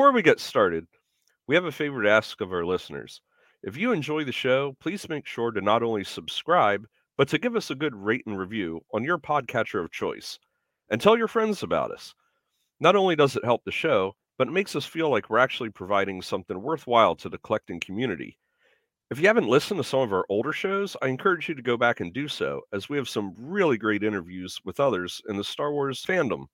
Before we get started, we have a favor to ask of our listeners. If you enjoy the show, please make sure to not only subscribe, but to give us a good rate and review on your podcatcher of choice. And tell your friends about us. Not only does it help the show, but it makes us feel like we're actually providing something worthwhile to the collecting community. If you haven't listened to some of our older shows, I encourage you to go back and do so, as we have some really great interviews with others in the Star Wars fandom,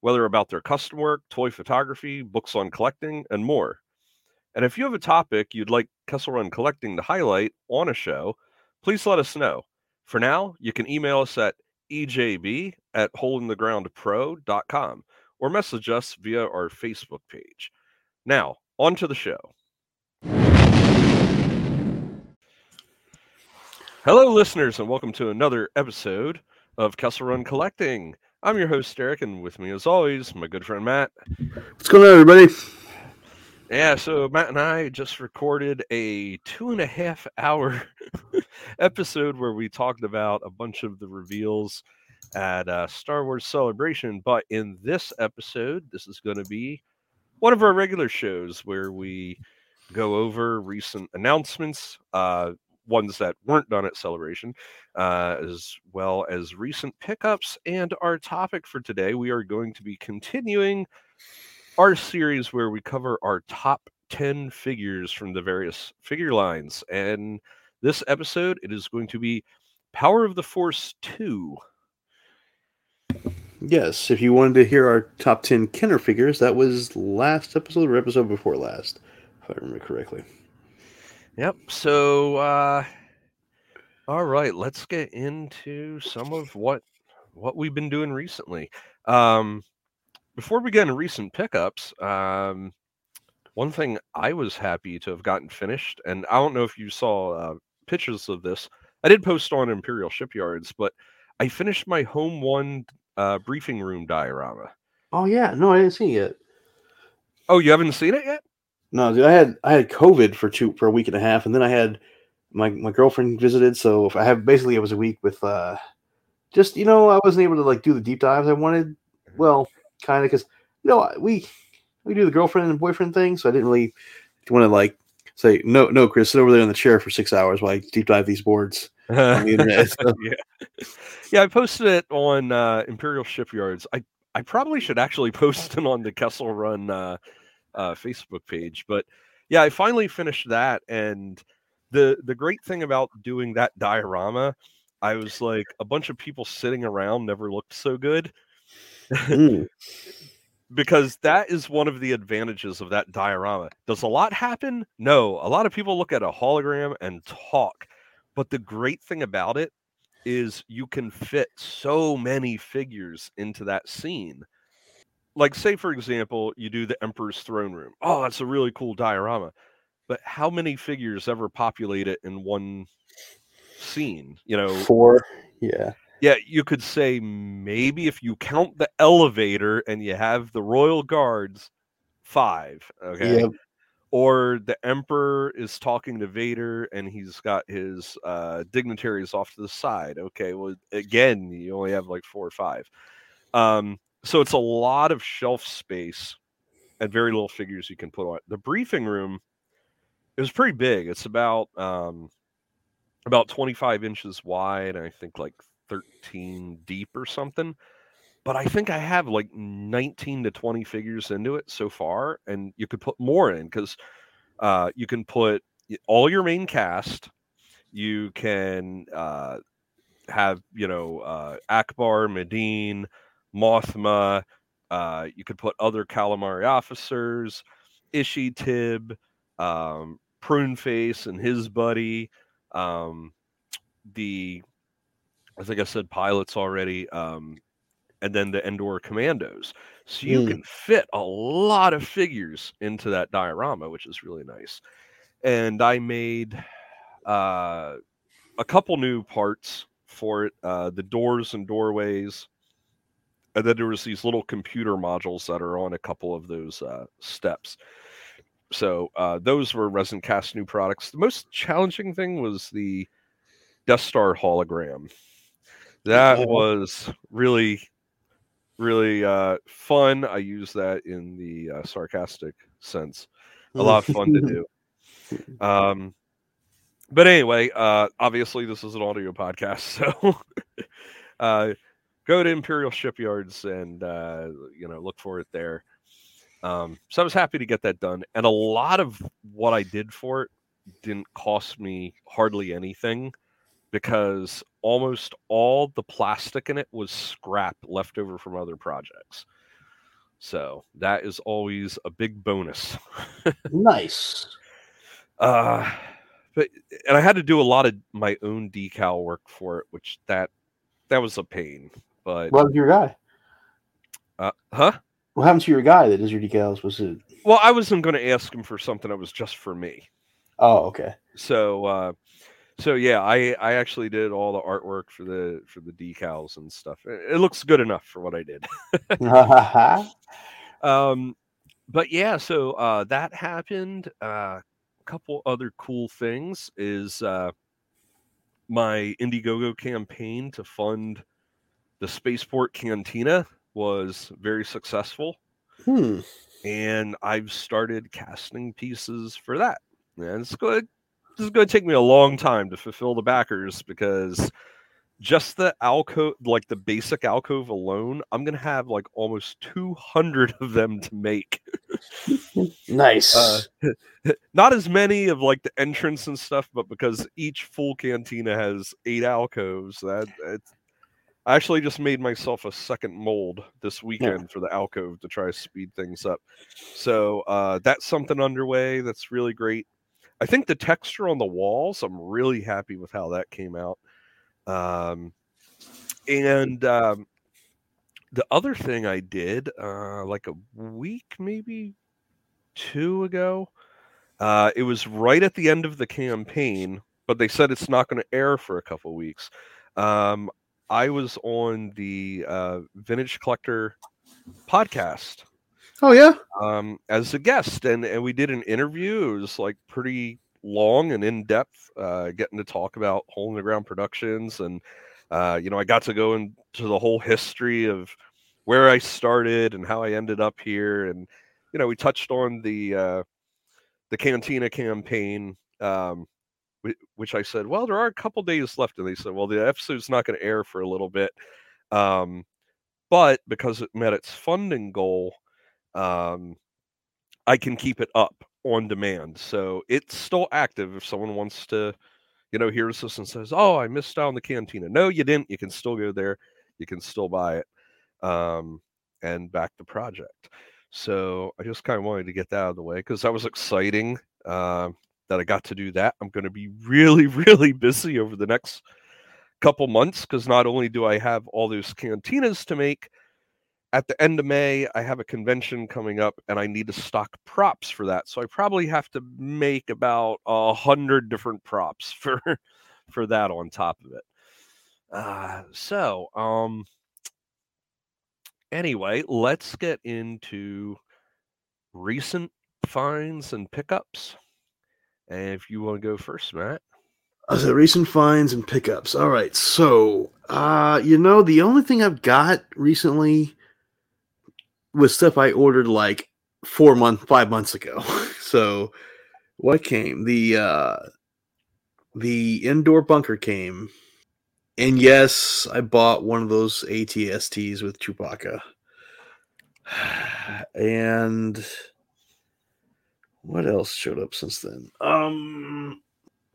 whether about their custom work, toy photography, books on collecting, and more. And if you have a topic you'd like Kessel Run Collecting to highlight on a show, please let us know. For now, you can email us at ejb at holeinthegroundpro.com or message us via our Facebook page. Now, on to the show. Hello, listeners, and welcome to another episode of Kessel Run Collecting. I'm your host, Eric, and with me, as always, my good friend Matt. What's going on, everybody? Yeah, so Matt and I just recorded a two and a half hour episode where we talked about a bunch of the reveals at uh, Star Wars Celebration. But in this episode, this is going to be one of our regular shows where we go over recent announcements, uh, ones that weren't done at Celebration, uh, as well as recent pickups. And our topic for today, we are going to be continuing our series where we cover our top 10 figures from the various figure lines. And this episode, it is going to be Power of the Force 2. Yes, if you wanted to hear our top 10 Kenner figures, that was last episode or episode before last, if I remember correctly. Yep. So, uh, all right, let's get into some of what what we've been doing recently. Um, before we get into recent pickups, um, one thing I was happy to have gotten finished, and I don't know if you saw uh, pictures of this. I did post on Imperial Shipyards, but I finished my home one uh, briefing room diorama. Oh yeah, no, I didn't see it. Oh, you haven't seen it yet? No, dude, I had I had COVID for two for a week and a half, and then I had my my girlfriend visited, so if I have basically it was a week with uh, just you know I wasn't able to like do the deep dives I wanted. Well, kind of because you know we we do the girlfriend and boyfriend thing, so I didn't really want to like say no, no, Chris, sit over there in the chair for six hours while I deep dive these boards on the internet. So. yeah, yeah, I posted it on uh, Imperial Shipyards. I I probably should actually post it on the Kessel Run uh, uh, Facebook page, but yeah, I finally finished that, and the the great thing about doing that diorama, I was like a bunch of people sitting around never looked so good. Mm. because that is one of the advantages of that diorama. Does a lot happen? No. A lot of people look at a hologram and talk. But the great thing about it is you can fit so many figures into that scene. Like, say, for example, you do the Emperor's Throne Room. Oh, that's a really cool diorama. But how many figures ever populate it in one scene? You know, Four, yeah. yeah, you could say maybe if you count the elevator and you have the royal guards, five. Okay. Yep. Or the emperor is talking to Vader and he's got his uh, dignitaries off to the side. Okay. Well, again, you only have like four or five. Um, so it's a lot of shelf space and very little figures you can put on. The briefing room is pretty big. It's about um, about 25 inches wide and I think like 13 deep or something. But I think I have like 19 to 20 figures into it so far, and you could put more in because uh, you can put all your main cast. You can uh, have, you know, uh, Ackbar, Madine, Mothma. Uh, you could put other calamari officers, Ishi Tib, um, Pruneface and his buddy. Um, the I think I said pilots already, um, and then the Endor commandos. So you Mm. can fit a lot of figures into that diorama, which is really nice. And I made uh, a couple new parts for it: uh, the doors and doorways, and then there was these little computer modules that are on a couple of those uh, steps. So uh, those were Resin Cast new products. The most challenging thing was the Death Star hologram. That Oh. was really, really uh, fun. I use that in the uh, sarcastic sense A lot of fun to do. Um, but anyway, uh, obviously this is an audio podcast, so uh, go to Imperial Shipyards and uh, you know look for it there. Um, so I was happy to get that done, and a lot of what I did for it didn't cost me hardly anything because almost all the plastic in it was scrap left over from other projects. So that is always a big bonus. nice. Uh but and I had to do a lot of my own decal work for it, which that that was a pain. But what happened to your guy? Uh, huh? What happened to your guy that does your decals? Was it? Well, I wasn't going to ask him for something that was just for me. Oh, okay. So, uh, so yeah, I I actually did all the artwork for the for the decals and stuff. It, it looks good enough for what I did. um, but yeah, so uh, that happened. Uh, couple other cool things is uh, my Indiegogo campaign to fund the Spaceport Cantina was very successful. Hmm. And I've started casting pieces for that. And it's good. This is going to take me a long time to fulfill the backers because just the alcove, like the basic alcove alone, I'm gonna have like almost 200 of them to make. nice. Uh, not as many of like the entrance and stuff, but because each full cantina has eight alcoves, that it's. I actually just made myself a second mold this weekend yeah. for the alcove to try to speed things up. So uh, that's something underway. That's really great. I think the texture on the walls, I'm really happy with how that came out. Um, and um, the other thing I did, uh, like a week, maybe two ago, uh, it was right at the end of the campaign, but they said it's not going to air for a couple weeks. Um, I was on the uh, Vintage Collector podcast. Oh yeah, um, as a guest, and and we did an interview. It was like pretty long and in depth, uh, getting to talk about hole in the ground productions, and uh, you know, I got to go into the whole history of where I started and how I ended up here, and you know, we touched on the uh, the Cantina campaign, um, which I said, well, there are a couple days left, and they said, well, the episode's not going to air for a little bit, um, but because it met its funding goal. Um, I can keep it up on demand. So it's still active if someone wants to, you know, hears this and says, Oh, I missed out on the cantina. No, you didn't. You can still go there. You can still buy it um, and back the project. So I just kind of wanted to get that out of the way because that was exciting uh, that I got to do that. I'm going to be really, really busy over the next couple months because not only do I have all those cantinas to make, at the end of May, I have a convention coming up and I need to stock props for that. So I probably have to make about a hundred different props for for that on top of it. Uh, so um anyway, let's get into recent finds and pickups. And if you want to go first, Matt. So recent finds and pickups. All right. So, uh, you know, the only thing I've got recently was stuff I ordered like four months, five months ago. so what came? The uh the Endor bunker came. And yes, I bought one of those ATSTs with Chewbacca. And what else showed up since then? Um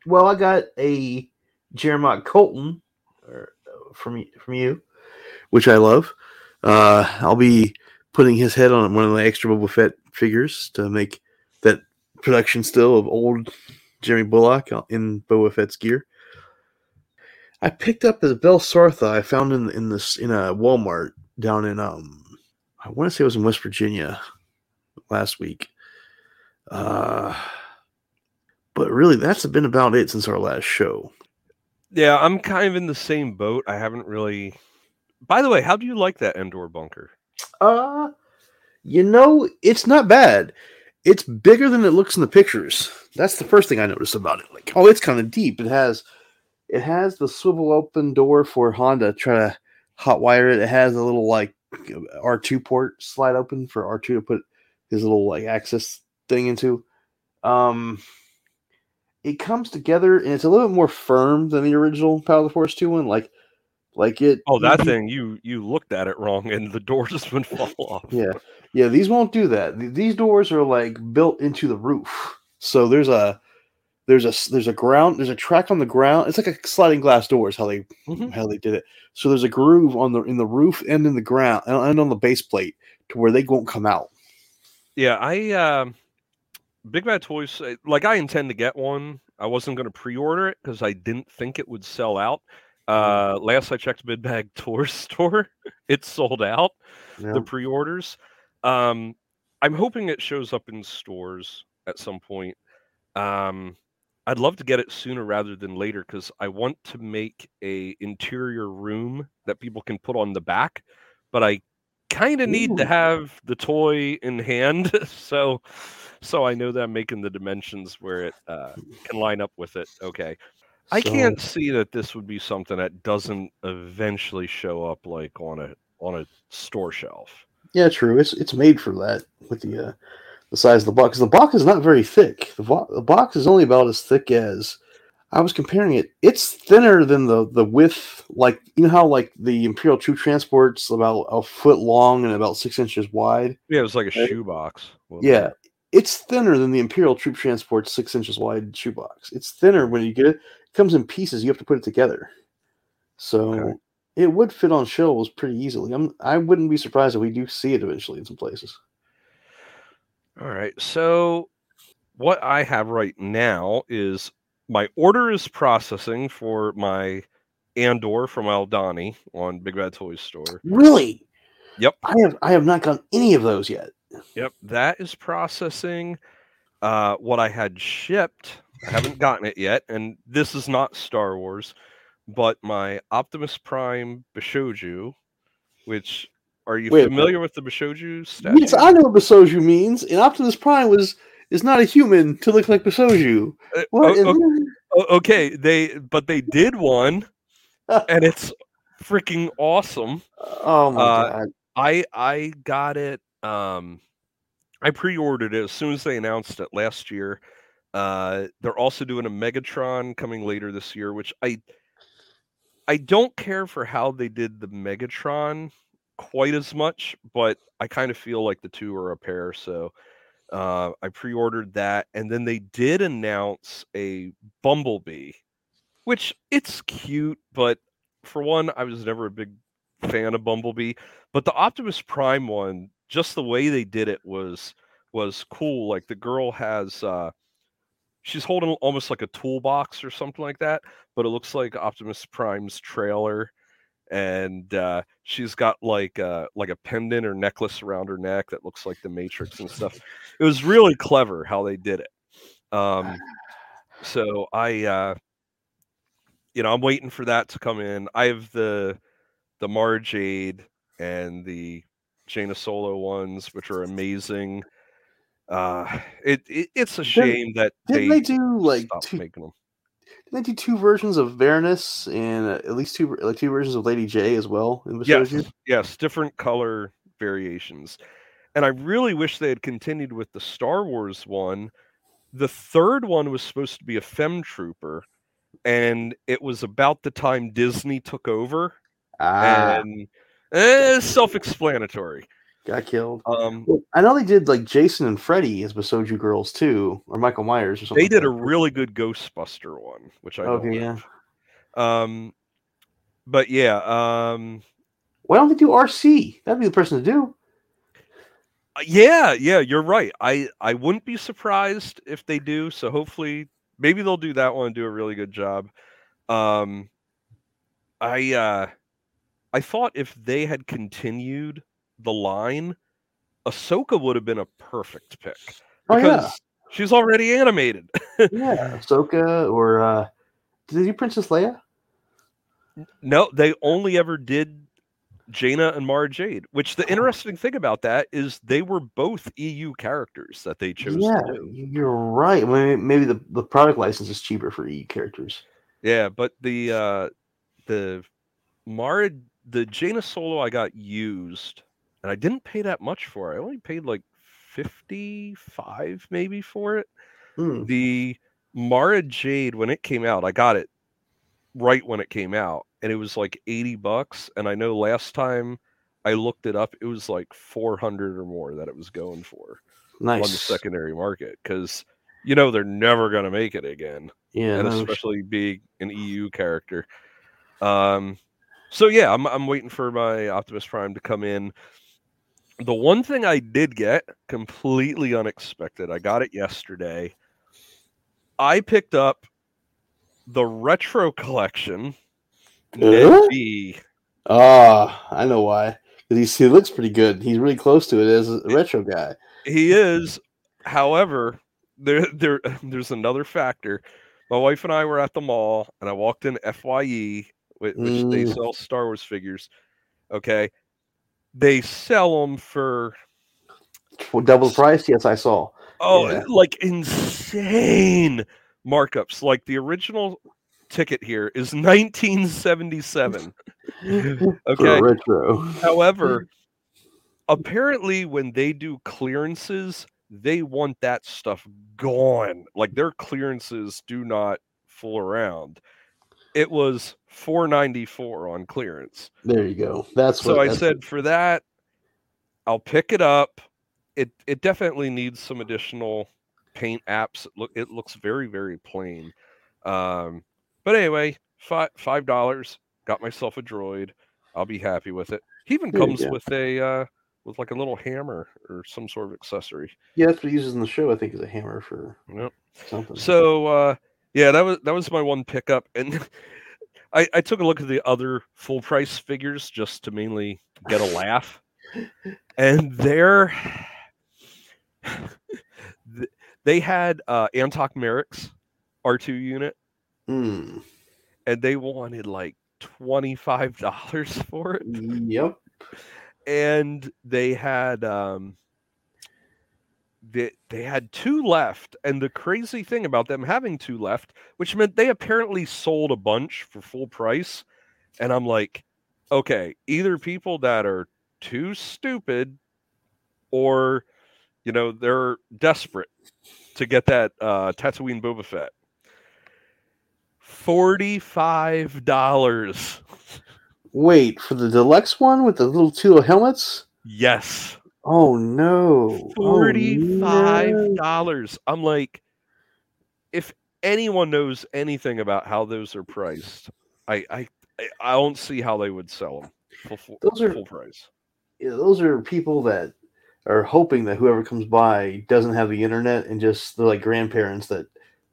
well, I got a Jeremiah Colton or, uh, from from you, which I love. Uh, I'll be putting his head on one of the extra Boba Fett figures to make that production still of old Jeremy Bulloch in Boba Fett's gear. I picked up a Vel Sartha I found in in this in a Walmart down in um I want to say it was in West Virginia last week. Uh but really that's been about it since our last show. Yeah, I'm kind of in the same boat. I haven't really By the way, how do you like that Endor bunker? Uh, you know, it's not bad. It's bigger than it looks in the pictures. That's the first thing I noticed about it. Like, oh, it's kind of deep. It has, it has the swivel open door for Han to. Try to hot wire it. It has a little like R two port slide open for R two to put his little like access thing into. Um, it comes together and it's a little bit more firm than the original Power of the Force two one. Like, like it. Oh, that thing you you looked at it wrong, and the door just went fall off. Yeah, yeah. These won't do that. These doors are like built into the roof, so there's a there's a there's a ground there's a track on the ground. It's like a sliding glass door is how they mm-hmm. how they did it. So there's a groove on the in the roof and in the ground and on the base plate to where they won't come out. Yeah, I uh, Big Bad Toys uh, like I intend to get one. I wasn't going to pre-order it because I didn't think it would sell out. Mm-hmm. Uh, last I checked, Big Bad Toy Store, it's sold out. Yeah. The pre-orders. Um, I'm hoping it shows up in stores at some point. Um, I'd love to get it sooner rather than later because I want to make a interior room that people can put on the back, but I kind of need to have the toy in hand, so so I know that I'm making the dimensions where it uh, can line up with it. Okay, I can't see that this would be something that doesn't eventually show up like on a on a store shelf. Yeah, true. It's it's made for that with the uh, the size of the box. The box is not very thick. The, vo- the box is only about as thick as I was comparing it. It's thinner than the the width. Like you know how like the Imperial Troop Transport's about a foot long and about six inches wide. Yeah, it was like a right? shoebox. Yeah, it's thinner than the Imperial Troop transports six inches wide shoebox. It's thinner when you get it. It comes in pieces. You have to put it together. So okay. it would fit on shelves pretty easily. I'm I wouldn't be surprised if we do see it eventually in some places. All right. So what I have right now is my order is processing for my Andor from Aldhani on Big Bad Toys Store. Really? Yep. I have I have not gotten any of those yet. Yep, that is processing. Uh, what I had shipped, I haven't gotten it yet, and this is not Star Wars, but my Optimus Prime Bishoujo, which are you Wait, familiar with the Bishoujo statue? Yes, I know what Bishoujo means. And Optimus Prime was is not a human to look like Bishoujo. Uh, okay, okay, they but they did one, and it's freaking awesome. Oh my uh, god! I I got it. Um, I pre-ordered it as soon as they announced it last year. Uh, they're also doing a Megatron coming later this year, which I I don't care for how they did the Megatron quite as much, but I kind of feel like the two are a pair. So uh, I pre-ordered that, and then they did announce a Bumblebee, which it's cute, but for one, I was never a big fan of Bumblebee. But the Optimus Prime one, just the way they did it was was cool. Like the girl has uh she's holding almost like a toolbox or something like that, but it looks like Optimus Prime's trailer and uh, she's got like a, uh, like a pendant or necklace around her neck that looks like the Matrix and stuff. It was really clever how they did it. Um, so I, uh, you know, I'm waiting for that to come in. I have the the Mara Jade and the Jaina Solo ones, which are amazing. Uh, it, it it's a shame that did they, they do like two, making them they do two versions of Baroness and uh, at least two like two versions of Lady Jaye as well in the yes, yes, different color variations. And I really wish they had continued with the Star Wars one. The third one was supposed to be a Fem Trooper, and it was about the time Disney took over. Ah. And eh, self-explanatory got killed. Um, I know they did like Jason and Freddy as Bishoujo girls too, or Michael Myers or something. They did like a really good Ghostbuster one, which I okay, yeah. Um, but yeah, um, why don't they do RC? That'd be the person to do. Uh, yeah, yeah, you're right. I I wouldn't be surprised if they do. So hopefully, maybe they'll do that one and do a really good job. Um, I uh, I thought if they had continued the line, Ahsoka would have been a perfect pick. Oh yeah, she's already animated. yeah, Ahsoka or uh, did you do Princess Leia? No, they only ever did Jaina and Mara Jade. Which the interesting thing about that is they were both EU characters that they chose. Yeah, you're right. Maybe the the product license is cheaper for EU characters. Yeah, but the uh, the Mara the Jaina Solo I got used and I didn't pay that much for it. I only paid like 55 maybe for it. Hmm. The Mara Jade when it came out, I got it right when it came out and it was like 80 bucks and I know last time I looked it up it was like 400 or more that it was going for on the secondary market cuz you know they're never going to make it again Yeah. and especially being an EU character. Um, so yeah, I'm I'm waiting for my Optimus Prime to come in. The one thing I did get completely unexpected, I got it yesterday. I picked up the retro collection. B. Ah, I know why. Because he looks pretty good. He's really close to it as a retro guy. He is, however, there there there's another factor. My wife and I were at the mall, and I walked in Fye, which, which they Mm. sell Star Wars figures. Okay, they sell them for For double price? Yes, I saw. oh, Yeah. like insane markups. Like the original ticket here is 1977. Okay, retro. However, apparently when they do clearances, they want that stuff gone. Like their clearances do not fool around. It was 494 on clearance. There you go. That's So what I that's- said for that, I'll pick it up. It it definitely needs some additional paint apps. It look it looks very very plain. Um, but anyway, five five dollars. Got myself a droid. I'll be happy with it. He even There comes with a uh, with like a little hammer or some sort of accessory. Yeah, that's what he uses in the show, I think, is a hammer for Yep. something. So uh, yeah, that was that was my one pickup, and I, I took a look at the other full price figures just to mainly get a laugh, and they're they had uh, Antoc Merrick's R two unit, Hmm. and they wanted like twenty five dollars for it, Yep. and they had um they, they had two left and the crazy thing about them having two left which meant they apparently sold a bunch for full price and i'm like okay either people that are too stupid or you know they're desperate to get that uh Tatooine Boba Fett. $45. Wait, for the deluxe one with the little two helmets? Yes. Oh no. Oh, no. dollars. I'm like, if anyone knows anything about how those are priced, I I I- don't see how they would sell them full, full, Those are- full price. Yeah, those are people that are hoping that whoever comes by doesn't have the internet and just they're like grandparents that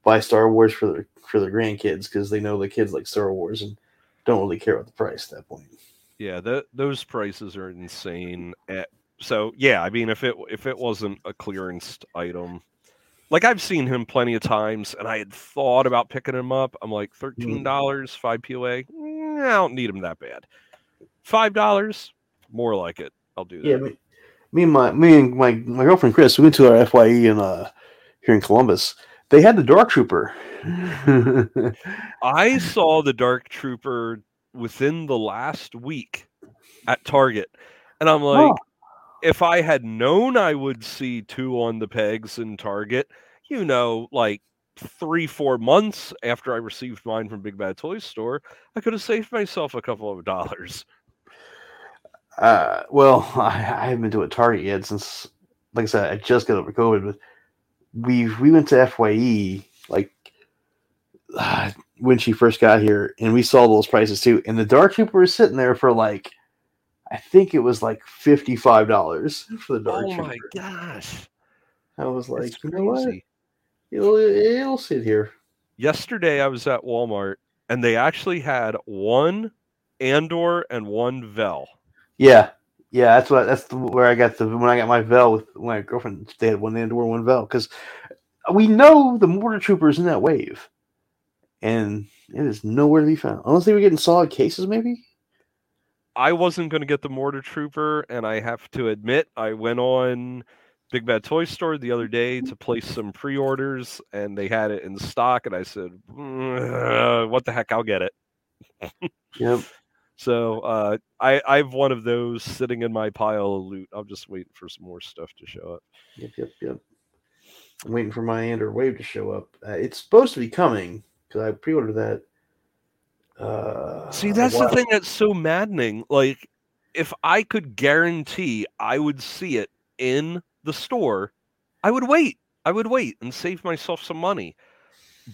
buy Star Wars for their for their grandkids because they know the kids like Star Wars and don't really care about the price at that point. Yeah, the, those prices are insane. Eh, so yeah, I mean, if it if it wasn't a clearance item, like I've seen him plenty of times, and I had thought about picking him up. I'm like thirteen dollars, five POA. Mm, I don't need him that bad. Five dollars, more like it. I'll do that. Yeah, me, me and my me and my, my girlfriend Chris, we went to our Fye in uh here in Columbus. They had the Dark Trooper. I saw the Dark Trooper within the last week at Target, and I'm like, Oh. If I had known I would see two on the pegs in Target, you know, like three, four months after I received mine from Big Bad Toy Store, I could have saved myself a couple of dollars. Uh, well, I, I haven't been to a Target yet since, like I said, I just got over COVID. But we we went to Fye like uh, when she first got here, and we saw those prices too. And the Dark Trooper was sitting there for like, I think it was like fifty five dollars for the Dark oh Trooper. my gosh. I was like, you know what? It'll, it'll sit here. Yesterday I was at Walmart and they actually had one Andor and one Vel. Yeah, yeah. That's what that's the, where I got the when I got my Vel with my girlfriend. They had one Andor, one Vel because we know the Mortar Troopers in that wave, and it is nowhere to be found unless they were getting solid cases, maybe. I wasn't going to get the Mortar Trooper, and I have to admit, I went on Big Bad Toy Store the other day to place some pre orders, and they had it in stock, and I said, "Mm, "What the heck? I'll get it." Yep. So uh, I I have one of those sitting in my pile of loot. I'm just waiting for some more stuff to show up. Yep, yep, yep. I'm waiting for my Andor Wave to show up. Uh, it's supposed to be coming because I pre-ordered that. Uh, See, that's the thing that's so maddening. Like, if I could guarantee I would see it in the store, I would wait. I would wait and save myself some money.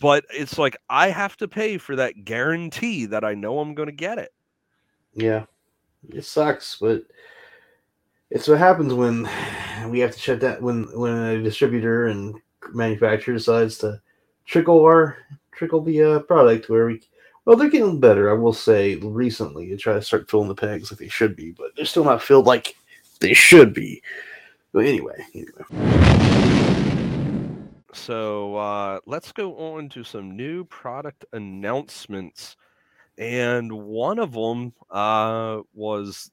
But it's like I have to pay for that guarantee that I know I'm going to get it. Yeah, it sucks, but it's what happens when we have to shut down when when a distributor and manufacturer decides to trickle our trickle the uh, product where we well they're getting better i will say recently. To try to start filling the pegs like they should be but they're still not filled like they should be. But anyway anyway. So uh, let's go on to some new product announcements and one of them uh, was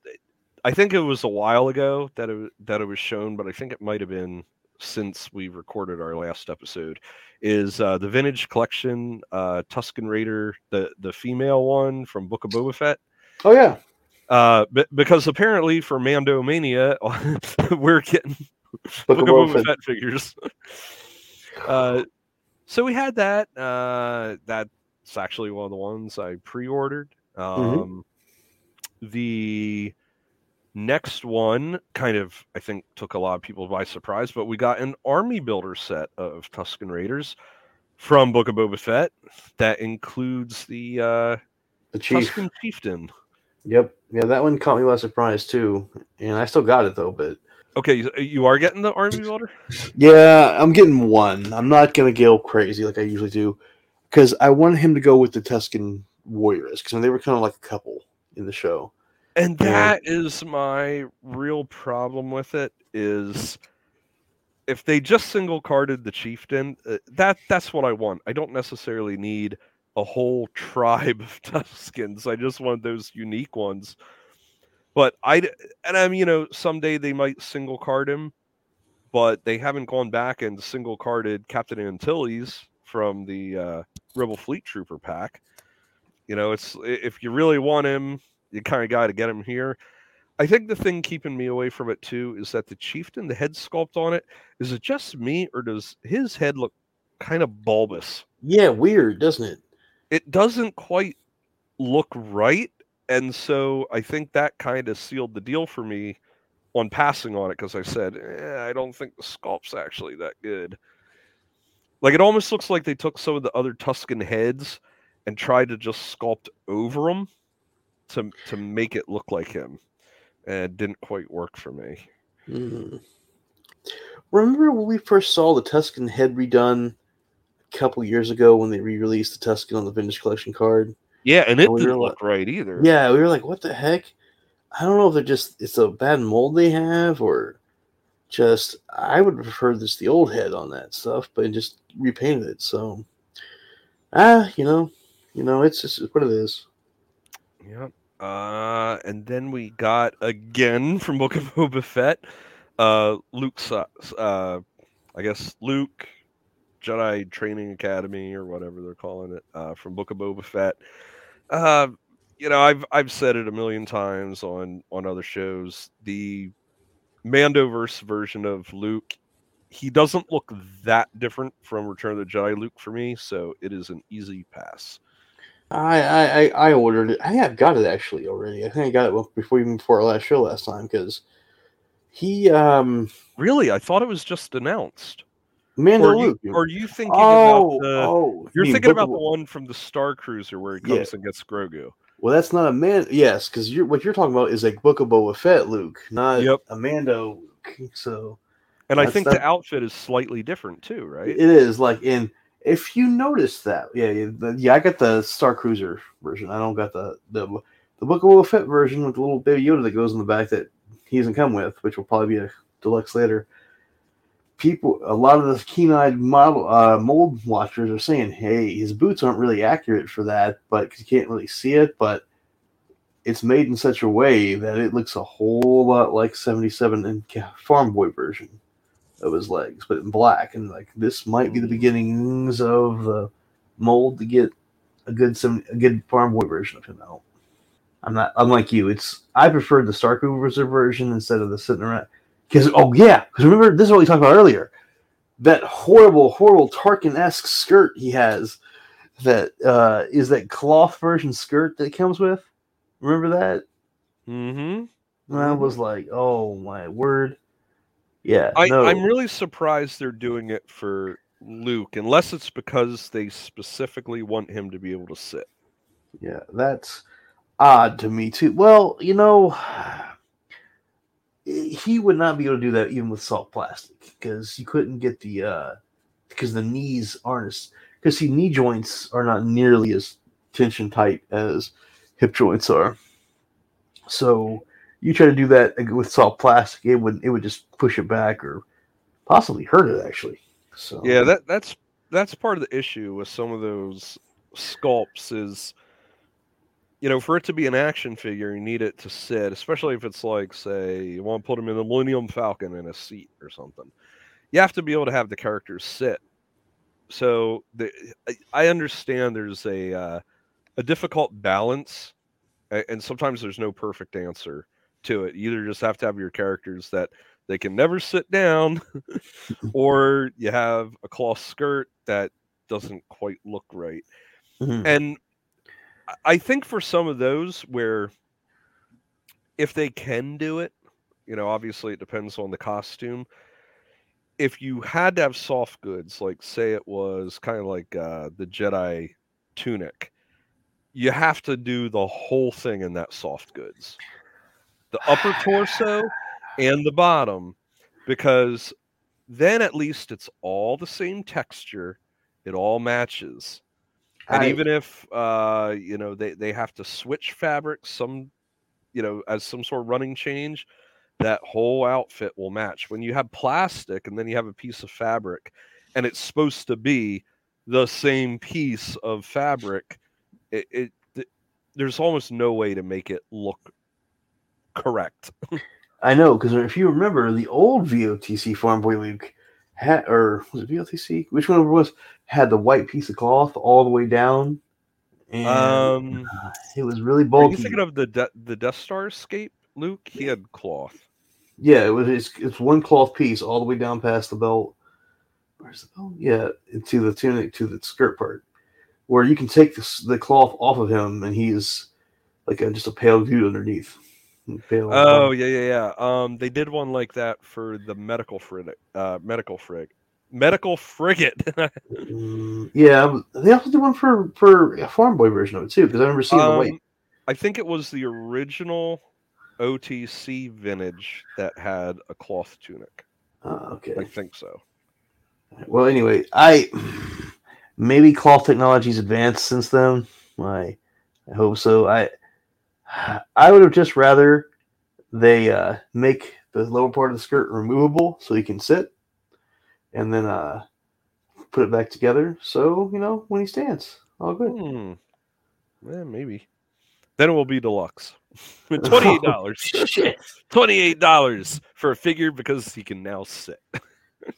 i think it was a while ago that it, that it was shown but i think it might have been since we recorded our last episode is uh, the vintage collection uh, Tusken Raider, the the female one from Book of Boba Fett. Oh yeah, uh, b- because apparently for Mando Mania, we're getting Book, Book of Boba, Boba Fett, figures. uh, so we had that. Uh, that's actually one of the ones I pre-ordered. Mm-hmm. Um, mm-hmm. The Next one kind of, I think, took a lot of people by surprise, but we got an army builder set of Tusken Raiders from Book of Boba Fett that includes the uh, the chief. Tusken chieftain. Yep, yeah, that one caught me by surprise too, and I still got it though. But okay, you are getting the army builder. yeah, I'm getting one. I'm not gonna go crazy like I usually do, because I wanted him to go with the Tusken warriors because they were kind of like a couple in the show. And that is my real problem with it is if they just single carded the chieftain, uh, that that's what I want. I don't necessarily need a whole tribe of Tuskens. I just want those unique ones. But I and I'm you know someday they might single card him, but they haven't gone back and single carded Captain Antilles from the uh, Rebel Fleet Trooper pack. You know, it's if you really want him, you kind of guy to get him here. I think the thing keeping me away from it too is that the chieftain, the head sculpt on it, is it just me or does his head look kind of bulbous? Yeah, weird, doesn't it? It doesn't quite look right. And so I think that kind of sealed the deal for me on passing on it because I said, eh, I don't think the sculpt's actually that good. Like it almost looks like they took some of the other Tusken heads and tried to just sculpt over them to to make it look like him, and it didn't quite work for me. Mm. Remember when we first saw the Tusken head redone a couple years ago when they re-released the Tusken on the Vintage Collection card? Yeah, and it and didn't look like, right either. Yeah, we were like, "What the heck?" I don't know if they're just it's a bad mold they have or just I would prefer this the old head on that stuff, but just repainted it. So ah, you know, you know, it's just what it is. Yep. Uh, and then we got again from Book of Boba Fett, uh, Luke's, uh, I guess Luke Jedi Training Academy or whatever they're calling it, uh, from Book of Boba Fett. Uh, you know, I've I've said it a million times on on other shows. The Mandoverse version of Luke, he doesn't look that different from Return of the Jedi Luke for me, so it is an easy pass. I, I I ordered it. I think I've got it actually already. I think I got it before even before our last show last time because he um really I thought it was just announced. Mando or are you thinking oh, about the? Oh, you're thinking about the one from the Star Cruiser where he comes yeah. and gets Grogu. Well, that's not a man. Yes, because you're what you're talking about is a Book of Boba Fett Luke, not yep. a Mando Luke. So, and I think the outfit is slightly different too, right? It is like in if you notice that, yeah, yeah, yeah, I got the Star Cruiser version. I don't got the the the Book of Boba Fett version with the little baby Yoda that goes in the back that he doesn't come with, which will probably be a deluxe later. People, a lot of the keen-eyed model uh, mold watchers are saying, "Hey, his boots aren't really accurate for that, but you can't really see it, but." It's made in such a way that it looks a whole lot like 77 and Farm Boy version of his legs, but in black. And like this might be the beginnings of the mold to get a good some a good farm boy version of him out. I'm not. I'm like you. It's I preferred the Star Cruiser version instead of the sitting around. Because oh yeah, because remember this is what we talked about earlier. That horrible, horrible Tarkin esque skirt he has. That uh, is that cloth version skirt that it comes with. Remember that? Mm-hmm. And I was like, oh my word. Yeah. I, no. I'm really surprised they're doing it for Luke, unless it's because they specifically want him to be able to sit. Yeah, that's odd to me too. Well, you know, he would not be able to do that even with soft plastic because you couldn't get the uh because the knees aren't as because see knee joints are not nearly as tension tight as hip joints are. So you try to do that with soft plastic, it would it would just push it back or possibly hurt it actually. So Yeah, that that's that's part of the issue with some of those sculpts is you know, for it to be an action figure, you need it to sit, especially if it's like, say, you want to put him in the Millennium Falcon in a seat or something. You have to be able to have the characters sit. So the, I understand there's a uh, a difficult balance, and sometimes there's no perfect answer to it. You either just have to have your characters that they can never sit down, or you have a cloth skirt that doesn't quite look right. Mhm. And I think for some of those where if they can do it, you know, obviously it depends on the costume. If you had to have soft goods, like say it was kind of like uh, the Jedi tunic, you have to do the whole thing in that soft goods. The upper torso and the bottom, because then at least it's all the same texture, it all matches. And I- even if uh you know they they have to switch fabrics some you know as some sort of running change that whole outfit will match. When you have plastic and then you have a piece of fabric and it's supposed to be the same piece of fabric it, it th- there's almost no way to make it look correct I know because if you remember the old VOTC Farm Boy Luke had, or was it VOTC? Which one it was had the white piece of cloth all the way down, and um it was really are you bulky. thinking of the De- the death star escape luke he had cloth yeah, it was. It's, it's one cloth piece all the way down past the belt. Where's the belt? Yeah, to the tunic to the skirt part, where you can take the, the cloth off of him, and he's like a, just a pale dude underneath. Pale, Oh yeah, yeah, yeah. Um, they did one like that for the medical frigate. Uh, medical frig, medical frigate. Mm, yeah, they also did one for for a farm boy version of it too, because I remember seeing the white. Um, I think it was the original OTC vintage that had a cloth tunic. Uh, okay. I think so. Well, anyway, I maybe cloth technology's advanced since then. I I hope so. I I would have just rather they uh, make the lower part of the skirt removable so you can sit, and then uh, put it back together. So you know when he stands, all good. Hmm. Yeah, maybe. Then it will be deluxe. Twenty eight dollars. Shit. Twenty eight dollars for a figure because he can now sit.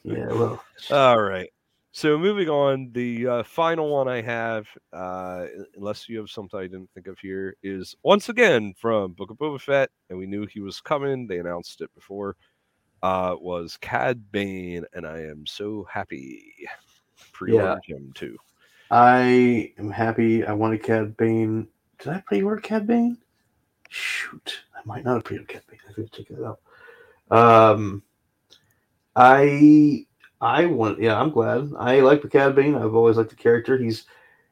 Yeah. Well. All right. So moving on, the uh, final one I have, uh, unless you have something I didn't think of here, is once again from Book of Boba Fett, and we knew he was coming. They announced it before. Uh, was Cad Bane, and I am so happy. Pre-ordered him too. I am happy. I wanted Cad Bane. Did I pre-order Cad Bane? Shoot, I might not have pre-ordered Cad Bane. I could check it out. Um, I I want. Yeah, I'm glad. I like the Cad Bane. I've always liked the character. He's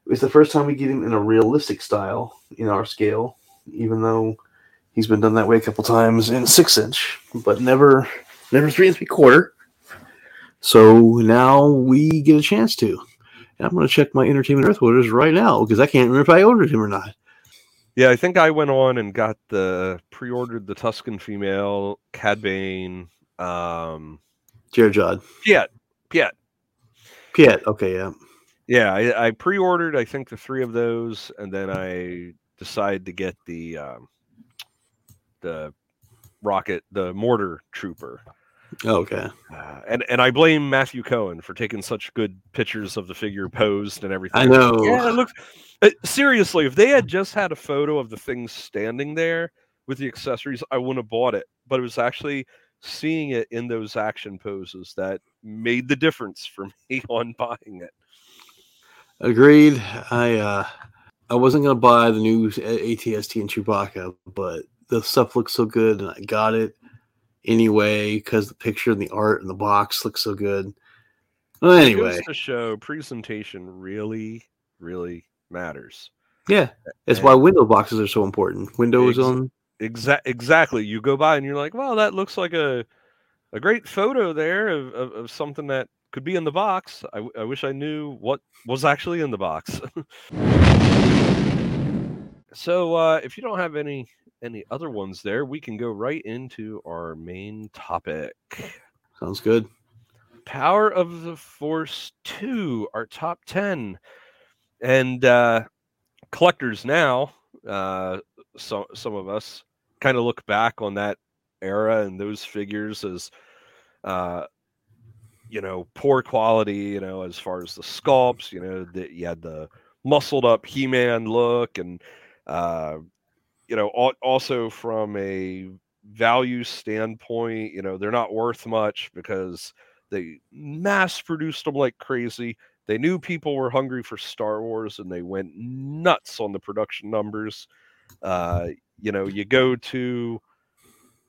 it's the first time we get him in a realistic style in our scale, even though he's been done that way a couple times in six inch, but never never three and three quarter. So now we get a chance to. And I'm going to check my Entertainment Earth orders right now because I can't remember if I ordered him or not. Yeah, I think I went on and got the pre-ordered the Tusken female, Cad Bane, um, Jared Jod. Piet, Piet. Piet. Okay, yeah. Yeah, I, I pre-ordered I think the three of those, and then I decided to get the um, the rocket, the mortar trooper. Okay. Uh, and and I blame Matthew Cohen for taking such good pictures of the figure posed and everything. I know. Yeah, it looks uh, seriously. If they had just had a photo of the thing standing there with the accessories, I wouldn't have bought it. But it was actually seeing it in those action poses that made the difference for me on buying it. Agreed. I uh I wasn't gonna buy the new ATST and Chewbacca, but the stuff looks so good, and I got it anyway because the picture and the art and the box looks so good. Well, anyway, the show presentation really, really matters. Yeah, it's and why window boxes are so important. Windows ex- on Exa- exactly. You go by and you're like, well, that looks like a a great photo there of, of, of something that could be in the box. I, I wish I knew what was actually in the box. so uh, if you don't have any any other ones there, we can go right into our main topic. Sounds good. Power of the Force 2, our top 10. And uh, collectors now, uh, some, some of us kind of look back on that era and those figures as, uh, you know, poor quality, you know, as far as the sculpts, you know, that you had the muscled up He Man look and, uh, you know, also from a value standpoint, you know, they're not worth much because they mass produced them like crazy. They knew people were hungry for Star Wars and they went nuts on the production numbers. Uh, you know, you go to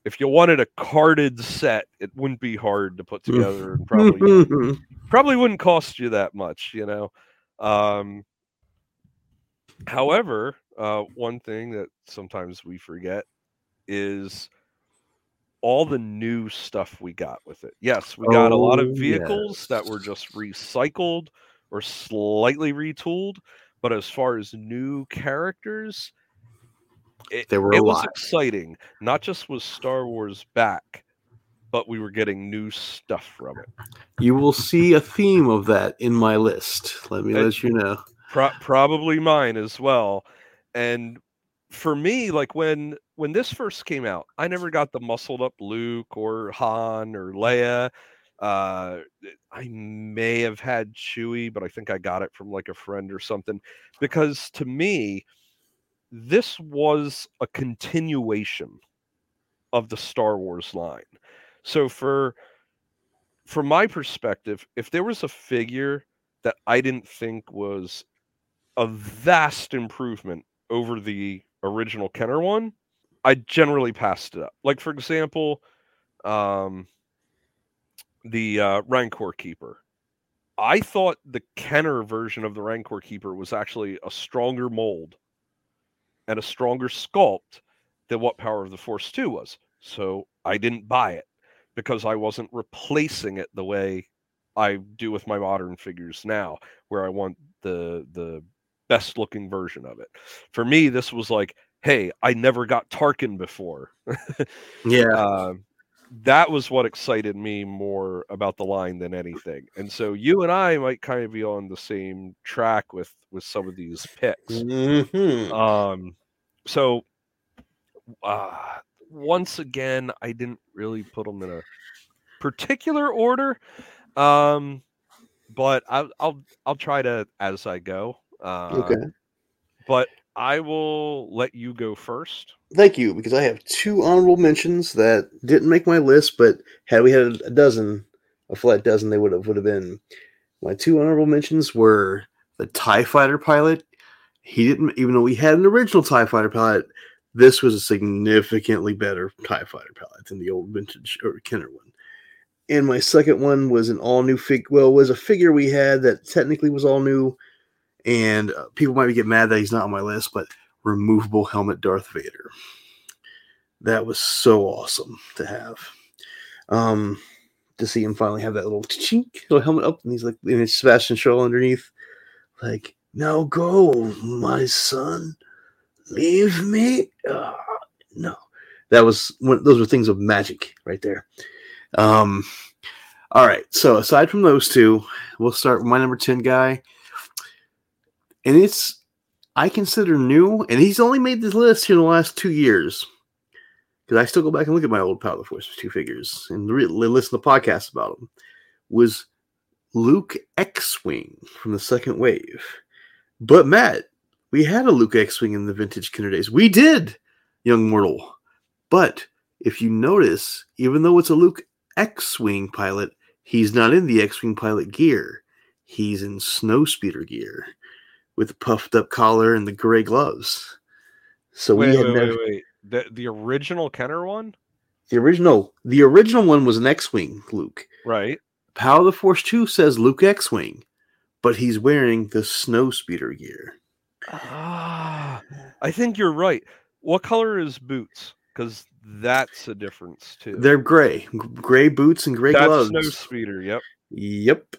if you wanted a carded set, it wouldn't be hard to put together and probably probably wouldn't cost you that much, you know. Um, however, uh, one thing that sometimes we forget is all the new stuff we got with it. Yes, we got oh, a lot of oh, vehicles yes. that were just recycled or slightly retooled, but as far as new characters, it, there were it was lot. exciting. Not just was Star Wars back, but we were getting new stuff from it. You will see a theme of that in my list. Let me and let you know. Pro- probably mine as well. And for me, like when when this first came out, I never got the muscled up Luke or Han or Leia. Uh, I may have had Chewie, but I think I got it from like a friend or something. Because to me, this was a continuation of the Star Wars line. So for from my perspective, if there was a figure that I didn't think was a vast improvement over the original Kenner one, I generally passed it up. Like for example, um, the uh, Rancor Keeper. I thought the Kenner version of the Rancor Keeper was actually a stronger mold and a stronger sculpt than what Power of the Force 2 was. So I didn't buy it because I wasn't replacing it the way I do with my modern figures now, where I want the the best looking version of it. For me, this was like, hey, I never got Tarkin before. yeah. Uh, that was what excited me more about the line than anything. And so you and I might kind of be on the same track with with some of these picks. Mm-hmm. Um, so uh, once again, I didn't really put them in a particular order. Um, but I'll I'll I'll try to as I go. Uh, okay. But I will let you go first. Thank you, because I have two honorable mentions that didn't make my list, but had we had a dozen, a flat dozen, they would have would have been. My two honorable mentions were the Tie Fighter pilot. He didn't, even though we had an original Tie Fighter pilot, this was a significantly better Tie Fighter pilot than the old vintage or Kenner one. And my second one was an all new fig. Well, was a figure we had that technically was all new and uh, people might get mad that he's not on my list, but removable helmet Darth Vader. That was so awesome to have. Um, to see him finally have that little chink little helmet up, and he's like, and it's Sebastian Shaw underneath, like, now go, my son, leave me. Uh, no, that was one. Those were things of magic right there. Um, all right. So aside from those two, we'll start with my number ten guy and it's I consider new, and he's only made this list here in the last two years. because I still go back and look at my old Power of Force two figures and re- listen to podcasts about them, was Luke X-wing from the second wave. But Matt, we had a Luke X-wing in the vintage Kenner days. We did, young mortal. But if you notice, even though it's a Luke X-wing pilot, he's not in the X-wing pilot gear. He's in snowspeeder gear with the puffed up collar and the gray gloves. So wait, we had wait, never, wait, wait. The the original Kenner one, the original the original one was an X-wing Luke. right? Power of the Force 2 says Luke X-wing, but he's wearing the snowspeeder gear. Ah, I think you're right. What color is boots? Because that's a difference too. They're gray, gray boots and gray that's gloves. snow speeder. Yep. Yep.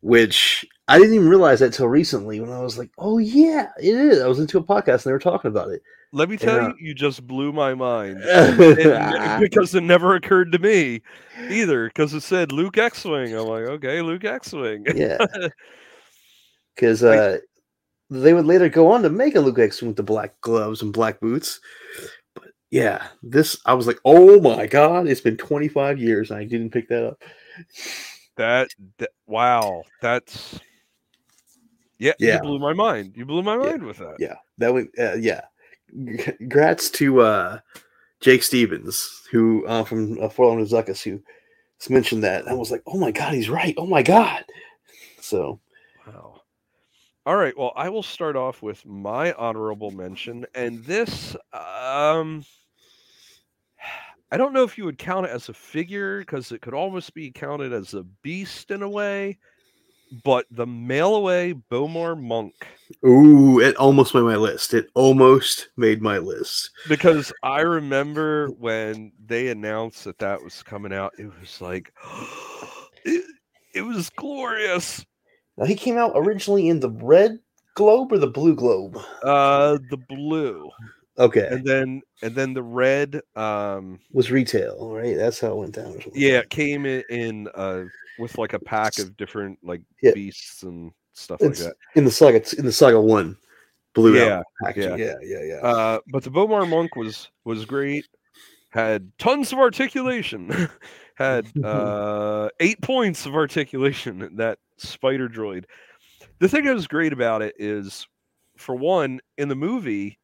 Which I didn't even realize that till recently when I was like, "Oh yeah, it is." I was into a podcast and they were talking about it. Let me tell Yeah. you, you just blew my mind. It- because it never occurred to me either. Because it said Luke X-wing. I'm like, okay, Luke X-wing. Yeah, because uh, they would later go on to make a Luke X Wing with the black gloves and black boots. But yeah, this I was like, "Oh my god!" It's been 25 years and I didn't pick that up. That, that wow, that's yeah, Yeah. You blew my mind. You blew my Yeah. mind with that. Yeah, that went. Uh, yeah, congrats to uh, Jake Stevens, who uh, from uh, Lauderdale Zuckus, who mentioned that. I was like, oh my god, he's right. Oh my god. So Wow. All right. Well, I will start off with my honorable mention, and this, um, I don't know if you would count it as a figure because it could almost be counted as a beast in a way. But the mail away B'omarr Monk, ooh, it almost made my list. It almost made my list. because I remember when they announced that that was coming out, it was like, it, it was glorious. Now he came out originally in the red globe or the blue globe. Uh, the blue, Okay, and then and then the red. Um, was retail right? That's how it went down. Yeah, it came in, in uh with like a pack of different like Yeah. beasts and stuff like that. in the saga. In the saga one, blue Yeah, packaging. Yeah, yeah, yeah. Uh, but the B'omarr monk was was great. Had tons of articulation. Had uh eight points of articulation. That spider droid. The thing that was great about it is, for one, in the movie,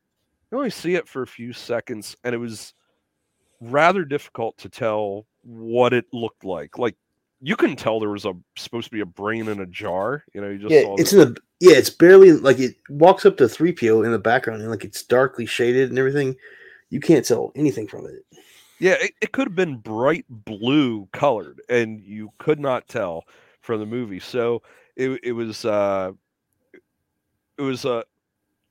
you only see it for a few seconds, and it was rather difficult to tell what it looked like. Like you couldn't tell there was a supposed to be a brain in a jar. You know, you just yeah, saw it's in the yeah, it's barely like it walks up to three PO in the background and like it's darkly shaded and everything. You can't tell anything from it. Yeah, it, it could have been bright blue colored, and you could not tell from the movie. So it it was uh it was uh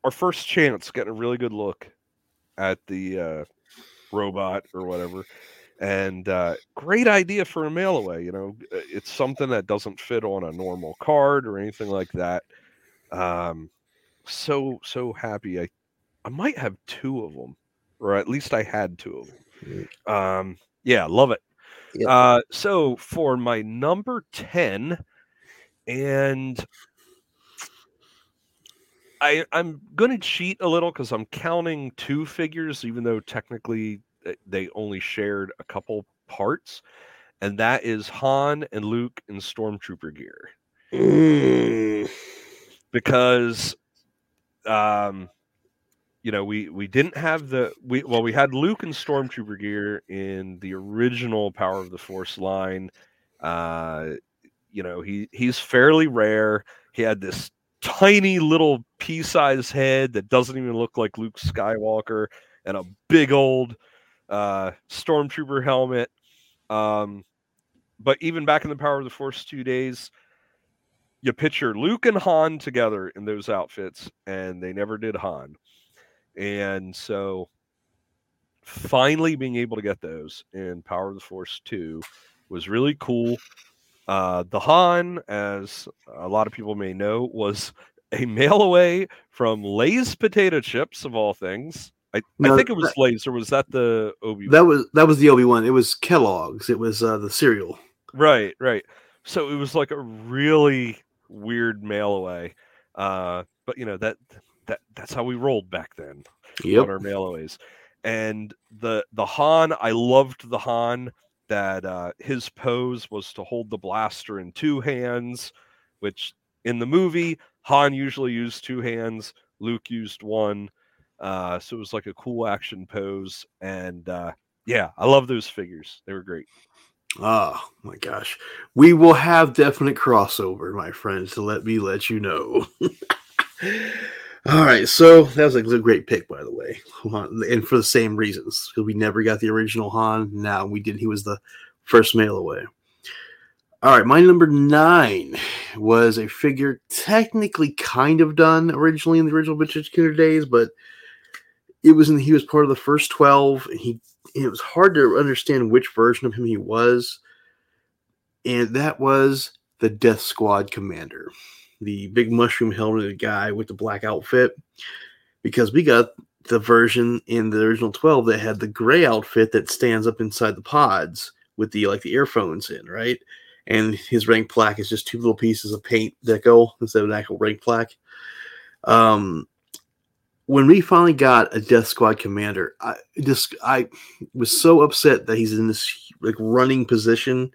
our first chance getting a really good look at the uh robot or whatever. And uh great idea for a mail away, you know. uh, It's something that doesn't fit on a normal card or anything like that. Um so so happy I I might have two of them, or at least I had two of them. Um, yeah, love it. Yep. Uh, so for my number 10, and I, I'm going to cheat a little because I'm counting two figures, even though technically they only shared a couple parts, and that is Han and Luke in Stormtrooper gear. Mm. because um you know we we didn't have the we well we had luke in stormtrooper gear in the original power of the force line. Uh you know he he's fairly rare. He had this tiny little pea-sized head that doesn't even look like luke skywalker and a big old uh stormtrooper helmet um but even back in the power of the force two days you picture Luke and Han together in those outfits, and they never did Han. And so finally being able to get those in Power of the Force 2 was really cool. Uh, the Han, as a lot of people may know, was a mail away from Lay's potato chips, of all things. I, I think it was Lay's, or was that the Obi? That was that was the Obi one. It was Kellogg's. It was uh, the cereal. Right, right. So it was like a really weird mail away. Uh, but you know that that that's how we rolled back then. Yep. on our mailaways. and the the Han, I loved the Han that uh, his pose was to hold the blaster in two hands, which in the movie Han usually used two hands, Luke used one. Uh, so it was like a cool action pose, and uh, yeah, I love those figures. They were great. Oh my gosh. We will have definite crossover, my friends, to let me let you know. All right, so that was a great pick, by the way, and for the same reasons because we never got the original Han. Now we did. He was the first mail away. All right, my number nine was a figure technically kind of done originally in the original Vintage Kenner days, but it was in, he was part of the first twelve. And he it was hard to understand which version of him he was, and that was the Death Squad commander, the big mushroom helmeted guy with the black outfit, because we got the version in the original 12 that had the gray outfit that stands up inside the pods with the like the earphones in, right? And his rank plaque is just two little pieces of paint deco instead of an actual rank plaque. Um, when we finally got a Death Squad commander, I just I was so upset that he's in this like running position,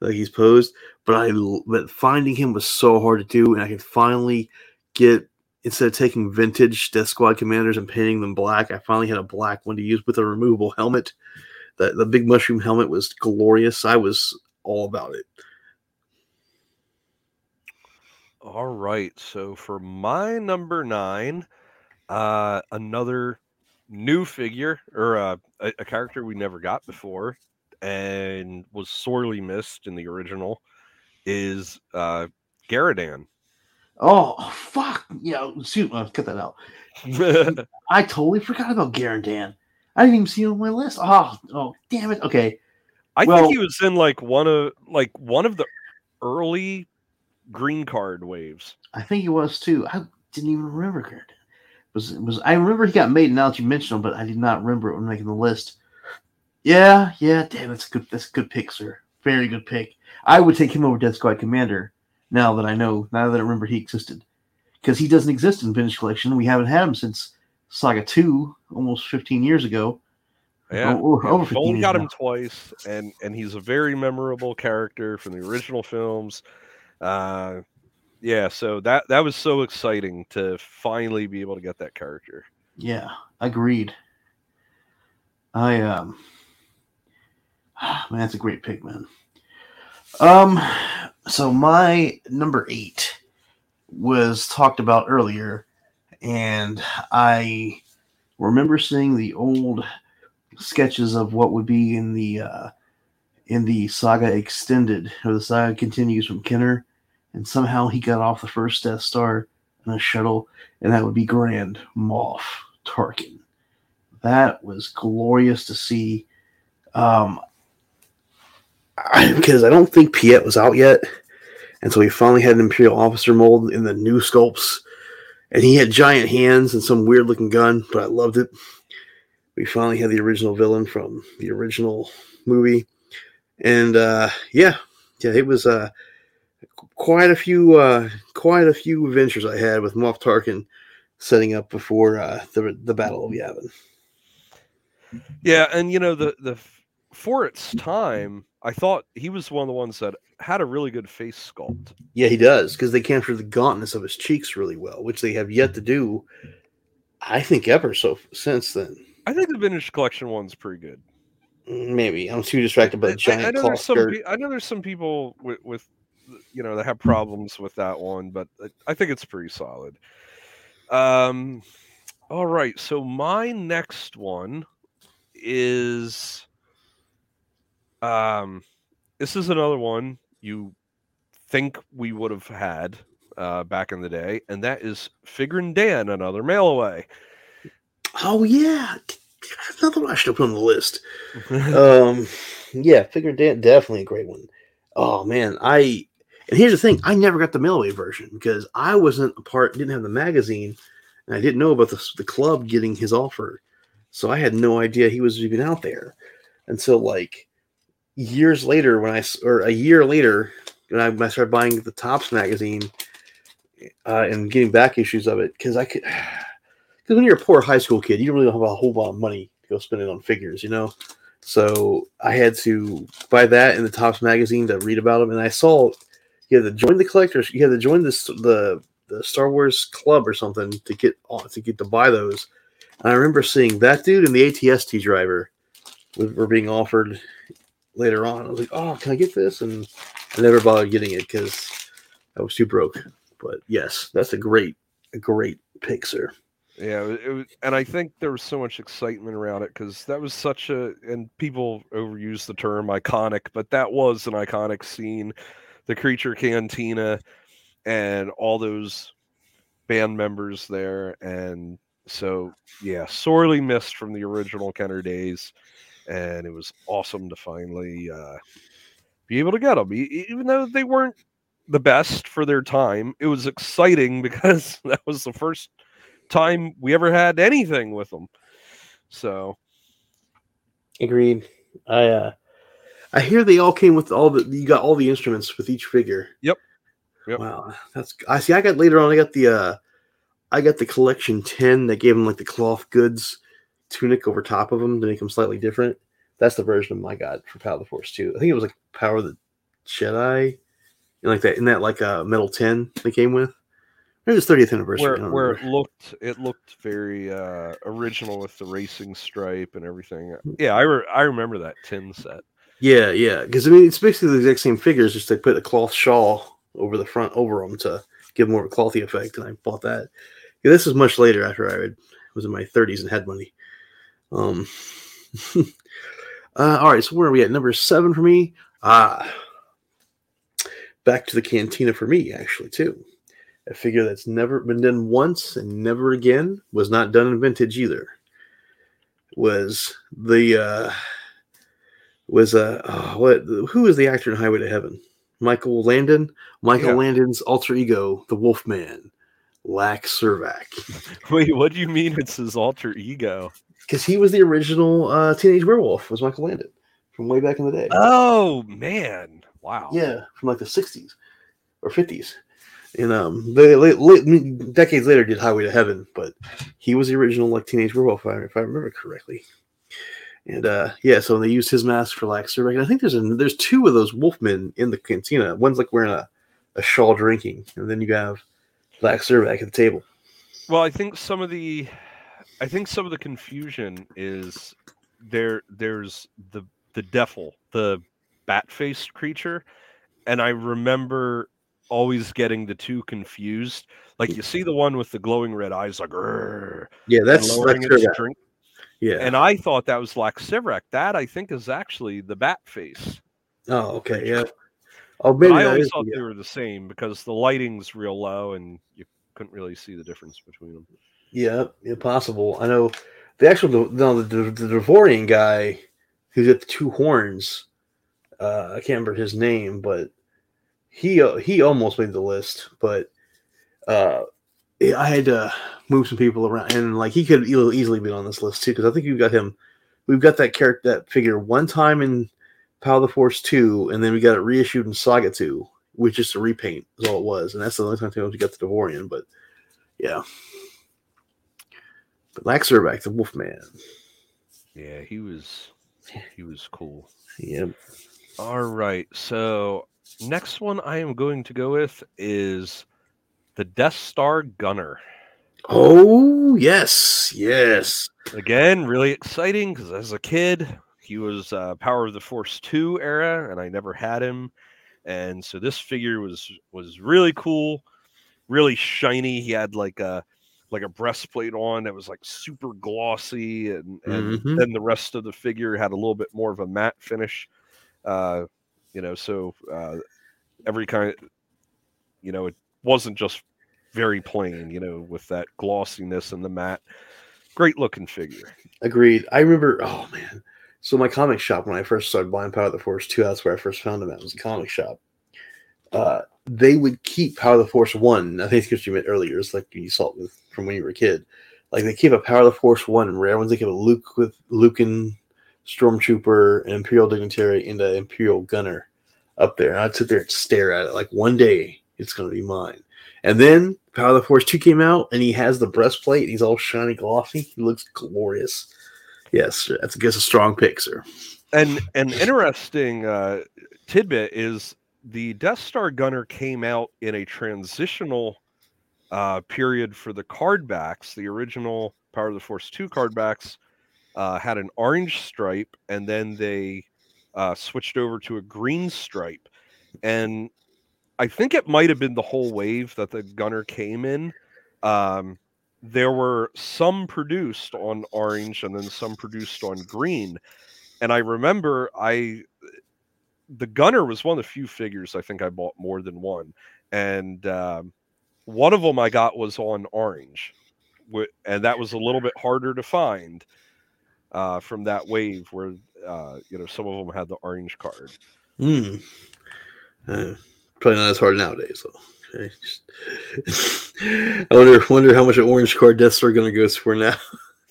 like he's posed. But I but finding him was so hard to do, and I could finally get instead of taking vintage Death Squad commanders and painting them black, I finally had a black one to use with a removable helmet. The the big mushroom helmet was glorious. I was all about it. All right, so for my number nine uh, another new figure or uh, a, a, character we never got before and was sorely missed in the original is uh, Garindan. Oh fuck! Yeah, shoot, uh, cut that out. I totally forgot about Garindan. I didn't even see him on my list. Oh, oh, damn it. Okay. I well, think he was in like one of like one of the early green card waves. I think he was too. I didn't even remember Garindan was was I remember he got made now that you mentioned him, but I did not remember it when making the list. Yeah, yeah, damn, that's a good that's a good pick, sir. Very good pick. I would take him over Death Squad Commander now that I know, now that I remember he existed. Because he doesn't exist in Vintage Collection. We haven't had him since Saga 2, almost 15 years ago. Yeah, or, or yeah, only got him twice, and and he's a very memorable character from the original films. Uh, yeah, so that that was so exciting to finally be able to get that character. Yeah, agreed. I um man, that's a great pick, man. Um so my number 8 was talked about earlier and I remember seeing the old sketches of what would be in the uh in the saga extended or the saga continues from Kenner and somehow he got off the first Death Star in a shuttle, and that would be Grand Moff Tarkin. That was glorious to see. Um, because I, I don't think Piett was out yet, and so we finally had an Imperial officer mold in the new sculpts, and he had giant hands and some weird looking gun, but I loved it. We finally had the original villain from the original movie, and uh, yeah, yeah, it was. Uh, quite a few uh, quite a few adventures I had with Moff Tarkin setting up before uh, the the Battle of Yavin. Yeah, and you know the the for its time, I thought he was one of the ones that had a really good face sculpt. Yeah, he does because they captured the gauntness of his cheeks really well, which they have yet to do. I think ever so since then. I think the vintage collection one's pretty good. Maybe I'm too distracted by the giant I, I know there's some, I know there's some people with, with you know, that have problems with that one, but I think it's pretty solid. Um, all right, so my next one is um, this is another one you think we would have had uh, back in the day, and that is Figrin D'an, another mail away. Oh yeah, another one I should have put on the list. um, yeah, Figrin D'an, definitely a great one. Oh man, I and here's the thing: I never got the mailaway version because I wasn't a part, didn't have the magazine, and I didn't know about the, the club getting his offer, so I had no idea he was even out there until like years later when I or a year later when I, when I started buying the Topps magazine uh, and getting back issues of it because I could because when you're a poor high school kid, you don't really have a whole lot of money to go spend it on figures, you know. So I had to buy that in the Topps magazine to read about them, and I saw you had to join the collectors. You had to join this the the Star Wars club or something to get to get to buy those. And I remember seeing that dude and the ATST driver were were being offered later on. I was like, oh, can I get this? And I never bothered getting it because I was too broke. But yes, that's a great, a great pick, sir. Yeah, it was, and I think there was so much excitement around it because that was such a, and people overuse the term iconic, but that was an iconic scene. The creature cantina and all those band members there. And so, yeah, sorely missed from the original Kenner days. And it was awesome to finally uh, be able to get them, even though they weren't the best for their time. It was exciting because that was the first time we ever had anything with them. So, Agreed. I uh I hear they all came with all the you got all the instruments with each figure. Yep. Yep. Wow, that's I see. I got later on. I got the uh I got the collection ten that gave them like the cloth goods tunic over top of them to make them slightly different. That's the version of my god for Power of the Force too. I think it was like Power of the Jedi, and like that in that like a uh, metal tin they came with. Maybe it's 30th anniversary. where where it looked it looked very uh original with the racing stripe and everything. Yeah, I re- I remember that tin set. Yeah, yeah. Because I mean, it's basically the exact same figures, just they put a cloth shawl over the front over them to give more of a clothy effect. And I bought that. Yeah, this was much later after I was in my 30s and had money. Um. uh, all right, so where are we at? Number seven for me. Ah, back to the cantina for me, actually, too. A figure that's never been done once and never again was not done in vintage either. Was the uh was uh oh, what who is the actor in Highway to Heaven? Michael Landon. Michael Yeah. Landon's alter ego, the Wolfman, Lak Sivrak, Wait, what do you mean it's his alter ego? Because he was the original uh, teenage werewolf. Was Michael Landon from way back in the day? Oh man. Wow. yeah, from like the '60s or '50s. And um, they late, late, decades later did Highway to Heaven, but he was the original like teenage werewolf, if I, remember correctly. And uh, yeah, so they used his mask for Sivrak. And I think there's a, there's two of those wolfmen in the cantina. One's like wearing a, a shawl drinking, and then you have Lak Sivrak at the table. Well, I think some of the I think some of the confusion is there there's the the Defel, the bat-faced creature, and I remember always getting the two confused. Like you see the one with the glowing red eyes like Yeah, that's lowering Lax its drink. Yeah. And I thought that was Lak Sivrak. That I think is actually the bat face. oh, okay. Yeah. Oh, maybe I always is- thought yeah. they were the same because the lighting's real low and you couldn't really see the difference between them. Yeah, impossible. I know the actual no the, the, Devorian guy who's got the two horns. Uh, I can't remember his name, but he uh, he almost made the list. But uh, I had to move some people around, and like he could easily been on this list too because I think we've got him. We've got that character that figure one time in Power of the Force two, and then we got it reissued in Saga two, which is a repaint is all it was, and that's the only time we got the Devorian. But yeah. But Lak Sivrak, the Wolfman. Yeah, he was he was cool. Yep. All right. So next one I am going to go with is the Death Star Gunner. Oh yes, yes. Again, really exciting because as a kid, he was uh, Power of the Force two era, and I never had him, and so this figure was was really cool, really shiny. He had like a like a breastplate on that was like super glossy, and and Mhm. then the rest of the figure had a little bit more of a matte finish. Uh, you know, so uh, every kind, you know, it wasn't just very plain. You know, with that glossiness and the matte. Great looking figure. Agreed. I remember. Oh man. So my comic shop when I first started buying Power of the Force two, that's where I first found them. At was a comic shop. Uh, they would keep Power of the Force one. I think it's what you meant earlier. It's like you saw it with, from when you were a kid. Like they keep a Power of the Force one and rare ones. They keep a Luke with Lucan Stormtrooper, an Imperial Dignitary, and an Imperial Gunner up there. And I'd sit there and stare at it. Like one day it's going to be mine. And then Power of the Force 2 came out and he has the breastplate. He's all shiny, glossy. He looks glorious. Yes, that's I guess a strong pick, sir. And an interesting uh, tidbit is the Death Star gunner came out in a transitional uh, period for the card backs. The original Power of the Force 2 card backs uh, had an orange stripe, and then they uh, switched over to a green stripe. And I think it might have been the whole wave that the gunner came in. Um, there were some produced on orange and then some produced on green. And I remember I the gunner was one of the few figures I think I bought more than one. And um, one of them I got was on orange. And that was a little bit harder to find uh, from that wave where, uh, you know, some of them had the orange card. Hmm. Uh, probably not as hard nowadays, though. I wonder wonder how much an orange card Death are going to go for now.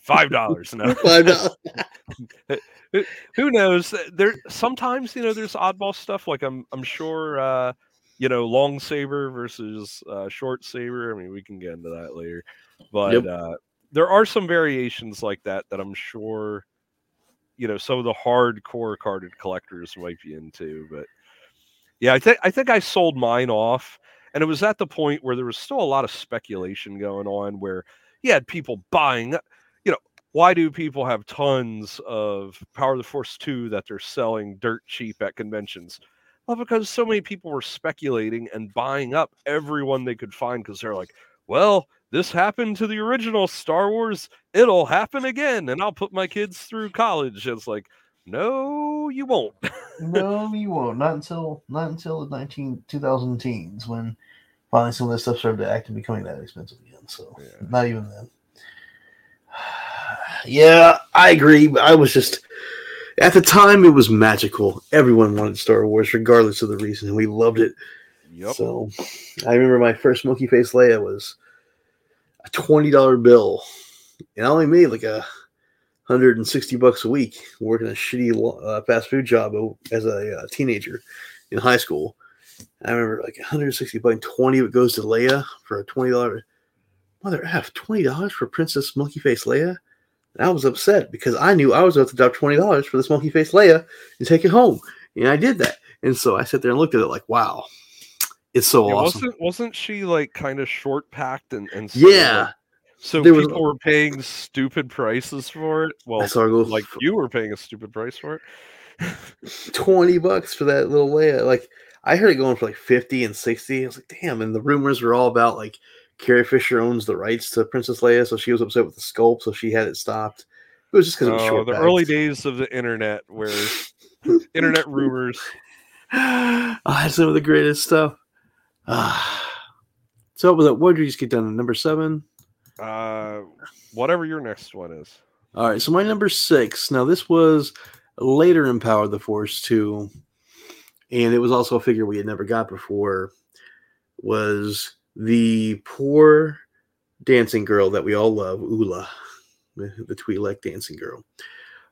Five dollars no. Five dollars. Who knows? There sometimes you know there's oddball stuff. Like I'm I'm sure uh, you know long saber versus uh, short saber. I mean we can get into that later, but yep. uh, there are some variations like that that I'm sure you know some of the hardcore carded collectors might be into. But yeah, I think I think I sold mine off and it was at the point where there was still a lot of speculation going on where you had people buying, you know, why do people have tons of Power of the Force 2 that they're selling dirt cheap at conventions? Well, because so many people were speculating and buying up everyone they could find because they're like, well, this happened to the original Star Wars. It'll happen again. And I'll put my kids through college. It's like, no, you won't. no, you won't. Not until not until the 19 2000 teens when finally some of this stuff started to act and becoming that expensive again. So yeah. not even then. yeah, I agree. I was just at the time it was magical. Everyone wanted Star Wars, regardless of the reason, and we loved it. Yep. So I remember my first Monkey Face Leia was a twenty dollar bill, and I only made like a 160 bucks a week working a shitty uh, fast food job as a uh, teenager in high school. I remember like 160 bucks, 20 of it goes to Leia for a $20. Mother F, $20 for Princess Monkey Face Leia? And I was upset because I knew I was about to drop $20 for this Monkey Face Leia and take it home. And I did that. And so I sat there and looked at it like, wow, it's so yeah, awesome. Wasn't, wasn't she like kind of short packed and, and yeah. Like, so there people was, were paying stupid prices for it. Well, like you were paying a stupid price for it. Twenty bucks for that little Leia. Like I heard it going for like fifty and sixty. I was like, damn. And the rumors were all about like Carrie Fisher owns the rights to Princess Leia, so she was upset with the sculpt, so she had it stopped. It was just because oh, it was oh, short. The bags. early days of the internet, where internet rumors. Had some of the greatest stuff. so, what did you just get done? Number seven. Uh, whatever your next one is. All right, so my number six. Now this was later in Power the Force two, and it was also a figure we had never got before. Was the poor dancing girl that we all love, Oola, the, Twi'lek dancing girl.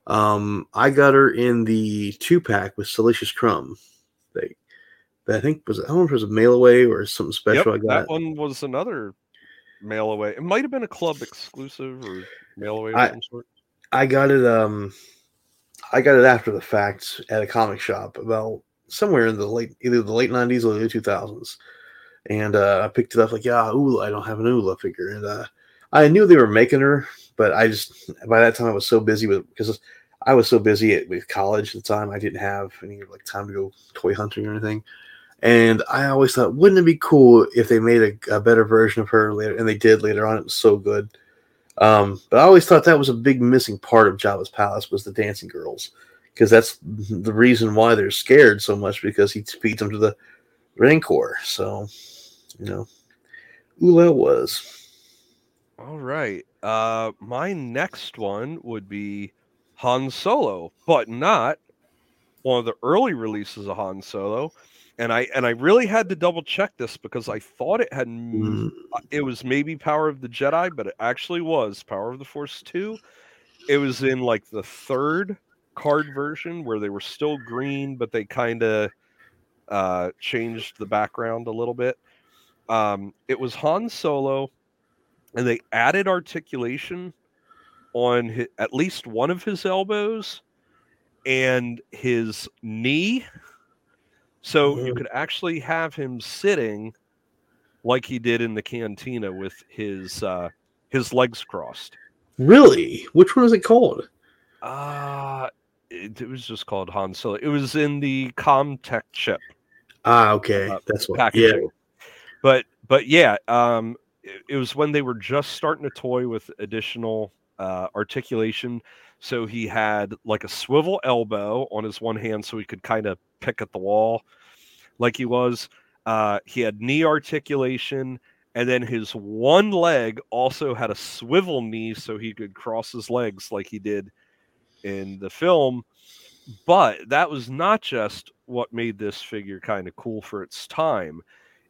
Um, I got her in the two pack with Salacious Crumb. They, I think was I don't know if it was a mail away or something special. Yep, I got that one was another mail away. It might have been a club exclusive or mail away I. I got it um I got it after the fact at a comic shop about somewhere in the late either the late nineties or the two thousands. And uh, I picked it up like, yeah, Oola, I don't have an Oola figure. And uh, I knew they were making her, but I just by that time I was so busy with because I was so busy at, with college at the time I didn't have any like time to go toy hunting or anything. And I always thought, wouldn't it be cool if they made a, a better version of her later? And they did later on. It was so good. Um, but I always thought that was a big missing part of Jabba's palace was the dancing girls, because that's the reason why they're scared so much because he feeds them to the Rancor. So, you know, Oola was. All right. Uh, my next one would be Han Solo, but not one of the early releases of Han Solo and I and I really had to double check this because I thought it had mm. it was maybe Power of the Jedi, but it actually was Power of the Force 2. It was in like the third card version where they were still green, but they kind of uh, changed the background a little bit. Um, it was Han Solo, and they added articulation on hi at least one of his elbows and his knee. So you Mhm. could actually have him sitting like he did in the cantina with his uh, his legs crossed. Really? Which one was it called? Uh it, it was just called Han Solo. It was in the CommTech chip. Ah, okay. Uh, That's what. Yeah. But but yeah, um, it, it was when they were just starting to toy with additional uh, articulation. So he had like a swivel elbow on his one hand, so he could kind of pick at the wall, like he was. Uh, he had knee articulation, and then his one leg also had a swivel knee, so he could cross his legs like he did in the film. But that was not just what made this figure kind of cool for its time.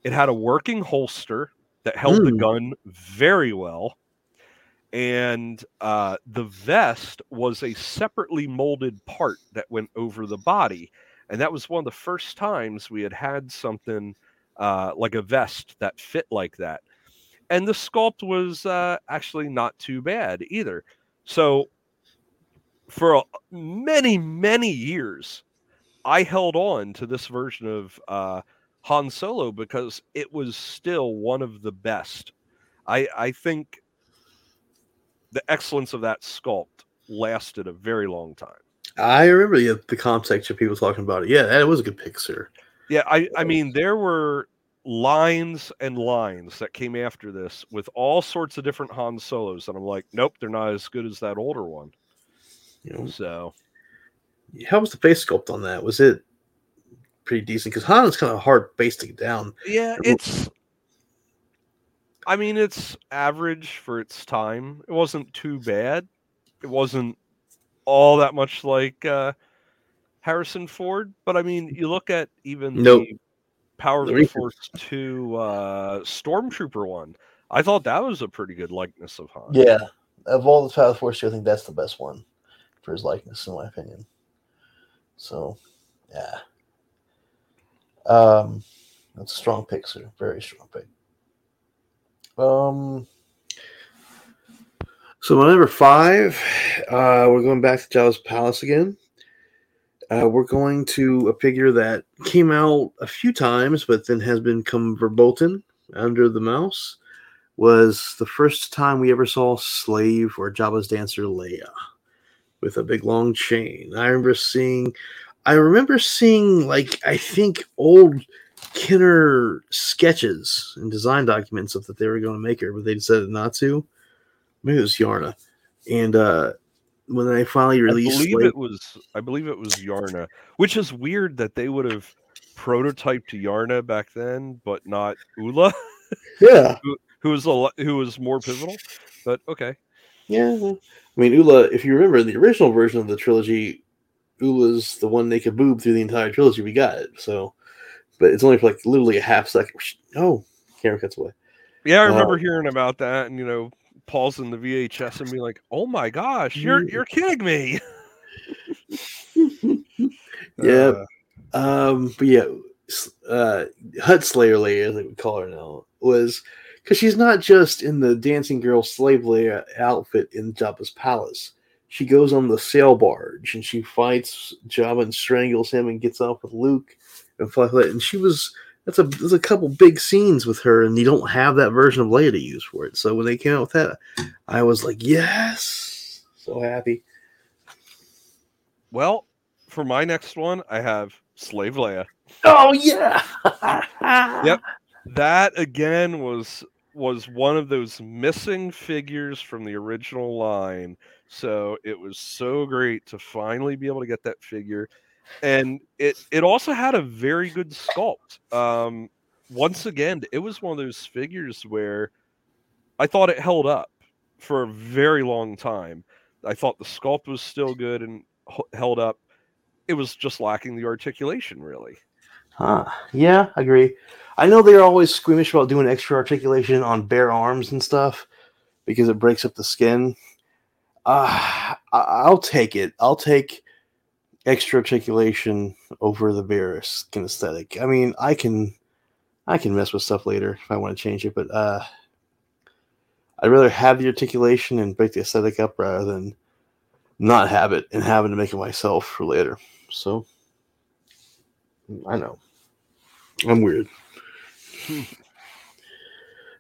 It had a working holster that held the Mm. gun very well. And uh, the vest was a separately molded part that went over the body. And that was one of the first times we had had something uh, like a vest that fit like that. And the sculpt was uh, actually not too bad either. So for a, many, many years, I held on to this version of uh, Han Solo because it was still one of the best. I, I think the excellence of that sculpt lasted a very long time. I remember the, the comp section people talking about it. Yeah, that was a good picture. Yeah, I, I mean, there were lines and lines that came after this with all sorts of different Han Solos, and I'm like, nope, they're not as good as that older one. You know, So how was the face sculpt on that? Was it pretty decent? Because Han is kind of hard face to get down. yeah, it's. I mean, it's average for its time. It wasn't too bad. It wasn't all that much like uh, Harrison Ford, but I mean, you look at even Nope. the Power of The the Force two uh, Stormtrooper one. I thought that was a pretty good likeness of Han. Yeah, of all the Power of the Force, two, I think that's the best one for his likeness, in my opinion. So, yeah, um, that's a strong pick, sir. Very strong pick. Um, So my number five, uh, we're going back to Jabba's palace again. Uh, we're going to a figure that came out a few times, but then has been come verboten under the mouse. Was the first time we ever saw Slave or Jabba's dancer Leia with a big long chain. I remember seeing, I remember seeing like I think old Kenner sketches and design documents of that they were going to make her, but they decided not to maybe it was Yarna. And uh when they finally released, I believe Slave- it was. I believe it was Yarna, which is weird that they would have prototyped Yarna back then, but not Oola, yeah, who was a who was more pivotal. But okay, yeah. I mean Oola, if you remember the original version of the trilogy, Oola's the one naked boob through the entire trilogy. We got it. So but it's only for like literally a half second. Oh, camera cuts away. yeah, I Uh, remember hearing about that, and you know, pausing the VHS and being like, "Oh my gosh, you're you're kidding me!" Yeah. Uh, Um, but yeah, uh, Huttslayer as they would call her now, was because she's not just in the dancing girl slave Leia outfit in Jabba's palace. She goes on the sail barge and she fights Jabba and strangles him and gets off with Luke and stuff that. And she was that's a there's a couple big scenes with her, and you don't have that version of Leia to use for it. So when they came out with that, I was like, yes, so happy. well, for my next one, I have Slave Leia. Oh yeah, Yep. that again was was one of those missing figures from the original line so it was so great to finally be able to get that figure and it it also had a very good sculpt um once again it was one of those figures where i thought it held up for a very long time i thought the sculpt was still good and held up it was just lacking the articulation really Huh. Yeah, I agree. I know they're always squeamish about doing extra articulation on bare arms and stuff because it breaks up the skin. Uh, I'll take it. I'll take extra articulation over the bare skin aesthetic. I mean, I can, I can mess with stuff later if I want to change it, but uh, I'd rather have the articulation and break the aesthetic up rather than not have it and having to make it myself for later. So I know. I'm weird.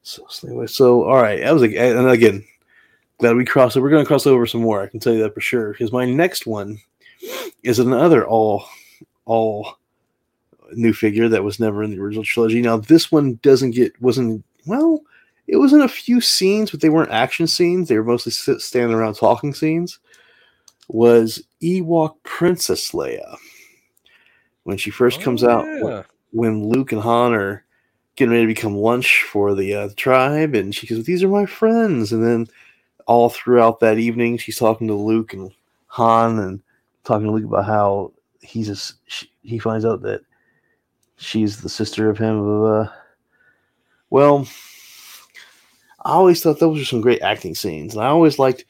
so, so anyway, so all right, that was a, and again, glad we crossed it. We're gonna cross over some more. I can tell you that for sure. Because my next one is another all all new figure that was never in the original trilogy. Now this one doesn't get wasn't well. It was in a few scenes, but they weren't action scenes. They were mostly sit, standing around talking scenes. Was Ewok Princess Leia when she first Oh, comes out? yeah. When Luke and Han are getting ready to become lunch for the uh, tribe, and she goes, "These are my friends." And then all throughout that evening, she's talking to Luke and Han, and talking to Luke about how he's a, she, he finds out that she's the sister of him. Blah. Well, I always thought those were some great acting scenes, and I always liked.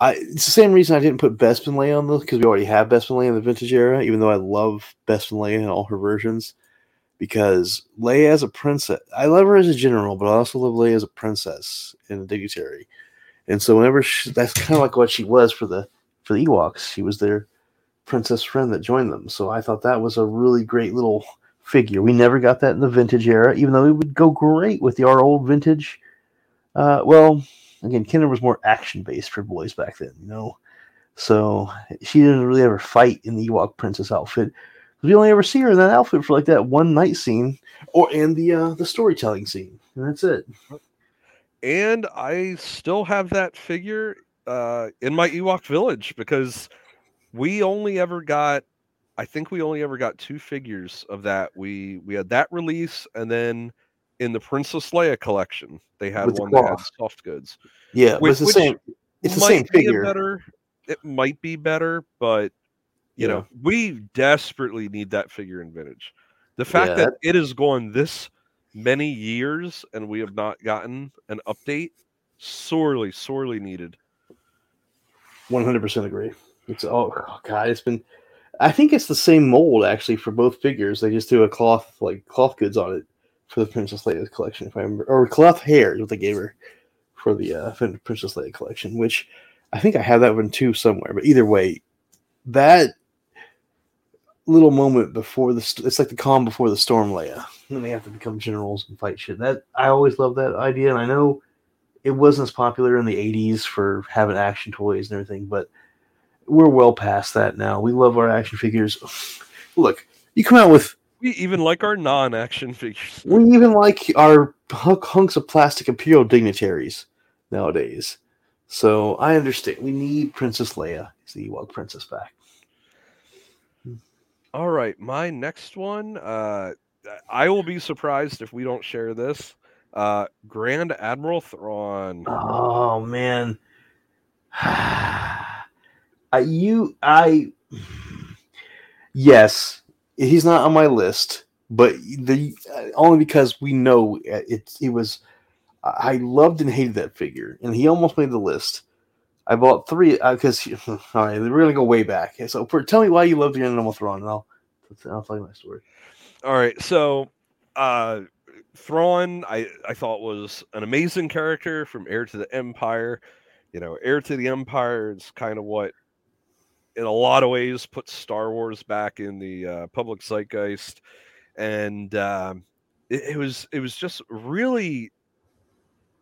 I, it's the same reason I didn't put Bespin on those because we already have Bespin in the vintage era. Even though I love Bespin in all her versions, because Leia as a princess, I love her as a general, but I also love Leia as a princess and a dignitary. And so whenever she, that's kind of like what she was for the for the Ewoks, she was their princess friend that joined them. So I thought that was a really great little figure. We never got that in the vintage era, even though it would go great with the our old vintage. Uh, well, again, Kenner was more action based for boys back then, you know. So she didn't really ever fight in the Ewok princess outfit. We only ever see her in that outfit for like that one night scene, or and the uh, the storytelling scene, and that's it. And I still have that figure uh, in my Ewok village because we only ever got, I think we only ever got two figures of that. We we had that release, and then in the Princess Leia collection, they had With the one that had soft goods. Yeah, Which- it's the same. It's the same figure. better. It might be better, but you Yeah. know, we desperately need that figure in vintage. The fact Yeah, that it has gone this many years and we have not gotten an update, sorely, sorely needed. One hundred percent agree. It's oh, oh god, it's been. I think it's the same mold actually for both figures. They just do a cloth like cloth goods on it for the Princess Leia collection, if I remember, or cloth hair is what they gave her for the uh, Princess Leia collection. Which I think I have that one too somewhere. But either way, that little moment before the st- it's like the calm before the storm, Leia. Then they have to become generals and fight shit. That I always love that idea, and I know it wasn't as popular in the 80s for having action toys and everything, but we're well past that now. We love our action figures. Look, you come out with We even like our non-action figures. we even like our hunk- hunks of plastic imperial dignitaries nowadays. So I understand. We need Princess Leia, as the Ewok princess back. All right, my next one. Uh, I will be surprised if we don't share this. Uh, Grand Admiral Thrawn. Oh man, I you I yes, he's not on my list, but the uh, only because we know it. It was I loved and hated that figure, and he almost made the list. I bought three because all right, we're gonna go way back. So for, tell me why you loved the Admiral Thrawn, and I'll I'll tell you my story. All right, so uh Thrawn I I thought was an amazing character from Heir to the Empire. You know, Heir to the Empire is kind of what in a lot of ways puts Star Wars back in the uh, public zeitgeist and um it, it was it was just really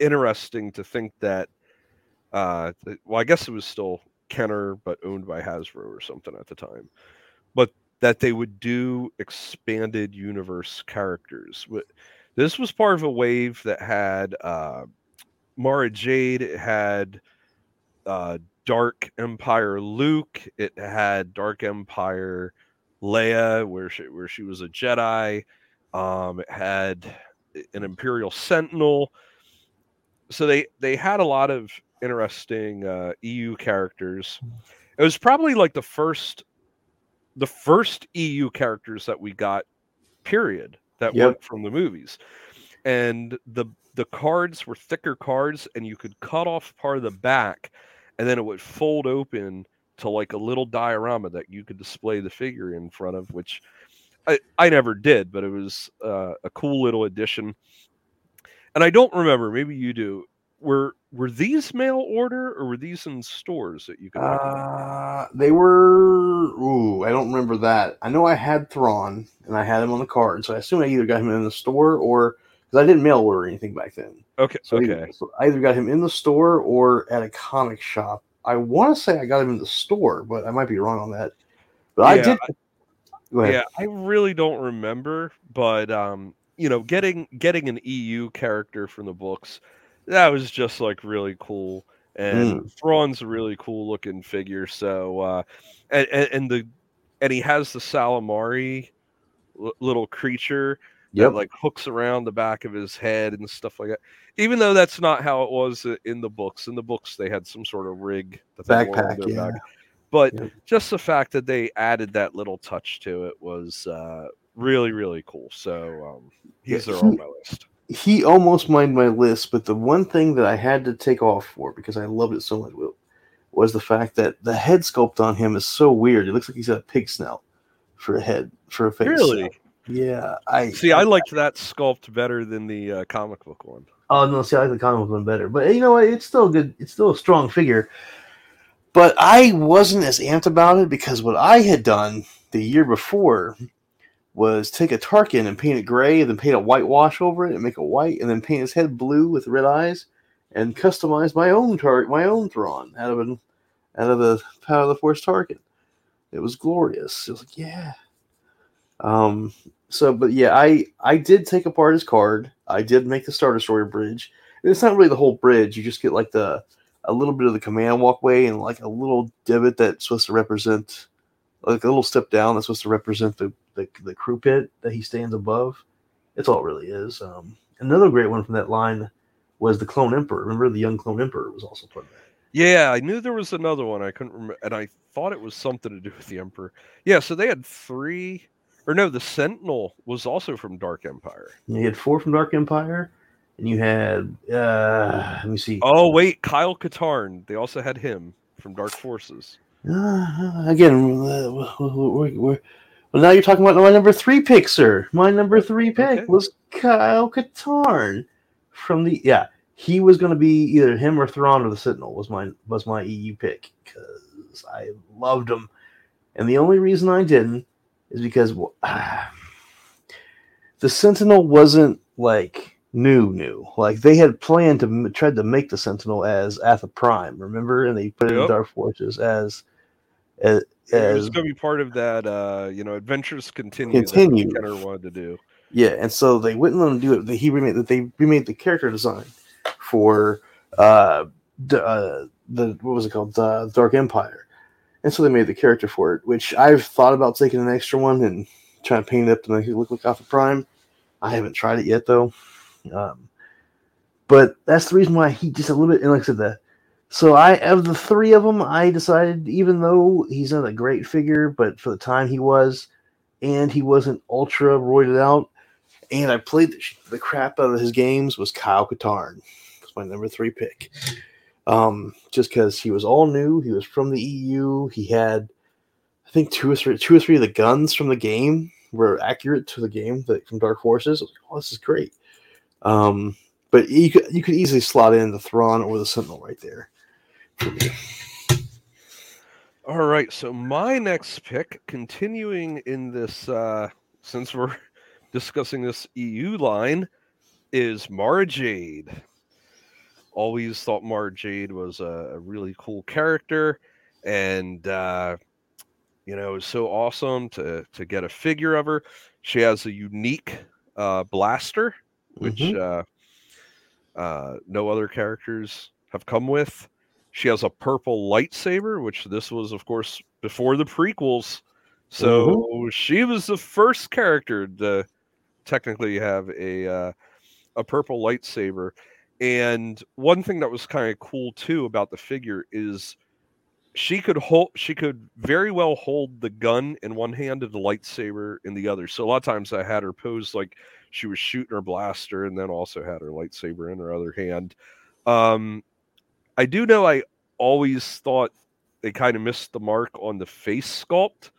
interesting to think that uh well I guess it was still Kenner but owned by Hasbro or something at the time. But that they would do expanded universe characters. This was part of a wave that had uh, Mara Jade, it had uh, Dark Empire Luke, it had Dark Empire Leia, where she where she was a Jedi. Um, it had an Imperial Sentinel. So they they had a lot of interesting uh, EU characters. It was probably like the first the first EU characters that we got, period, that Yep. weren't from the movies. And the the cards were thicker cards, and you could cut off part of the back, and then it would fold open to like a little diorama that you could display the figure in front of, which I, I never did, but it was uh, a cool little addition. And I don't remember, maybe you do. Were were these mail order or were these in stores that you could? Uh, they were. Ooh, I don't remember that. I know I had Thrawn and I had him on the card, so I assume I either got him in the store or because I didn't mail order anything back then. okay, So, okay. either, so I either got him in the store or at a comic shop. I want to say I got him in the store, but I might be wrong on that. But I did. Yeah, I really don't remember, but um, you know, getting getting an EU character from the books, that was just like really cool. And Mm. Thrawn's a really cool looking figure. So, uh, and, and and the and he has the Salamari l- little creature Yep. that like hooks around the back of his head and stuff like that. Even though that's not how it was in the books. In the books, they had some sort of rig that they wore on Backpack, yeah. back. But Yep. just the fact that they added that little touch to it was uh, really, really cool. So um, he's Yeah, there on my list. He almost made my list, but the one thing that I had to take off for because I loved it so much was the fact that the head sculpt on him is so weird. It looks like he's got a pig snout for a head for a face. Really? Yeah. I See, I liked that sculpt better than the uh, comic book one. Oh no, see, I like the comic book one better, but you know what? It's still good. It's still a strong figure. But I wasn't as amped about it because what I had done the year before was take a Tarkin and paint it gray, and then paint a whitewash over it and make it white, and then paint his head blue with red eyes, and customize my own tar- my own Thrawn out of an out of the Power of the Force Tarkin. It was glorious. It was like, yeah. Um. So, but yeah, I I did take apart his card. I did make the Star Destroyer bridge. And it's not really the whole bridge. You just get like the a little bit of the command walkway and like a little divot that's supposed to represent like a little step down that's supposed to represent the the, the crew pit that he stands above. It's all it really is. Um, another great one from that line was the Clone Emperor. Remember the young Clone Emperor was also part of that. Yeah, I knew there was another one. I couldn't remember, and I thought it was something to do with the Emperor. Yeah, so they had three, or no, the Sentinel was also from Dark Empire. And you had four from Dark Empire, and you had uh, let me see. Oh wait, Kyle Katarn. They also had him from Dark Forces. Uh, again, uh, we're, we're, we're, well, now you're talking about my number three pick, sir. My number three pick Okay. was Kyle Katarn from the yeah. He was going to be either him or Thrawn or the Sentinel was my was my EU pick because I loved him, and the only reason I didn't is because ah, the Sentinel wasn't like new new like they had planned to tried to make the Sentinel as Alpha Prime, remember, and they put it in Dark Forces as as It was going to be part of that, uh, you know, Adventures Continue. Continue. Kenner wanted to do. Yeah, and so they wouldn't let him do it. They, he remade that they remade the character design for uh, the, uh, the what was it called, the Dark Empire, and so they made the character for it. Which I've thought about taking an extra one and trying to paint it up to make it look like Alpha Prime. I haven't tried it yet though. Um, but that's the reason why he just a little bit. And like I said, the so I of the three of them, I decided even though he's not a great figure, but for the time he was, and he wasn't ultra roided out and I played the, the crap out of his games was Kyle Katarn. Was my number three pick. Um, just because he was all new, he was from the EU. He had, I think, two or three, two or three of the guns from the game were accurate to the game that from Dark Forces. Like, oh, this is great. Um, but you could you could easily slot in the Thrawn or the Sentinel right there. All right, so my next pick, continuing in this, uh, since we're discussing this EU line, is Mara Jade. Always thought Mara Jade was a, a really cool character, and uh, you know, it was so awesome to to get a figure of her. She has a unique uh, blaster, which Mhm. uh, uh, no other characters have come with. She has a purple lightsaber, which this was, of course, before the prequels. So she was the first character to technically have a uh, a purple lightsaber. And one thing that was kind of cool too about the figure is she could hold she could very well hold the gun in one hand and the lightsaber in the other. So a lot of times I had her pose like she was shooting her blaster and then also had her lightsaber in her other hand. Um I do know I always thought they kind of missed the mark on the face sculpt.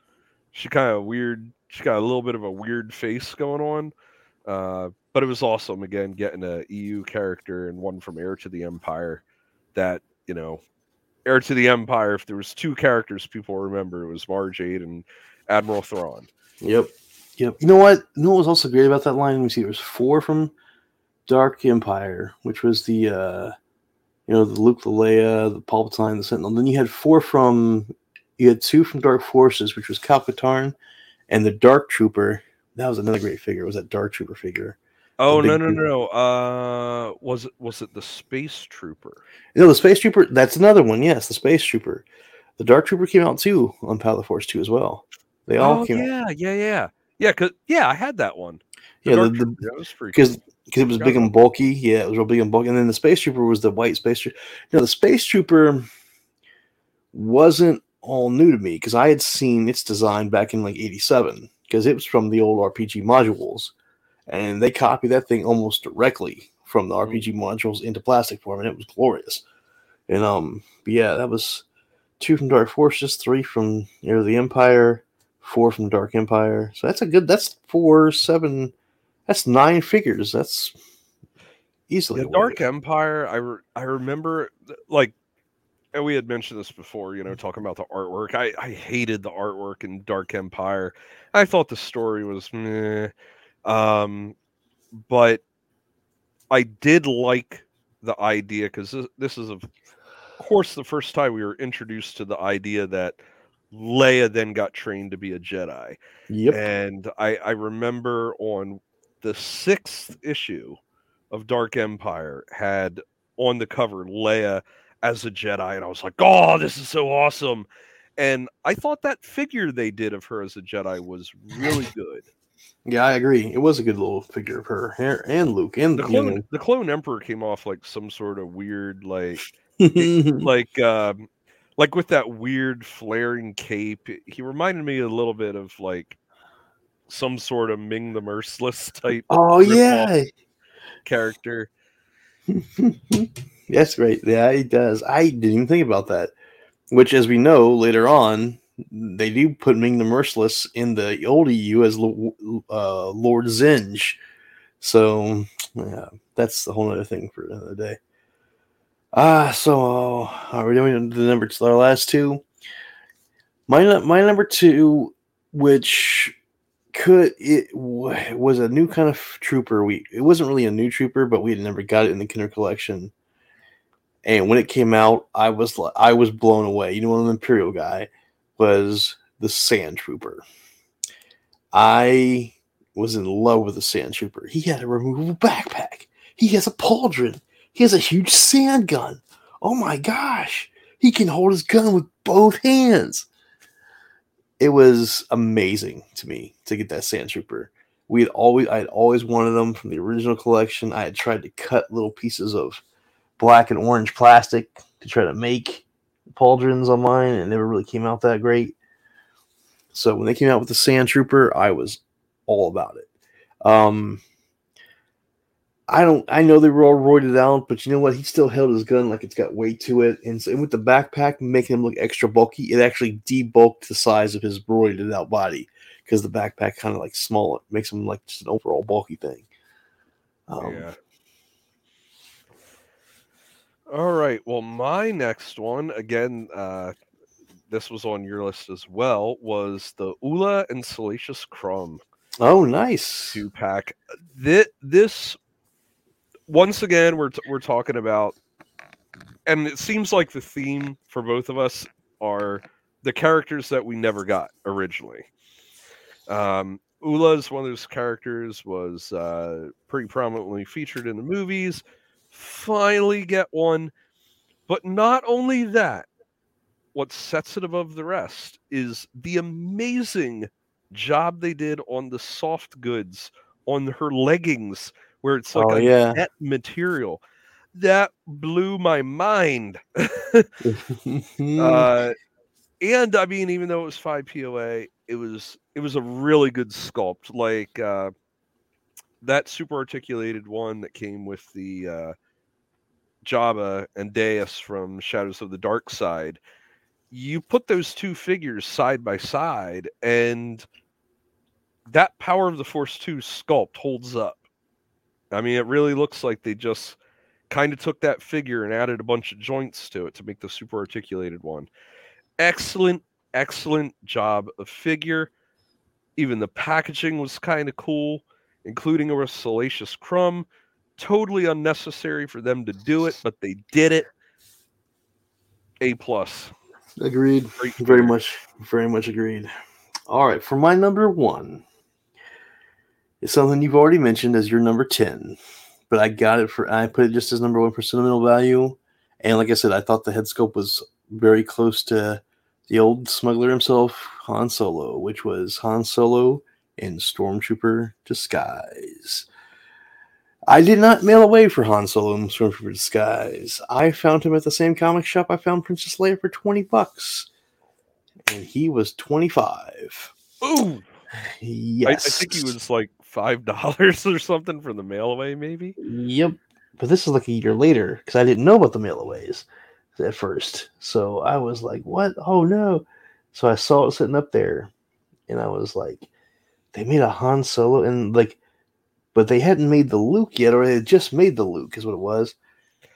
She kind of weird. She got a little bit of a weird face going on, uh, but it was awesome. Again, getting a EU character and one from Heir to the Empire. that you know, heir to the Empire. If there was two characters people remember, it was Mara Jade and Admiral Thrawn. Yep. Yep. You know what? You know what was also great about that line? Let me see. There was four from Dark Empire, which was the uh you know, the Luke, Leia, the Palpatine, the Sentinel. Then you had four from you had two from Dark Forces, which was Kyle Katarn and the Dark Trooper. That was another great figure. It was that Dark Trooper figure. Oh big no no no! Uh, was it was it the Space Trooper? You know, the Space Trooper, that's another one. Yes, the Space Trooper. The Dark Trooper came out too on Power of the Force 2 as well. They all oh came out. yeah yeah yeah yeah. Cause yeah, I had that one. The Yeah, the, Dark the, Trooper, that was pretty because. Because it was big and bulky. Yeah, it was real big and bulky. And then the Space Trooper was the white Space Trooper. Now the Space Trooper wasn't all new to me because I had seen its design back in like '87 because it was from the old RPG modules, and they copied that thing almost directly from the. RPG modules into plastic form, and it was glorious. And um, but yeah, that was two from Dark Forces, three from Heir of the Empire, four from Dark Empire. So that's a good. That's four, seven. That's nine figures. That's easily The Dark. Empire, I re- I remember like, and we had mentioned this before. You know, talking about the artwork. I I hated the artwork in Dark Empire. I thought the story was meh. Um, but I did like the idea because this, this is of course the first time we were introduced to the idea that Leia then got trained to be a Jedi. Yep. And I, I remember on the sixth issue of Dark Empire had on the cover Leia as a Jedi, and I was like, oh, this is so awesome. And I thought that figure they did of her as a Jedi was really good. Yeah, I agree. It was a good little figure of her and Luke and The clone, the clone Emperor came off like some sort of weird, like, like, um, like with that weird flaring cape. He reminded me a little bit of like some sort of Ming the Merciless type oh yeah, character. that's great. Yeah, he does. I didn't even think about that. Which, as we know later on, they do put Ming the Merciless in the old EU as uh, Lord Zinj. So, yeah, that's a whole other thing for another day. Ah, so are we doing the number two, our last two? My my number two, which could it w- was a new kind of trooper. We it wasn't really a new trooper, but we had never got it in the Kenner collection. And when it came out, I was I was blown away. You know, what an Imperial guy was the Sand Trooper. I was in love with the Sand Trooper. He had a removable backpack. He has a pauldron. He has a huge sand gun. Oh my gosh! He can hold his gun with both hands. It was amazing to me to get that Sand Trooper. We had always I had always wanted them from the original collection. I had tried to cut little pieces of black and orange plastic to try to make pauldrons on mine, and it never really came out that great. So when they came out with the Sand Trooper, I was all about it. Um, I don't. I know they were all roided out, but you know what? He still held his gun like it's got weight to it, and, so, and with the backpack making him look extra bulky, it actually debulked the size of his roided out body because the backpack kind of like small, it makes him like just an overall bulky thing. Um, yeah. All right. Well, my next one, again, uh, this was on your list as well, was the Oola and Salacious Crumb Oh, nice. two pack. This, this once again, we're, t- we're talking about, and it seems like the theme for both of us are the characters that we never got originally. Um, Oola is one of those characters was uh, pretty prominently featured in the movies. Finally get one, but not only that. What sets it above the rest is the amazing job they did on the soft goods on her leggings, where it's like oh a yeah. net material. That blew my mind. Uh, and I mean, even though it was five POA, it was it was a really good sculpt. Like uh, that super articulated one that came with the uh, Jabba and Deus from Shadows of the Dark Side. You put those two figures side by side, and that Power of the Force two sculpt holds up. I mean, it really looks like they just kind of took that figure and added a bunch of joints to it to make the super articulated one. Excellent, excellent job of figure. Even the packaging was kind of cool, including a Salacious Crumb. Totally unnecessary for them to do it, but they did it. A plus. Agreed. Very much, very much agreed. All right, for my number one, it's something you've already mentioned as your number ten, but I got it for I put it just as number one for sentimental value, and like I said, I thought the head sculpt was very close to the old smuggler himself, Han Solo, which was Han Solo in Stormtrooper disguise. I did not mail away for Han Solo in Stormtrooper disguise. I found him at the same comic shop I found Princess Leia for 20 bucks. And he was 25. Ooh. Yes. I, I think he was like five dollars or something for the mail away, maybe. Yep. But this is like a year later because I didn't know about the mail aways at first. So I was like, what? Oh no. So I saw it sitting up there and I was like, they made a Han Solo and like, but they hadn't made the Luke yet, or they had just made the Luke, is what it was.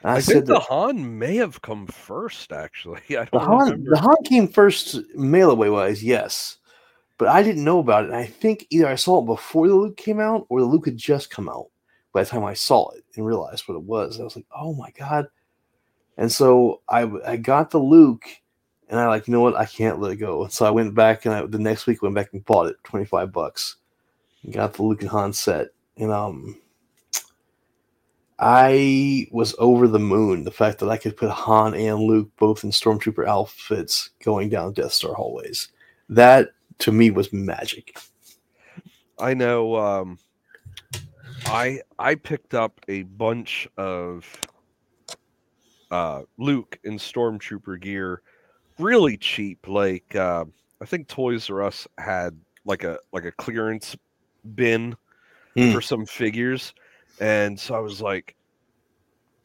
I, I think the that, Han may have come first, actually. i the Han, the Han came first mail away wise, yes. But I didn't know about it. And I think either I saw it before the Luke came out or the Luke had just come out by the time I saw it and realized what it was. I was like, oh my God, and so I I got the Luke, and I like you know what I can't let it go. And so I went back and I, the next week went back and bought it twenty five bucks, and got the Luke and Han set. And um, I was over the moon. The fact that I could put Han and Luke both in stormtrooper outfits going down Death Star hallways. That to me was magic. I know. Um, I I picked up a bunch of uh, Luke in Stormtrooper gear really cheap. Like uh, I think Toys R Us had like a like a clearance bin mm. for some figures, and so I was like,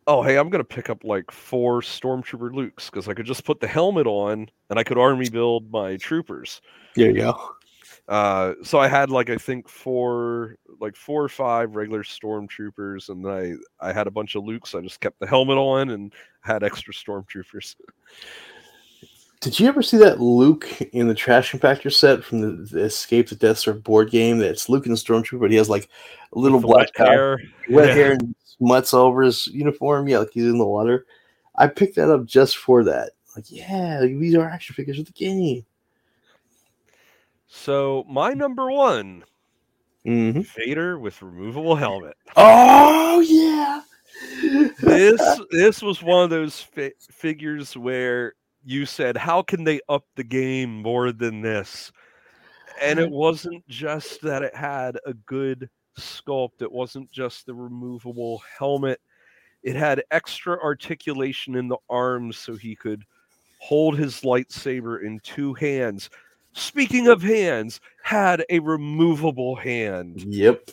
"Oh, hey, I'm gonna pick up like four Stormtrooper Lukes because I could just put the helmet on and I could army build my troopers." There you go. Uh, so I had like I think four, like four or five regular stormtroopers, and I I had a bunch of Lukes. I just kept the helmet on and had extra stormtroopers. Did you ever see that Luke in the Trash Compactor set from the, the Escape the Death Star board game? That's Luke in the Stormtrooper, but he has like a little black hair, wet yeah. hair, and all over his uniform. Yeah, like he's in the water. I picked that up just for that. Like, yeah, these are action figures of the game. So my number one, mm-hmm. Vader with removable helmet. Oh yeah. this this was one of those fi- figures where you said, "How can they up the game more than this?" And it wasn't just that it had a good sculpt. It wasn't just the removable helmet. It had extra articulation in the arms so he could hold his lightsaber in two hands speaking of hands, had a removable hand. Yep.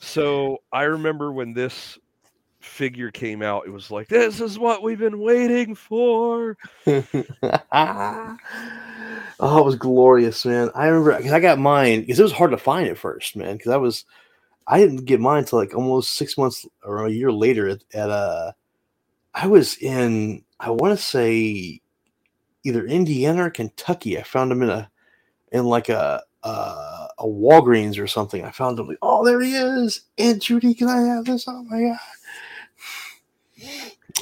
So I remember when this figure came out, it was like, this is what we've been waiting for. oh, it was glorious, man. I remember because I got mine because it was hard to find at first, man. Because I was, I didn't get mine until like almost six months or a year later at, at uh, I was in, I want to say either Indiana or Kentucky. I found them in a in like a a, a Walgreens or something. I found him like, oh, there he is. Aunt Judy, can I have this? Oh my god.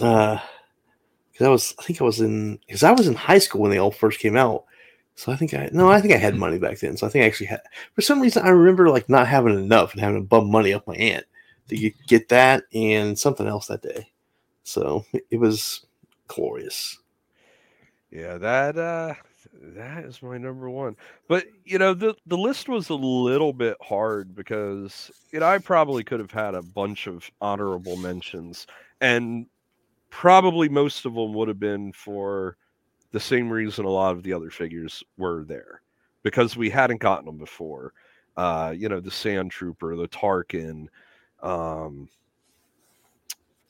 Uh, because I was, I think I was in, because I was in high school when they all first came out. So I think I, no, I think I had money back then. So I think I actually had, for some reason, I remember like not having enough and having to bum money off my aunt to get that and something else that day. So it was glorious. Yeah, that uh that is my number one. But you know, the the list was a little bit hard because you know I probably could have had a bunch of honorable mentions, and probably most of them would have been for the same reason a lot of the other figures were there because we hadn't gotten them before. Uh, you know, the Sand Trooper, the Tarkin, um,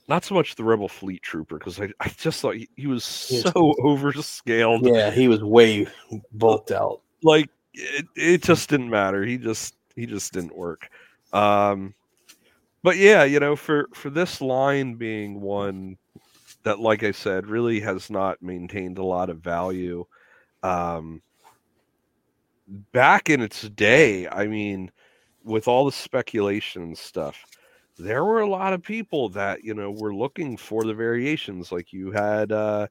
not so much the Rebel Fleet Trooper because I, I just thought he, he was so overscaled. Yeah, he was way bulked out. Like it, it just didn't matter. He just he just didn't work. Um, but yeah, you know, for for this line being one that, like I said, really has not maintained a lot of value. Um, back in its day, I mean, with all the speculation and stuff, there were a lot of people that you know were looking for the variations. Like you had uh,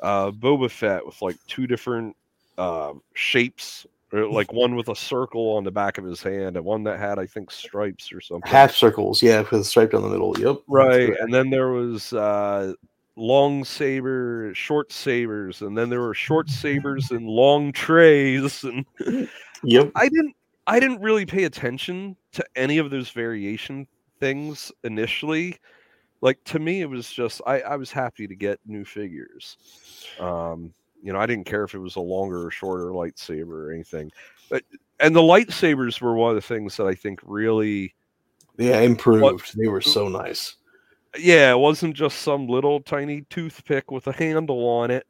uh, Boba Fett with like two different uh, shapes, or like one with a circle on the back of his hand, and one that had I think stripes or something. Half circles, yeah, with a stripe down the middle. Yep, right. And then there was uh, long saber, short sabers, and then there were short sabers and long trays. And yep, I didn't. I didn't really pay attention to any of those variation things initially. Like to me, it was just I, I was happy to get new figures. Um, you know, I didn't care if it was a longer or shorter lightsaber or anything. But and the lightsabers were one of the things that I think really yeah improved. What, they were so nice. Yeah, it wasn't just some little tiny toothpick with a handle on it,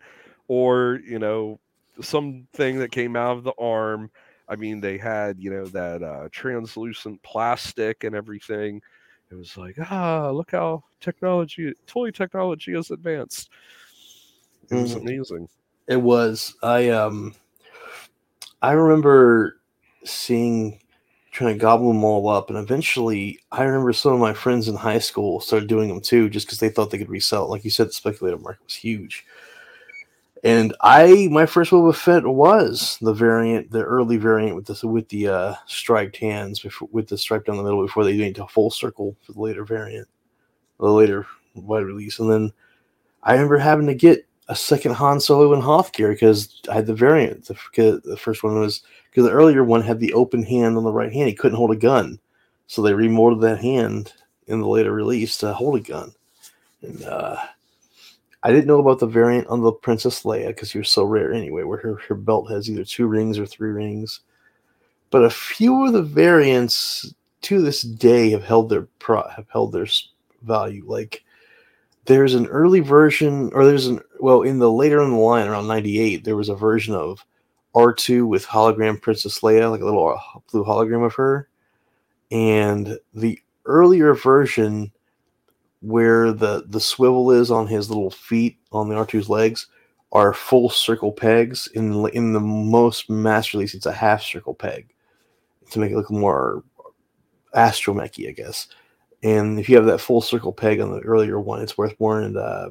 or you know, something that came out of the arm. I mean, they had you know that uh, translucent plastic and everything. It was like, ah, look how technology, toy technology has advanced. It was mm. amazing. It was. I um, I remember seeing trying to gobble them all up, and eventually, I remember some of my friends in high school started doing them too, just because they thought they could resell. Like you said, the speculative market was huge. And I, my first Boba Fett was the variant, the early variant with the with the uh, striped hands, before, with the stripe down the middle before they went to full circle for the later variant, the later wide release. And then I remember having to get a second Han Solo and Hoth gear because I had the variant. The, the first one was because the earlier one had the open hand on the right hand; he couldn't hold a gun, so they remolded that hand in the later release to hold a gun. And uh, I didn't know about the variant on the Princess Leia because she was so rare anyway, where her, her belt has either two rings or three rings. But a few of the variants to this day have held their pro, have held their value. Like there's an early version, or there's an well in the later in the line around '98, there was a version of R2 with hologram Princess Leia, like a little uh, blue hologram of her, and the earlier version where the the swivel is on his little feet on the R2's legs are full circle pegs. In in the most mass release, it's a half circle peg to make it look more astromechy, I guess. And if you have that full circle peg on the earlier one, it's worth more. And uh,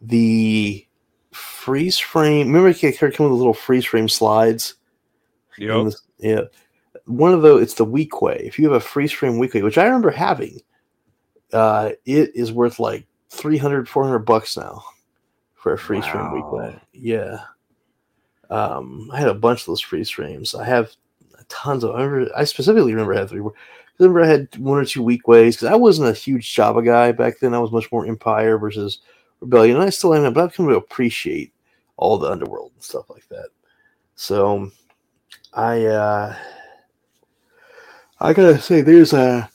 the freeze frame, remember, it came with little freeze frame slides. Yep. yeah. One of those, it's the Weequay. If you have a freeze frame Weequay, which I remember having, uh, it is worth like 300 400 bucks now for a free wow. frame Weequay yeah um, i had a bunch of those free streams. i have tons of i, remember, I specifically remember i had three I remember i had one or two Weequays because i wasn't a huge jabba guy back then i was much more empire versus rebellion and i still am but i've come to appreciate all the underworld and stuff like that so i uh i gotta say there's a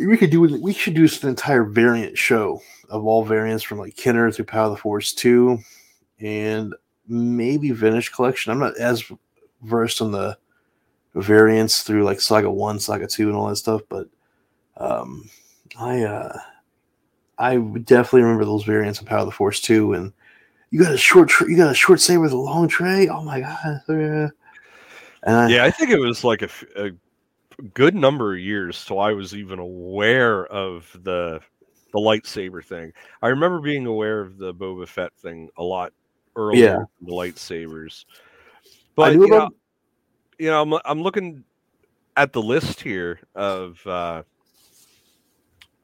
we could do we should do an entire variant show of all variants from like Kenner through Power of the Force 2 and maybe Vintage Collection. I'm not as versed on the variants through like Saga 1, Saga 2 and all that stuff, but um I uh I definitely remember those variants of Power of the Force 2 and you got a short you got a short saber with a long tray. Oh my god. Yeah. I, yeah, I think it was like a, a good number of years till I was even aware of the the lightsaber thing. I remember being aware of the Boba Fett thing a lot earlier yeah. the lightsabers. But you know, you know, I'm I'm looking at the list here of uh,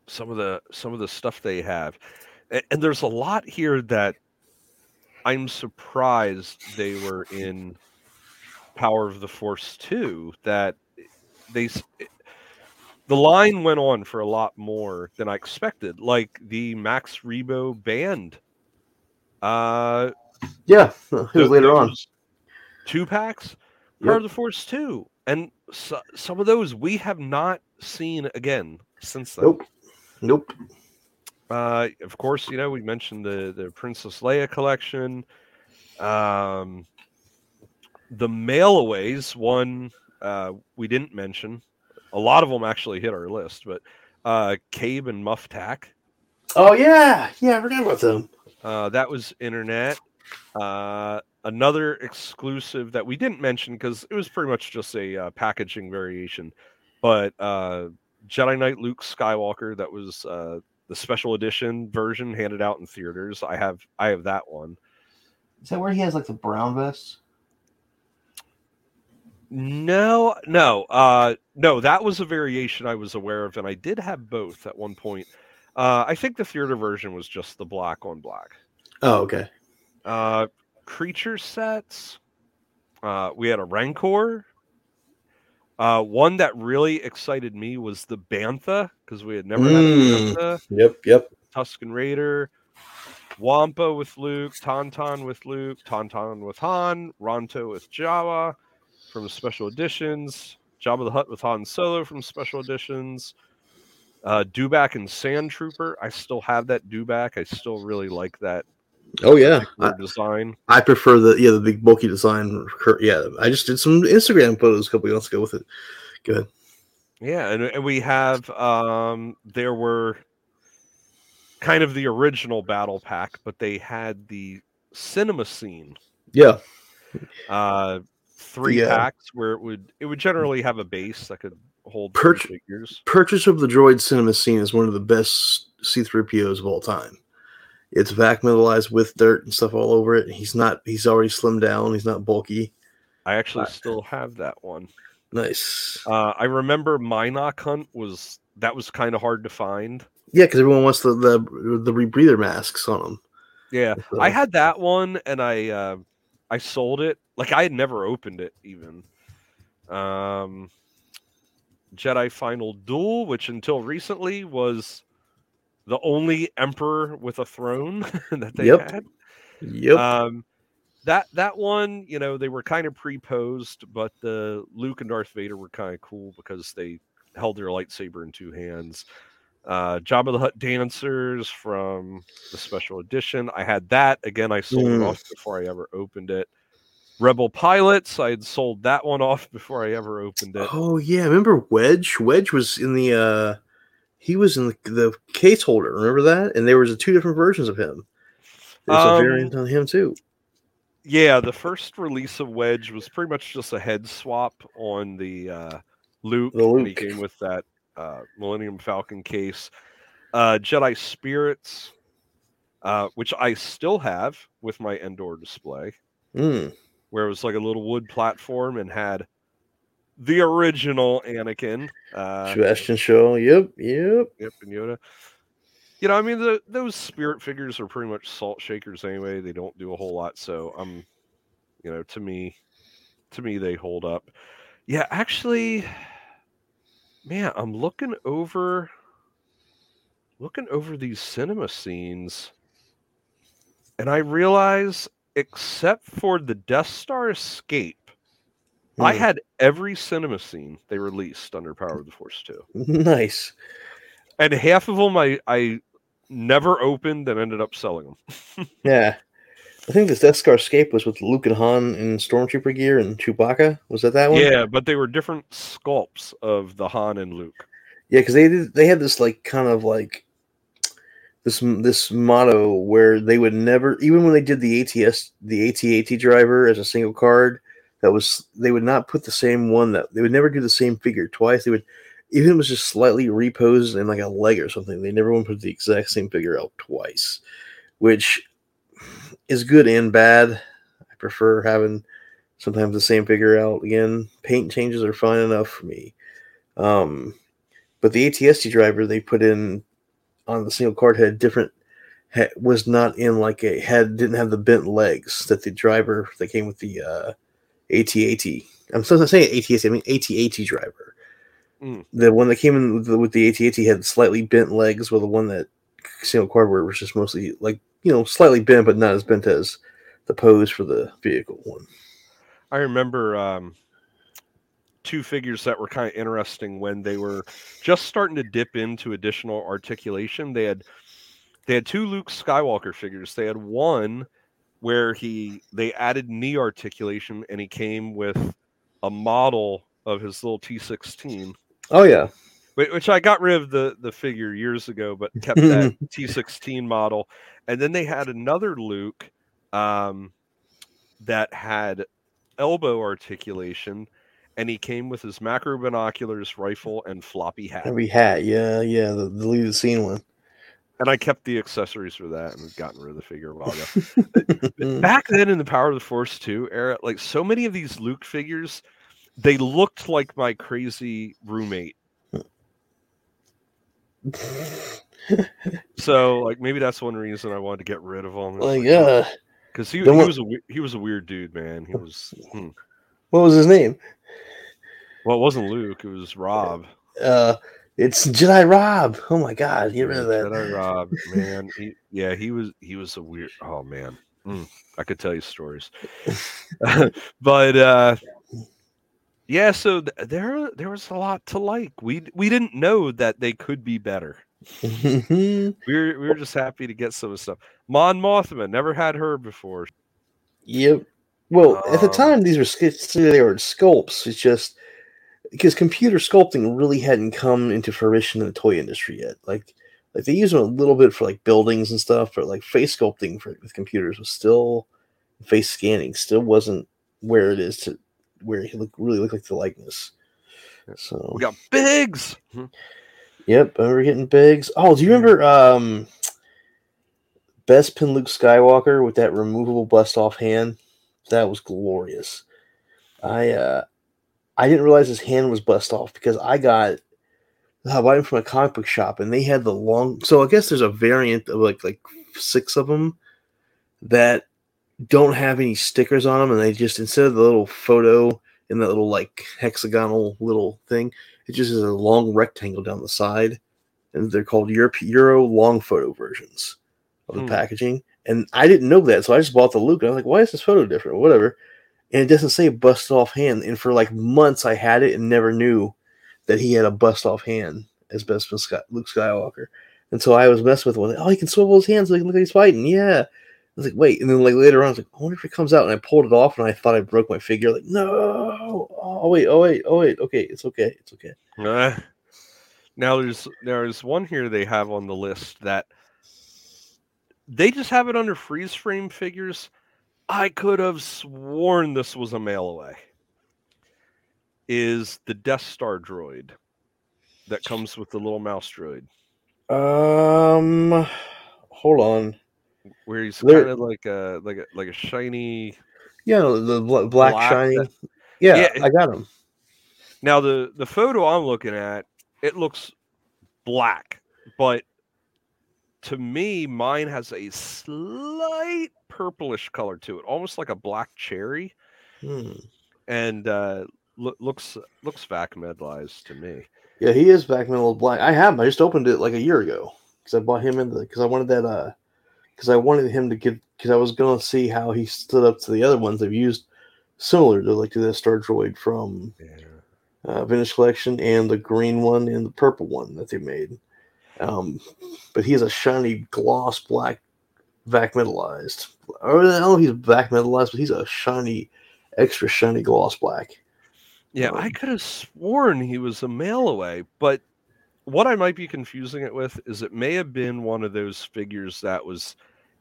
some of the some of the stuff they have, and, and there's a lot here that I'm surprised they were in Power of the Force 2 that they the line went on for a lot more than I expected. Like the Max Rebo band. Uh yeah, it was later on. Two packs, yep. Power of the Force two, and so, some of those we have not seen again since then. Nope. Nope. Uh, of course, you know we mentioned the the Princess Leia collection. Um, the mailaways one uh, we didn't mention a lot of them actually hit our list, but uh, Kabe and Muftak. Oh yeah, yeah, I forgot about them. Uh, that was internet. Uh, another exclusive that we didn't mention because it was pretty much just a uh, packaging variation, but uh, Jedi Knight Luke Skywalker. That was uh, the special edition version handed out in theaters. I have I have that one. Is that where he has like the brown vest? No, no, uh, no. That was a variation I was aware of, and I did have both at one point. Uh, I think the theater version was just the black on black. Oh, okay. Uh, creature sets. Uh, we had a Rancor. Uh, one that really excited me was the Bantha because we had never had a Mm. Bantha. Yep, yep. Tusken Raider, Wampa with Luke, Tauntaun with Luke, Tauntaun with Han, Ronto with Jawa from special editions, Jabba the Hutt with Han Solo from special editions, uh, Dewback and Sand Trooper. I still have that Dewback. I still really like that Oh yeah, I, design. I prefer the yeah the big bulky design. Yeah, I just did some Instagram photos a couple months ago with it. Good. Yeah, and, and we have um there were kind of the original battle pack, but they had the cinema scene Yeah, uh three Yeah. packs where it would it would generally have a base that could hold three figures. Purchase of the Droid Cinema Scene is one of the best C-3POs of all time. It's vac metalized with dirt and stuff all over it. He's not. He's already slimmed down. He's not bulky. I actually still have that one. Nice. Uh I remember Mynock Hunt was that was kind of hard to find. Yeah, because everyone wants the the the rebreather masks on them. Yeah, So- I had that one and I uh, I sold it. Like I had never opened it even. Um Jedi Final Duel, which until recently was the only emperor with a throne that they Yep. had. Yep. Um that that one, you know, they were kind of pre-posed, but the Luke and Darth Vader were kind of cool because they held their lightsaber in two hands. Uh Jabba the Hutt dancers from the special edition. I had that again. I sold it Mm. off before I ever opened it. Rebel pilots. I had sold that one off before I ever opened it. oh yeah, remember Wedge? Wedge was in the. uh He was in the, the case holder. Remember that? And there was a two different versions of him. There's a Um, variant on him too. Yeah, the first release of Wedge was pretty much just a head swap on the uh, Luke. The and he came with that uh, Millennium Falcon case. Uh, Jedi Spirits, uh, which I still have with my Endor display, Mm. Where it was like a little wood platform and had the original Anakin. Uh, Sebastian Shaw. Yep. Yep. Yep, and Yoda. You know, I mean, the, those spirit figures are pretty much salt shakers anyway. They don't do a whole lot, so I'm, you know, to me, to me, they hold up. Yeah, actually, man, I'm looking over, looking over these cinema scenes, and I realize, except for the Death Star escape, I Mm. had every cinema scene they released under Power of the Force 2 Nice. and half of them I I never opened and ended up selling them. Yeah. I think this Death Star escape was with Luke and Han in Stormtrooper gear and Chewbacca. Was that that one? Yeah, but they were different sculpts of the Han and Luke. Yeah, because they did. They had this like kind of like this this motto where they would never, even when they did the ATS, the AT-AT driver as a single card, that was they would not put the same one that they would never do the same figure twice. They would, even it was just slightly reposed in like a leg or something, they never to put the exact same figure out twice, which is good and bad. I prefer having sometimes the same figure out again. Paint changes are fine enough for me. Um, but the ATST driver they put in on the single card had different ha, was not in like a had didn't have the bent legs that the driver that came with the uh AT-AT. I'm still not saying ATST, I mean AT-AT driver. Mm. The one that came in with the, with the AT-AT had slightly bent legs, while the one that single cardboard was just mostly like you know slightly bent, but not as bent as the pose for the vehicle one. I remember um, two figures that were kind of interesting when they were just starting to dip into additional articulation. They had they had two Luke Skywalker figures. They had one where he they added knee articulation and he came with a model of his little T16 Oh yeah. Which I got rid of the the figure years ago, but kept that T16 model. And then they had another Luke um, that had elbow articulation, and he came with his macro binoculars, rifle, and floppy hat. Every hat, yeah, yeah, the, the lead scene one. And I kept the accessories for that and gotten rid of the figure a while ago. back then in the Power of the Force 2 era, like so many of these Luke figures, they looked like my crazy roommate. So like maybe that's one reason I wanted to get rid of him. like, uh, because he, he was a he was a weird dude, man. He was hmm. What was his name? well, it wasn't Luke. It was Rob. Uh, it's Jedi Rob. Oh my God, get rid of that. Jedi Rob, man. He, yeah, he was he was a weird. Oh man, Mm, I could tell you stories, but uh, yeah. So th- there there was a lot to like. We we didn't know that they could be better. We were we were just happy to get some of stuff. Mon Mothma never had her before. Yep. Well, at the Um, time, these were sk- they were sculpts. It's just because computer sculpting really hadn't come into fruition in the toy industry yet. Like, like they use them a little bit for like buildings and stuff, but like face sculpting for with computers was still face scanning still wasn't where it is to where he look really looked like the likeness. So We got Biggs. Yep, we're getting Biggs. Oh, do you remember um Bespin Luke Skywalker with that removable bust off hand? That was glorious. I uh I didn't realize his hand was bust off because I got I bought him from a comic book shop and they had the long so I guess there's a variant of like like six of them that don't have any stickers on them and they just instead of the little photo in that little like hexagonal little thing it just is a long rectangle down the side, and they're called Euro, Euro long photo versions of the Hmm. packaging. And I didn't know that, so I just bought the Luke. And I was like, "Why is this photo different?" Whatever. And it doesn't say bust off hand. And for like months, I had it and never knew that he had a bust off hand as Bespin Luke Skywalker. And so I was messing with one. Oh, he can swivel his hands can look like he's fighting. Yeah. I was like, wait. And then like later on, I was like, I wonder if it comes out. And I pulled it off, and I thought I broke my figure. Like, no. Oh wait. Oh wait. Oh wait. Okay, it's okay. It's okay. Uh, now there's there's one here they have on the list that they just have it under freeze frame figures. I could have sworn this was a mail away. Is the Death Star droid that comes with the little mouse droid, Um, hold on. where he's kind of like a like a like a shiny. Yeah, the bl- black, Black, shiny. that- Yeah, Yeah, I got him. Now the the photo I'm looking at, it looks black, but to me, mine has a slight purplish color to it, almost like a black cherry, Hmm. and uh, loo- looks looks vac metallized to me. Yeah, he is back middle black. I have him. I just opened it like a year ago because I bought him in the because I wanted that uh because I wanted him to get because I was gonna see how he stood up to the other ones I've used similar to like to the Star Droid from Yeah. uh, Vintage Collection and the green one and the purple one that they made. Um, but he's a shiny gloss black vac metallized. Or I don't know if he's vac metallized, but he's a shiny, extra shiny gloss black. Yeah, I Um, could have sworn he was a mail away, but what I might be confusing it with is it may have been one of those figures that was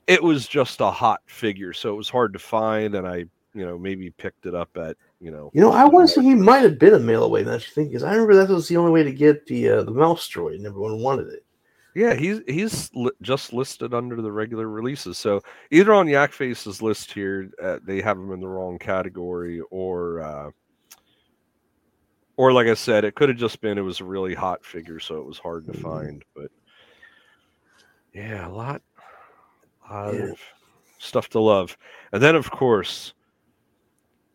it was just a hot figure, so it was hard to find and I, you know, maybe picked it up at, you know. You know, I want to say he might have been a mail away. You think, because I remember that was the only way to get the uh, the mouse droid, and everyone wanted it. Yeah, he's he's li- just listed under the regular releases. So either on Yakface's list here, uh, they have him in the wrong category, or uh, or like I said, it could have just been it was a really hot figure, so it was hard to Mhm. find. But yeah, a lot, a lot Yeah. of stuff to love, and then of course,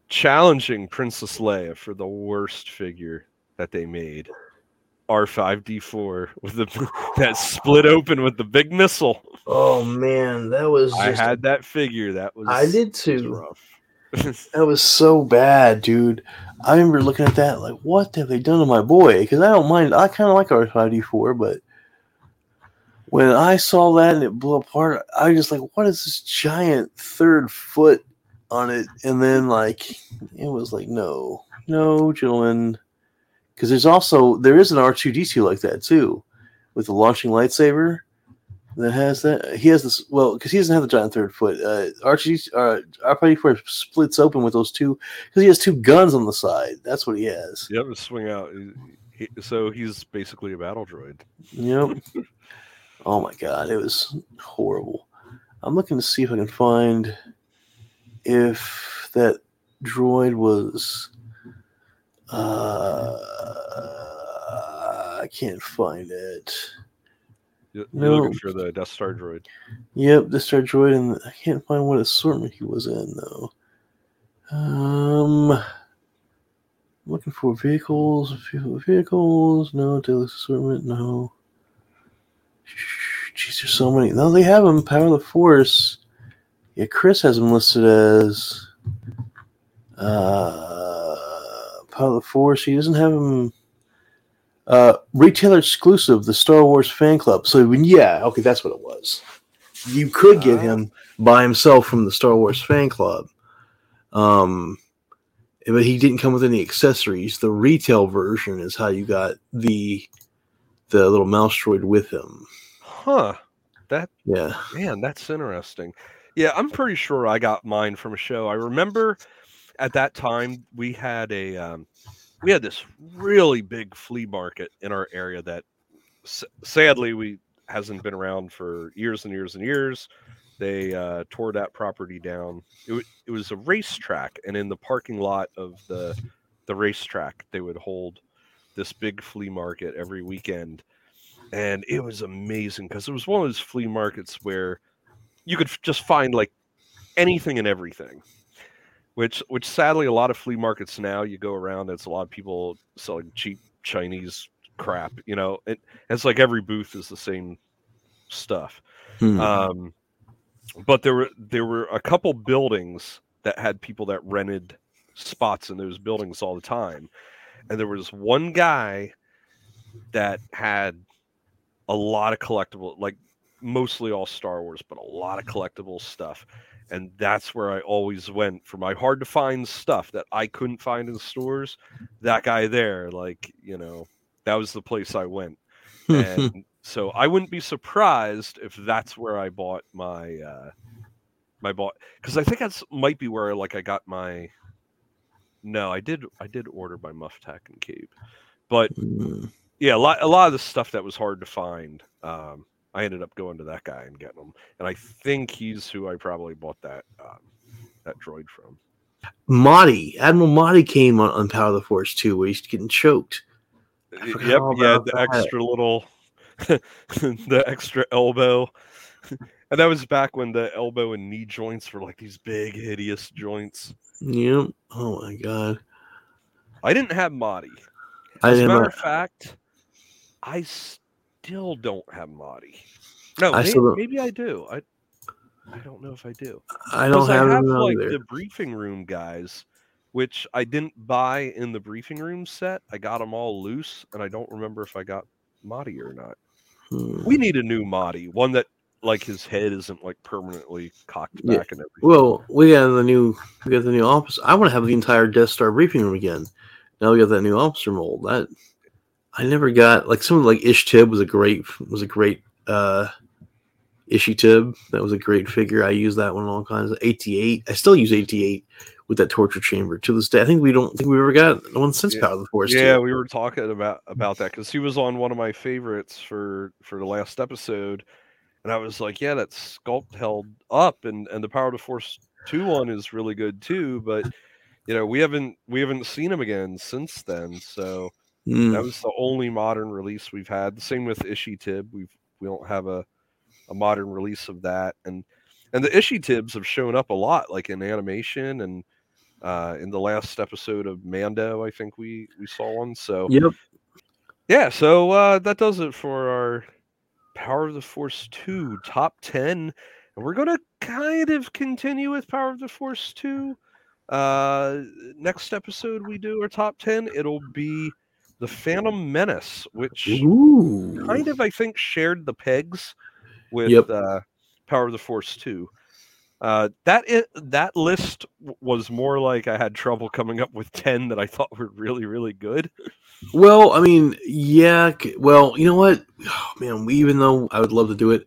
challenging Princess Leia for the worst figure that they made. R5D4 with the that split open with the big missile. Oh man, that was. I just- had that figure. That was I did was too. rough. That was so bad, dude. I remember looking at that like, what have they done to my boy? Because I don't mind. I kind of like R5D4, but when I saw that and it blew apart, I was just like, what is this giant third foot on it? And then like, it was like, no, no, gentlemen, because there's also there is an R two D two like that too, with the launching lightsaber that has that. He has this well because he doesn't have the giant third foot. Uh, R two uh, R four splits open with those two because he has two guns on the side. That's what he has. Yep, swing out. He, so he's basically a battle droid. Yep. oh my god, it was horrible. I'm looking to see if I can find if that droid was. Uh, I can't find it. You're no. looking for the Death Star droid. Yep, Death Star droid, and I can't find what assortment he was in though. Um, looking for vehicles, vehicles. No, daily assortment. No. Jeez, there's so many. No, they have them. Power of the Force. Yeah, Chris has them listed as uh, the Force. He doesn't have him. Uh, retailer exclusive, the Star Wars fan club. So when yeah, okay, that's what it was. You could get uh, him by himself from the Star Wars fan club. Um, but he didn't come with any accessories. The retail version is how you got the the little mouse droid with him. Huh. That yeah. Man, that's interesting. Yeah, I'm pretty sure I got mine from a show. I remember at that time we had a um, we had this really big flea market in our area that s- sadly we hasn't been around for years and years and years. They uh, tore that property down. It, w- it was a racetrack, and in the parking lot of the the racetrack, they would hold this big flea market every weekend, and it was amazing because it was one of those flea markets where you could just find like anything and everything which which sadly a lot of flea markets now you go around it's a lot of people selling cheap chinese crap you know it, it's like every booth is the same stuff hmm. um, but there were there were a couple buildings that had people that rented spots in those buildings all the time and there was one guy that had a lot of collectible like mostly all star wars but a lot of collectible stuff and that's where I always went for my hard to find stuff that I couldn't find in stores. That guy there, like you know, that was the place I went, and so I wouldn't be surprised if that's where I bought my uh my bought because I think that's might be where like I got my. No, I did I did order my Muftak and Kabe, but mm. yeah, a lot a lot of the stuff that was hard to find. Um, I ended up going to that guy and getting him, and I think he's who I probably bought that um, that droid from. Motti, Admiral Motti came on, on Power of the Force too, where he's getting choked. Yep, yeah, the that. extra little, the extra elbow, and that was back when the elbow and knee joints were like these big, hideous joints. Yep. Oh my god. I didn't have Motti. As a matter of fact, I still don't have Motti. No, I maybe, maybe, I do. I I don't know if I do. I don't have, I have like either. the briefing room guys, which I didn't buy in the briefing room set. I got them all loose, and I don't remember if I got Motti or not. Hmm. We need a new Motti, one that like his head isn't like permanently cocked back yeah. and everything. Well, we got the new we got the new office. I want to have the entire Death Star briefing room again. Now we got that new officer mold. That I never got like some like Ishi Tib was a great was a great uh Ishi Tib. That was a great figure. I use that one all kinds of 8D8. I still use 8D8 with that torture chamber to this day. I think we don't think we ever got one since yeah. Power of the Force. Yeah, too. we were talking about about that because he was on one of my favorites for for the last episode, and I was like, yeah, that sculpt held up, and and the Power of the Force two one is really good too, but you know we haven't we haven't seen him again since then, so Mm. That was the only modern release we've had. The same with Ishi Tib. We've we don't have a, a modern release of that. And and the Ishi Tibs have shown up a lot, like in animation and uh, in the last episode of Mando, I think we we saw one. So yep. Yeah, so uh, that does it for our Power of the Force 2 top 10. And we're going to kind of continue with Power of the Force 2. Uh, next episode, we do our top 10. It'll be the Phantom Menace, which Ooh. kind of I think shared the pegs with yep. uh, Power of the Force 2. Uh, that i that list was more like I had trouble coming up with ten that I thought were really really good. Well, I mean, yeah. Well, you know what, oh, man. We even though I would love to do it,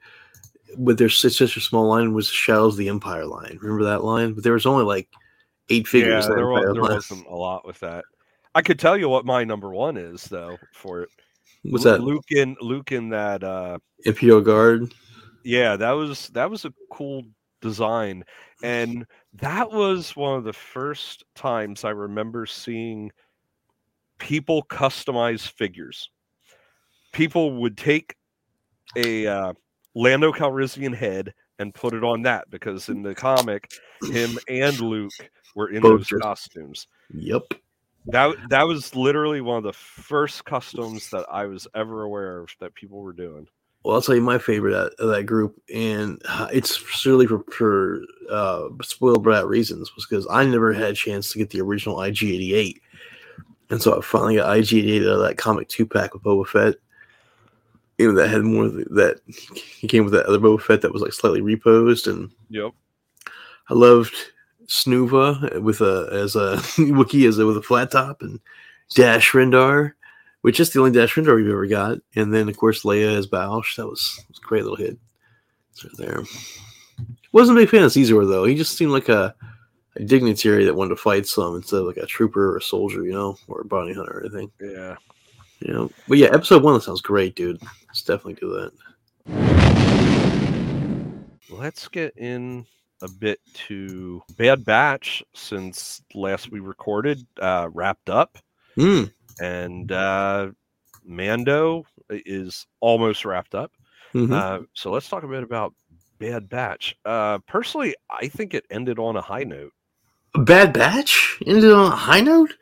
but there's such a small line was Shadows of the Empire line. Remember that line? But there was only like eight figures. Yeah, there, was, there wasn't a lot with that. I could tell you what my number one is though for it. What's that? Luke in Luke in that uh Imperial Guard. Yeah, that was that was a cool design. And that was one of the first times I remember seeing people customize figures. People would take a uh, Lando Calrissian head and put it on that because in the comic, him and Luke were in Both those costumes. Yep. That that was literally one of the first customs that I was ever aware of that people were doing. Well, I'll tell you my favorite of that group, and it's really for, for uh, spoiled brat reasons, was because I never had a chance to get the original IG88, and so I finally got IG88 out of that comic two pack with Boba Fett. You know that had more that he came with that other Boba Fett that was like slightly reposed, and yep, I loved Snoova with a as a Wookiee as a, with a flat top and Dash Rendar which is the only Dash Rendar we've ever got. And then, of course, Leia as Boushh. That was, was a great little hit. So there. Wasn't a big fan of Xizor, though. He just seemed like a, a dignitary that wanted to fight some instead of like a trooper or a soldier, you know, or a bounty hunter or anything. Yeah. You know, but yeah, episode one that sounds great, dude. Let's definitely do that. Let's get in a bit to Bad Batch since last we recorded, uh, wrapped up. Mm and uh, Mando is almost wrapped up. Mm-hmm. Uh, so let's talk a bit about Bad Batch. Uh, personally, I think it ended on a high note. Bad Batch ended on a high note.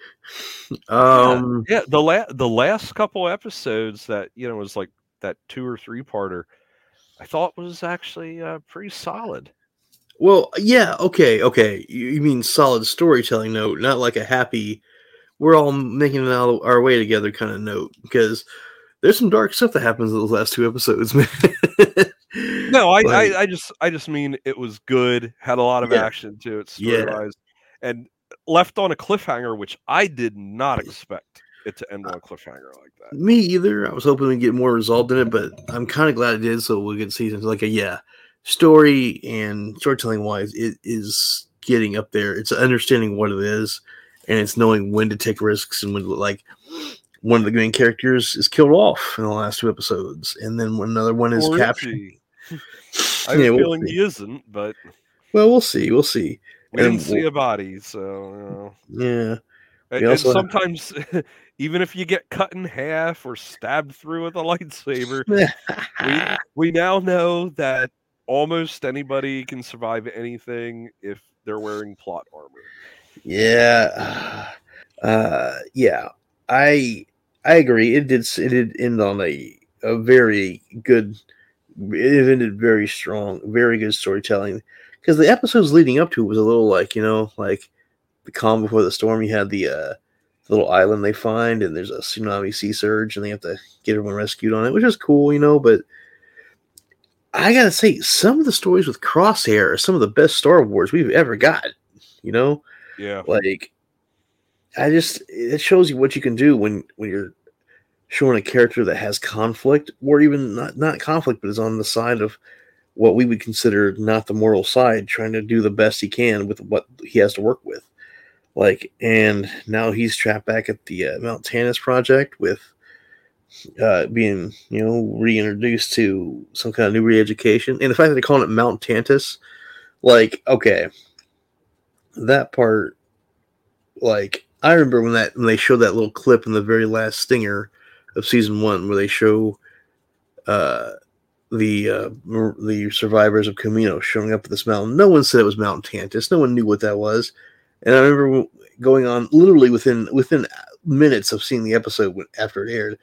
Um, yeah, yeah, the la- the last couple episodes that you know was like that two or three parter. I thought was actually uh, pretty solid. Well, yeah, okay, okay. You mean solid storytelling note, not like a happy we're all making it out our way together kind of note because there's some dark stuff that happens in those last two episodes, man. no, I, like, I, I, just I just mean it was good, had a lot of yeah. action to it, story yeah. and left on a cliffhanger, which I did not expect it to end on a cliffhanger like that. Me either. I was hoping we get more resolved in it, but I'm kind of glad it did. So we'll get seasons like a yeah, story and storytelling wise, it is getting up there. It's understanding what it is and it's knowing when to take risks and when to like one of the main characters is killed off in the last two episodes, and then another one is or captured. I have yeah, a feeling we'll he isn't, but well, we'll see. We'll see. We and didn't see we'll... a body, so you know. yeah. And, and sometimes, have... even if you get cut in half or stabbed through with a lightsaber, we we now know that almost anybody can survive anything if they're wearing plot armor. Yeah, uh, yeah. I I agree. It did. It did end on a a very good. It ended very strong. Very good storytelling. Because the episodes leading up to it was a little like you know like the calm before the storm. You had the uh, little island they find, and there's a tsunami sea surge, and they have to get everyone rescued on it, which is cool, you know. But I gotta say, some of the stories with Crosshair are some of the best Star Wars we've ever got. You know, yeah. Like I just it shows you what you can do when when you're showing a character that has conflict or even not not conflict but is on the side of what we would consider not the moral side trying to do the best he can with what he has to work with like and now he's trapped back at the uh, mount tantiss project with uh, being you know reintroduced to some kind of new re-education and the fact that they're calling it mount tantiss like okay that part, like I remember when that when they showed that little clip in the very last stinger of season one, where they show uh, the uh, the survivors of Kamino showing up at this mountain. No one said it was Mount Tantiss. No one knew what that was, and I remember going on literally within within minutes of seeing the episode after it aired.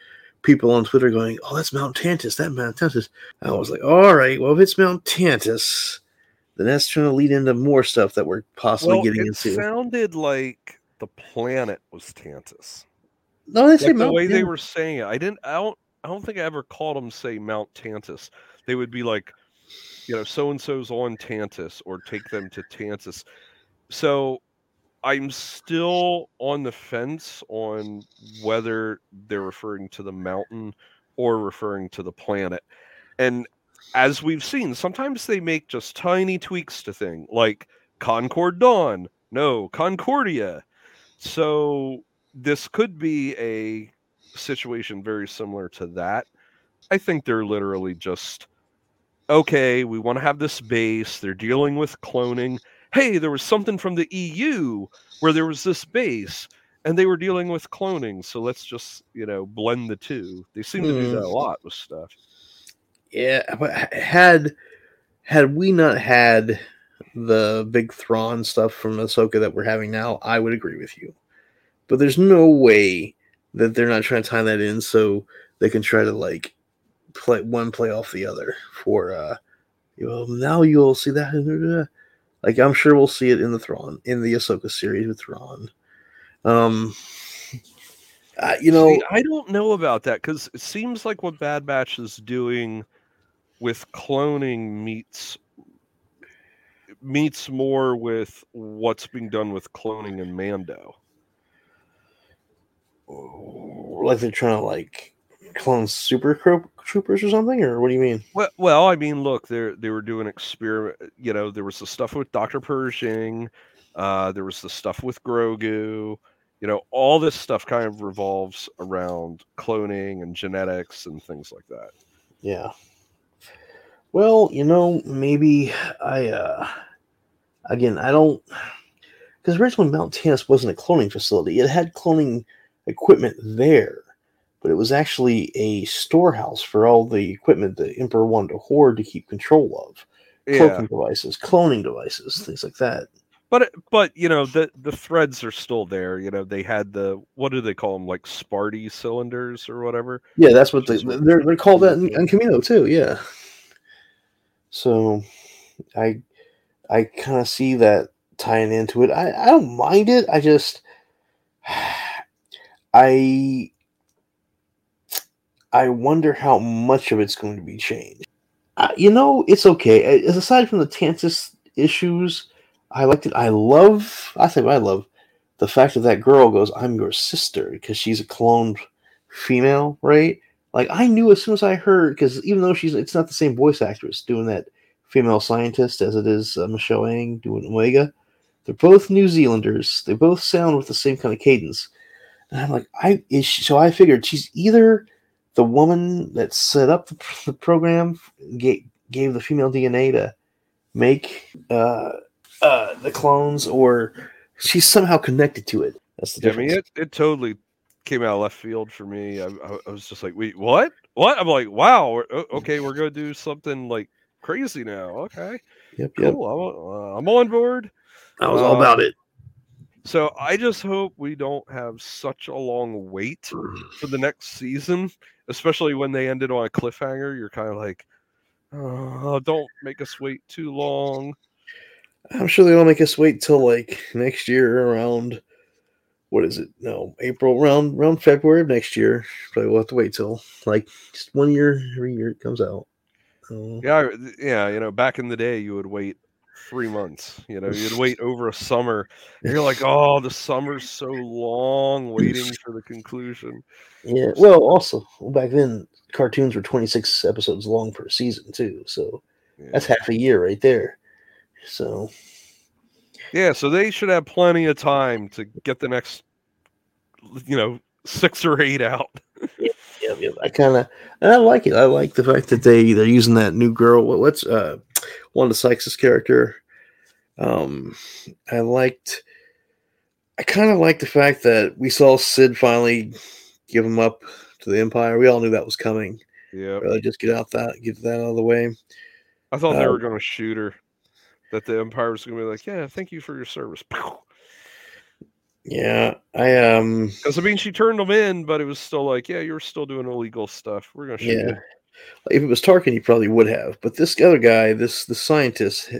People on Twitter going, "Oh, that's Mount Tantiss. That Mount Tantiss." I was like, "All right, well, if it's Mount Tantiss, then that's trying to lead into more stuff that we're possibly well, getting it into. It sounded like the planet was Tantiss. No, they say like the way they were saying it. I didn't. I don't. I don't think I ever called them say Mount Tantiss. They would be like you know, so and so's on Tantiss or take them to Tantiss. So I'm still on the fence on whether they're referring to the mountain or referring to the planet. And as we've seen, sometimes they make just tiny tweaks to thing, like Concord Dawn, no, Concordia. So this could be a situation very similar to that. I think they're literally just okay, we want to have this base. They're dealing with cloning. Hey, there was something from the EU where there was this base and they were dealing with cloning. So let's just, you know, blend the two. They seem to do that a Mm. lot with stuff. Yeah, but had had we not had the big Thrawn stuff from Ahsoka that we're having now, I would agree with you. But there's no way that they're not trying to tie that in so they can try to like play one play off the other for uh you know now you'll see that like I'm sure we'll see it in the Thrawn in the Ahsoka series with Thrawn. Um uh, you know See, I don't know about that because it seems like what Bad Batch is doing with cloning meets meets more with what's being done with cloning in Mando. like they're trying to like clone super troopers or something or what do you mean Well, well, I mean, look, they they were doing experiment. You know, there was the stuff with Doctor Pershing, uh, there was the stuff with Grogu. You know, all this stuff kind of revolves around cloning and genetics and things like that. yeah well you know maybe i uh again i don't because originally mount tantiss wasn't a cloning facility it had cloning equipment there but it was actually a storehouse for all the equipment the emperor wanted to hoard to keep control of Yeah, cloaking devices cloning devices things like that but uh, but you know the the threads are still there. You know, they had the what do they call them, like Spaarti cylinders or whatever. Yeah, that's what they Which is what- they're they're called that in, in Kamino too. Yeah. So, I I kind of see that tying into it. I I don't mind it. I just I I wonder how much of it's going to be changed. Uh, you know, it's okay. As aside from the Tantiss issues, I liked it. I love. I think I love the fact that that girl goes, "I'm your sister" because she's a cloned female, right? Like I knew as soon as I heard, because even though she's, it's not the same voice actress doing that female scientist as it is uh, Michelle Ang doing Omega. They're both New Zealanders. They both sound with the same kind of cadence. And I'm like, I is she, so I figured she's either the woman that set up the, the program, gave, gave the female DNA to make uh, uh, the clones, or she's somehow connected to it. That's the Yeah, I mean, it, it totally came out of left field for me. I, I, I was just like, wait, what? What? I'm like, wow. we're- Okay, we're gonna do something like crazy now. Okay, yep, yep. cool. I'm, uh, I'm on board. I was all Uh, about it. So I just hope we don't have such a long wait for the next season, especially when they ended on a cliffhanger. You're kind of like, oh, don't make us wait too long. I'm sure they'll make us wait till like next year around what is it? No, April around around February of next year. Probably we'll have to wait till like just one year every year it comes out. Uh, Yeah, yeah. You know, back in the day, you would wait three months. You know, you'd wait over a summer. You're like, oh, the summer's so long, waiting for the conclusion. yeah. Well, also back then cartoons were 26 episodes long per season too, so Yeah. that's half a year right there. So Yeah, so they should have plenty of time to get the next, you know, six or eight out. yeah, yeah, I kind of I like it. I like the fact that they they're using that new girl. What, what's uh Wanda Sykes' character? Um, I liked. I kind of like the fact that we saw Cid finally give him up to the Empire. We all knew that was coming. Yeah, Really, just get out that get that out of the way. I thought they Uh, were going to shoot her. That the Empire was going to be like, yeah, thank you for your service. Yeah, I um, Because I mean, she turned them in, but it was still like, yeah, you're still doing illegal stuff. We're going to shoot yeah. you. If it was Tarkin, he probably would have. But this other guy, this the scientist,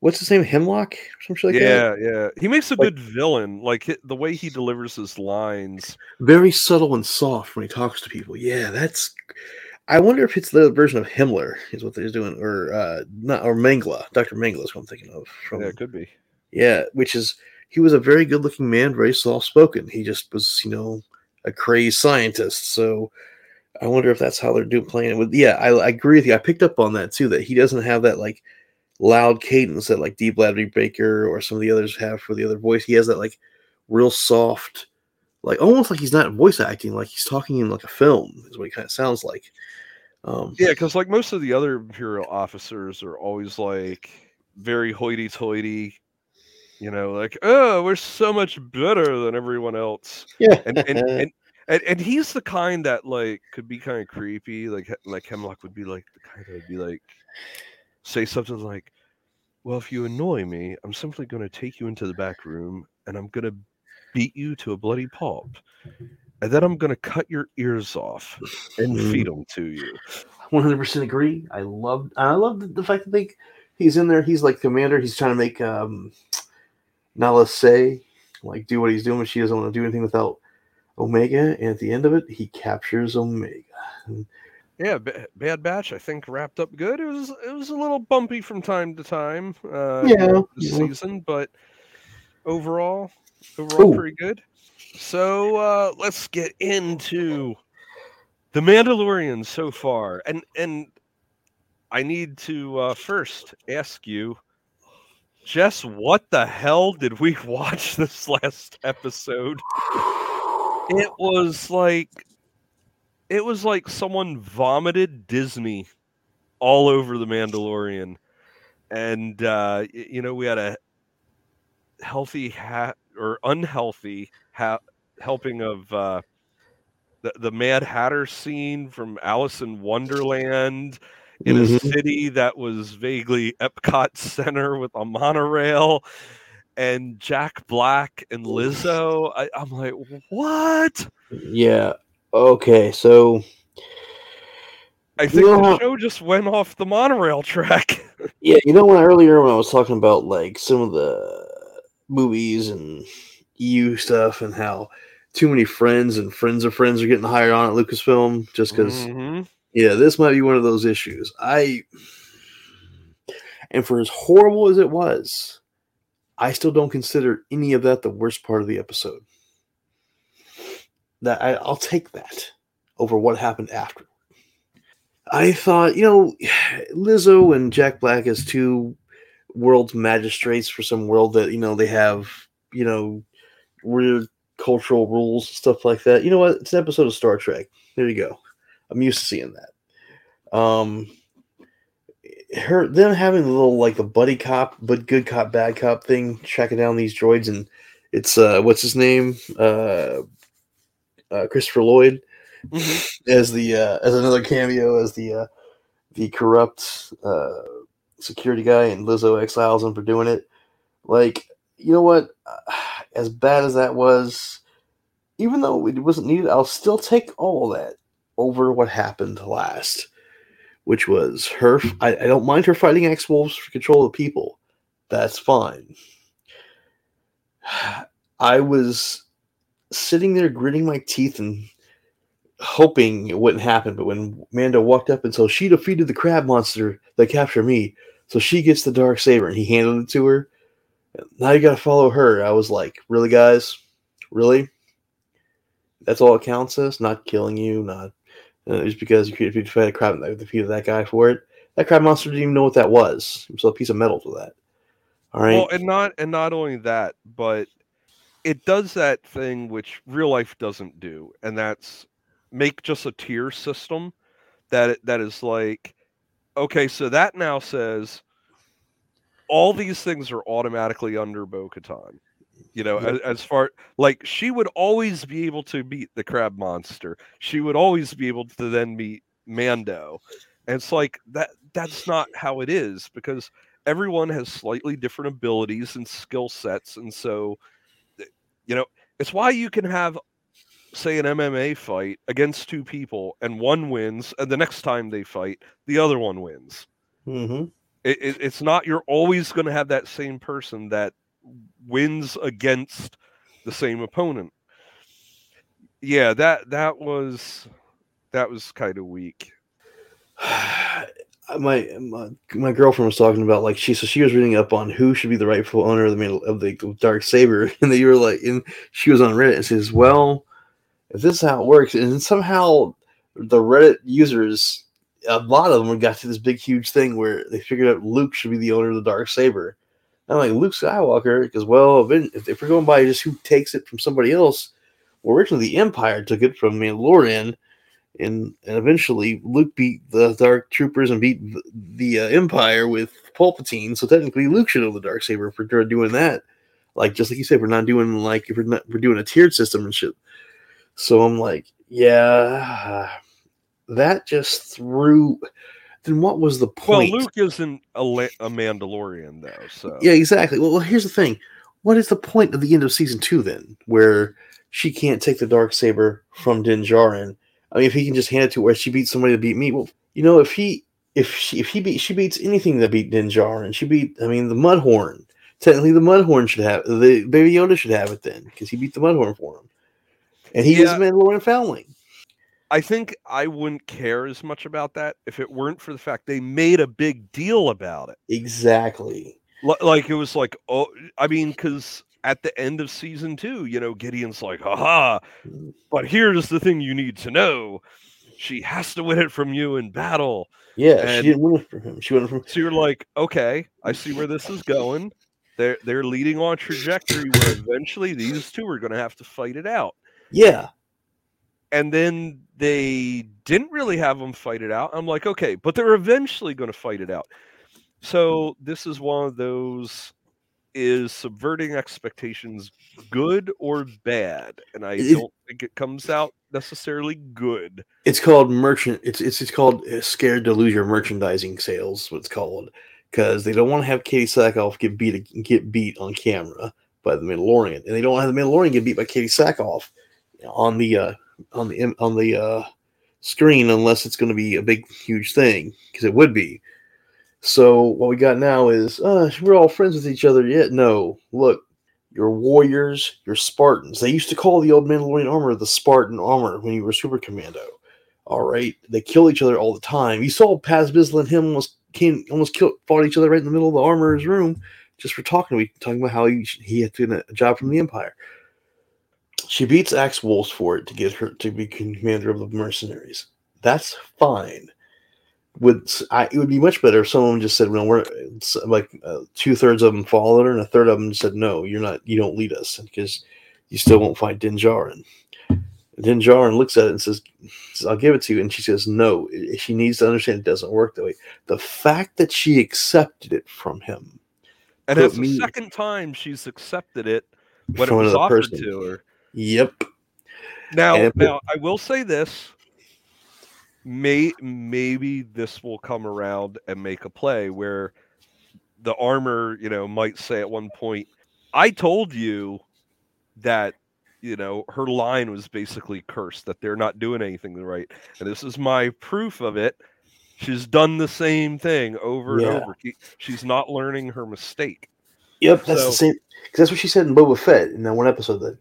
what's his name? Hemlock or some shit like that. yeah, yeah. He makes a Like- good villain. Like the way he delivers his lines. very subtle and soft when he talks to people. Yeah, that's. I wonder if it's the version of Himmler is what they're doing, or uh, not, or Mengele. Doctor Mengele is what I'm thinking of. From, Yeah, it could be. yeah, which is he was a very good looking man, very soft spoken. He just was, you know, a crazed scientist. So I wonder if that's how they're doing playing it with. Yeah, I, I agree with you. I picked up on that too. That he doesn't have that like loud cadence that like Dee Bradley Baker or some of the others have for the other voice. He has that like real soft, like almost like he's not voice acting, like he's talking in like a film. Is what he kind of sounds like. Um, Yeah, because like most of the other Imperial officers are always like very hoity-toity, you know, like oh, we're so much better than everyone else, yeah, and and and, and, and he's the kind that like could be kind of creepy, like like Hemlock would be like the kind that would be like say something like, "Well, if you annoy me, I'm simply going to take you into the back room and I'm going to beat you to a bloody pulp." And then I'm gonna cut your ears off and feed them to you. one hundred percent agree. I love I love the, the fact that they he's in there. He's like commander. He's trying to make um Nala say like do what he's doing, but she doesn't want to do anything without Omega. And at the end of it, he captures Omega. Yeah, Ba- Bad Batch. I think wrapped up good. It was it was a little bumpy from time to time. Uh, Yeah, this yeah. season, but overall, overall Ooh. pretty good. So uh, let's get into the Mandalorian so far, and and I need to uh, first ask you, Jess, what the hell did we watch this last episode? It was like it was like someone vomited Disney all over the Mandalorian. And uh you know, we had a healthy hat or unhealthy ha- helping of uh the, the Mad Hatter scene from Alice in Wonderland in a Mhm. city that was vaguely Epcot Center with a monorail and Jack Black and Lizzo. I, I'm like, what? Yeah. Okay. So I think You know the show just went off the monorail track. yeah, you know when earlier when I was talking about like some of the movies and EU stuff and how too many friends and friends of friends are getting hired on at Lucasfilm just because Mhm. Yeah, this might be one of those issues. I and for as horrible as it was, I still don't consider any of that the worst part of the episode. That I, I'll take that over what happened after. I thought, you know, Lizzo and Jack Black as two world magistrates for some world that you know they have, you know, weird cultural rules stuff like that. You know what? It's an episode of Star Trek. There you go. I'm used to seeing that. Um, her them having the little like the buddy cop, but good cop, bad cop thing, tracking down these droids, and it's uh, what's his name, uh, uh Christopher Lloyd Mhm. as the uh, as another cameo as the uh, the corrupt uh, security guy, and Lizzo exiles him for doing it. Like, you know what? As bad as that was, even though it wasn't needed, I'll still take all that over what happened last, which was her. I, I don't mind her fighting Axe Woves for control of the people. That's fine. I was sitting there gritting my teeth and hoping it wouldn't happen, but when Mando walked up and so she defeated the crab monster that captured me, so she gets the dark saber and he handed it to her. Now you gotta follow her. I was like, really, guys, really? That's all it counts as not killing you, not uh, just because you if you defeated a crab, I defeated that guy for it. That crab monster didn't even know what that was. It was a piece of metal to that. All right. Well, and not and not only that, but it does that thing which real life doesn't do, and that's make just a tier system that that is like, okay, so that now says all these things are automatically under Bo-Katan. You know, as, as far like she would always be able to beat the crab monster. She would always be able to then meet Mando. And it's like that that's not how it is because everyone has slightly different abilities and skill sets and so you know, it's why you can have say an MMA fight against two people and one wins and the next time they fight the other one wins Mm-hmm. it, it, it's not you're always going to have that same person that wins against the same opponent yeah that that was that was kind of weak my, my my girlfriend was talking about like she so she was reading up on who should be the rightful owner of the of the dark saber, and you were like, and she was on Reddit and says, "Well, if this is how it works, and somehow the Reddit users, a lot of them got to this big huge thing where they figured out Luke should be the owner of the dark saber." I'm like Luke Skywalker because well, if, if we're going by just who takes it from somebody else, well, originally the Empire took it from Mandalorian and and eventually Luke beat the Dark Troopers and beat the, the uh, Empire with Palpatine. So technically, Luke should have the dark saber for doing that. Like just like you said, we're not doing like if we're not we're doing a tiered system and shit. So I'm like, yeah, that just threw. Then what was the point? Well, Luke isn't a, a Mandalorian though, so yeah, exactly. Well, well, here's the thing: what is the point of the end of season two then, where she can't take the dark saber from Din Djarin? I mean, if he can just hand it to her, she beats somebody to beat me. Well, you know, if he if she if he beat she beats anything that beat Din Djarin, she beat. I mean, the Mudhorn. Technically, the Mudhorn should have the Baby Yoda should have it then because he beat the Mudhorn for him, and he yeah. is Mandalorian foundling. I think I wouldn't care as much about that if it weren't for the fact they made a big deal about it. Exactly. L- like it was like, oh, I mean, because at the end of season two, you know, Gideon's like, aha, mm. but here's the thing you need to know. She has to win it from you in battle. Yeah, and she didn't win it from him. She won it from So you're like, okay, I see where this is going. They're they're leading on trajectory where eventually these two are gonna have to fight it out. Yeah. And then they didn't really have them fight it out. I'm like, okay, but they're eventually gonna fight it out. So this is one of those is subverting expectations good or bad? And I it, don't think it comes out necessarily good. It's called merchant. It's it's it's called uh, scared to lose your merchandising sales. What's called because they don't want to have Katee Sackhoff get beat get beat on camera by the Mandalorian, and they don't want to have the Mandalorian get beat by Katee Sackhoff on the uh, on the on the uh, screen unless it's going to be a big huge thing because it would be. So what we got now is uh, we're all friends with each other. Yet no, look, you're warriors, you're Spartans. They used to call the old Mandalorian armor the Spartan armor when you were Super Commando. All right, they kill each other all the time. You saw Paz Vizsla and him almost came, almost killed, fought each other right in the middle of the armorer's room just for talking. We talking about how he, he had to get a job from the Empire. She beats Axe Woves for it to get her to be commander of the mercenaries. That's fine would I, it would be much better if someone just said, "Well, we're like uh, two thirds of them followed her, and a third of them said, no, you're not, you don't lead us because you still won't find Din Djarin." Din Djarin looks at it and says, "I'll give it to you," and she says, "No." She needs to understand it doesn't work that way. The fact that she accepted it from him, and it's the second time she's accepted it when it was offered person. to her. Yep. Now, now I will say this may maybe this will come around and make a play where the armor, you know, might say at one point, I told you that you know her line was basically cursed that they're not doing anything right and this is my proof of it she's done the same thing over yeah. and over she's not learning her mistake yep that's so, the same because that's what she said in boba fett in that one episode that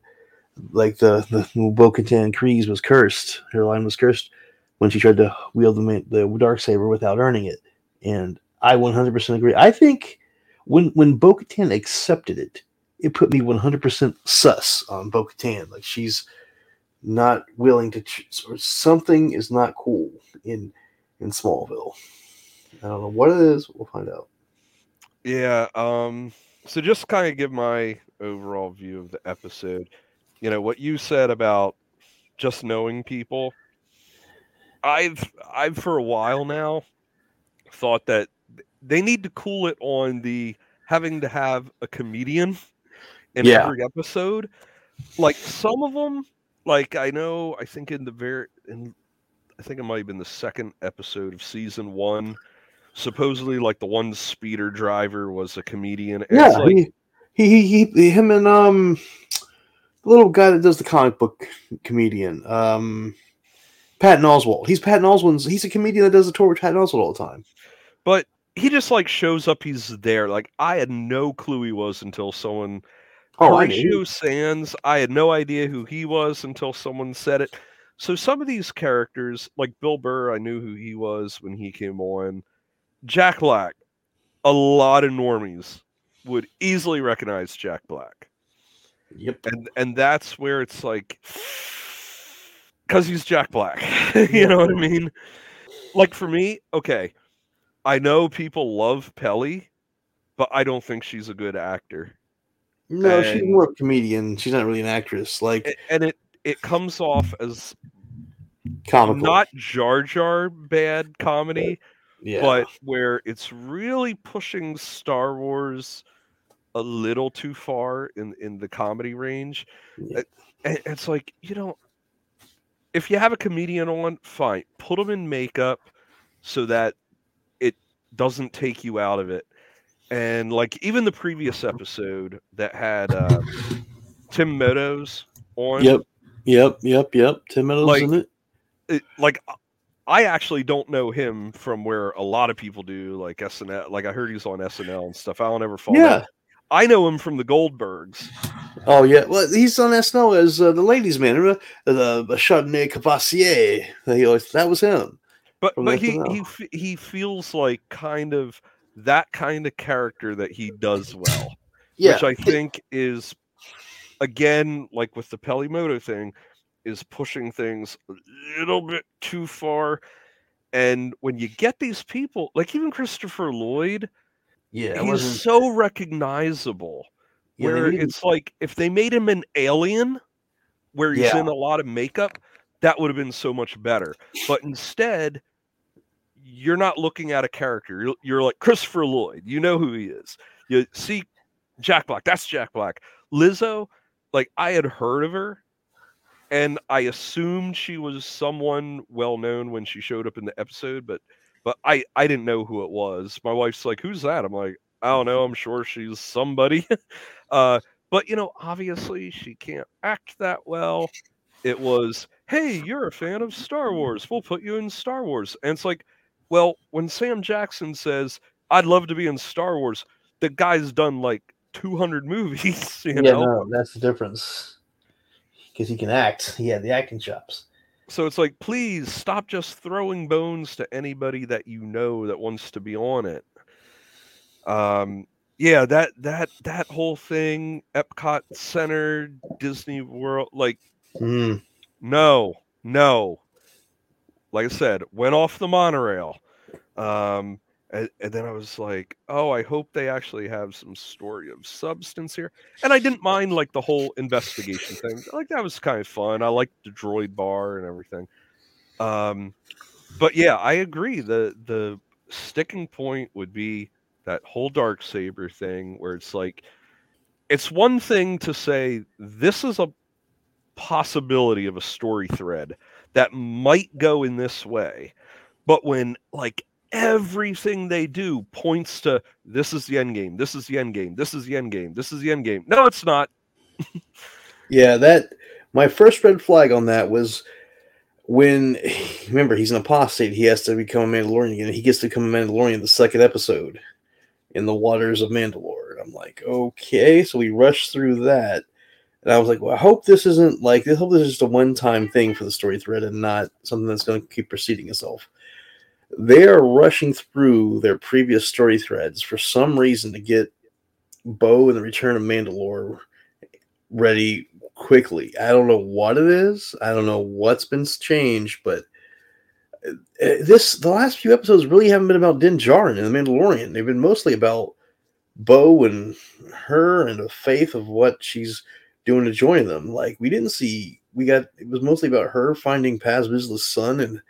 like the the bo-katan was cursed her line was cursed when she tried to wield the, the dark saber without earning it. And I 100% agree. I think when when Bo-Katan accepted it, it put me 100% sus on Bo-Katan. Like she's not willing to choose, or something is not cool in in Smallville. I don't know what it is. We'll find out. Yeah. Um. So just kind of give my overall view of the episode. You know what you said about just knowing people I've I've for a while now thought that they need to cool it on the having to have a comedian in yeah. every episode. Like some of them, like I know, I think in the very, in, I think it might have been the second episode of season one. Supposedly, like the one speeder driver was a comedian. yeah, like, he, he, he, him and um, the little guy that does the comic book comedian. Um, Patton Oswalt. He's Patton Oswalt's. He's a comedian that does a tour with Patton Oswalt all the time. But he just like shows up. He's there. Like I had no clue he was until someone. Oh, Horatio Sanz. I had no idea who he was until someone said it. So some of these characters, like Bill Burr, I knew who he was when he came on. Jack Black, a lot of normies would easily recognize Jack Black. Yep. And and that's where it's like because he's Jack Black. you know what I mean? Like for me, okay, I know people love Pelly, but I don't think she's a good actor. No, she's more a comedian. She's not really an actress. Like And it it comes off as comical. not Jar Jar bad comedy, yeah. but where it's really pushing Star Wars a little too far in in the comedy range. Yeah. And it's like you know, if you have a comedian on, fine, put them in makeup so that it doesn't take you out of it. And like even the previous episode that had uh, Tim Meadows on, Yep. Yep. Yep. Yep. Tim Meadows Like, in it. it, like I actually don't know him from where a lot of people do, like SNL. Like I heard he's on SNL and stuff. I don't ever follow. Yeah. I know him from the Goldbergs. Oh yeah. Well, he's on SNL as uh, the ladies' man. Remember the, Chardonnay Cavassier? He always, that was him. But but he he he feels like kind of that kind of character that he does well, Yeah. which I think is again like with the Peli Motto thing, is pushing things a little bit too far. And when you get these people, like even Christopher Lloyd, yeah. He's so recognizable. yeah, where needed- it's like if they made him an alien where he's Yeah. in a lot of makeup that would have been so much better but instead you're not looking at a character you're, you're like christopher lloyd you know who he is you see jack black that's jack black lizzo like i had heard of her and i assumed she was someone well known when she showed up in the episode but but i i didn't know who it was. My wife's like who's that? I'm like i don't know. I'm sure she's somebody. Uh but you know obviously she can't act that well. It was hey you're a fan of star wars. We'll put you in star wars. And it's like well when sam jackson says i'd love to be in star wars the guy's done like 200 movies you yeah, know? no, that's the difference. Because he can act. He had the acting chops. So it's like please stop just throwing bones to anybody that you know that wants to be on it. Um yeah that that that whole thing epcot center disney world like Mm. no no. Like i said went off the monorail. Um and, and then i was like oh i hope they actually have some story of substance here and i didn't mind like the whole investigation thing like that was kind of fun i liked the droid bar and everything um but yeah i agree the the sticking point would be that whole dark saber thing where it's like it's one thing to say this is a possibility of a story thread that might go in this way but when like everything they do points to this is the end game this is the end game this is the end game this is the end game no it's not Yeah, that my first red flag on that was when remember he's an apostate. He has to become a Mandalorian again. He gets to become a Mandalorian in the second episode in the waters of Mandalore. I'm like, okay, so we rush through that, and I was like, well, I hope this isn't like I hope this is just a one time thing for the story thread and not something that's going to keep proceeding itself. They are rushing through their previous story threads for some reason to get Bo and the Return of Mandalore ready quickly. I don't know what it is. I don't know what's been changed, but uh, this the last few episodes really haven't been about Din Djarin and the Mandalorian. They've been mostly about Bo and her and the faith of what she's doing to join them. Like we didn't see we got it was mostly about her finding Paz Vizsla's son and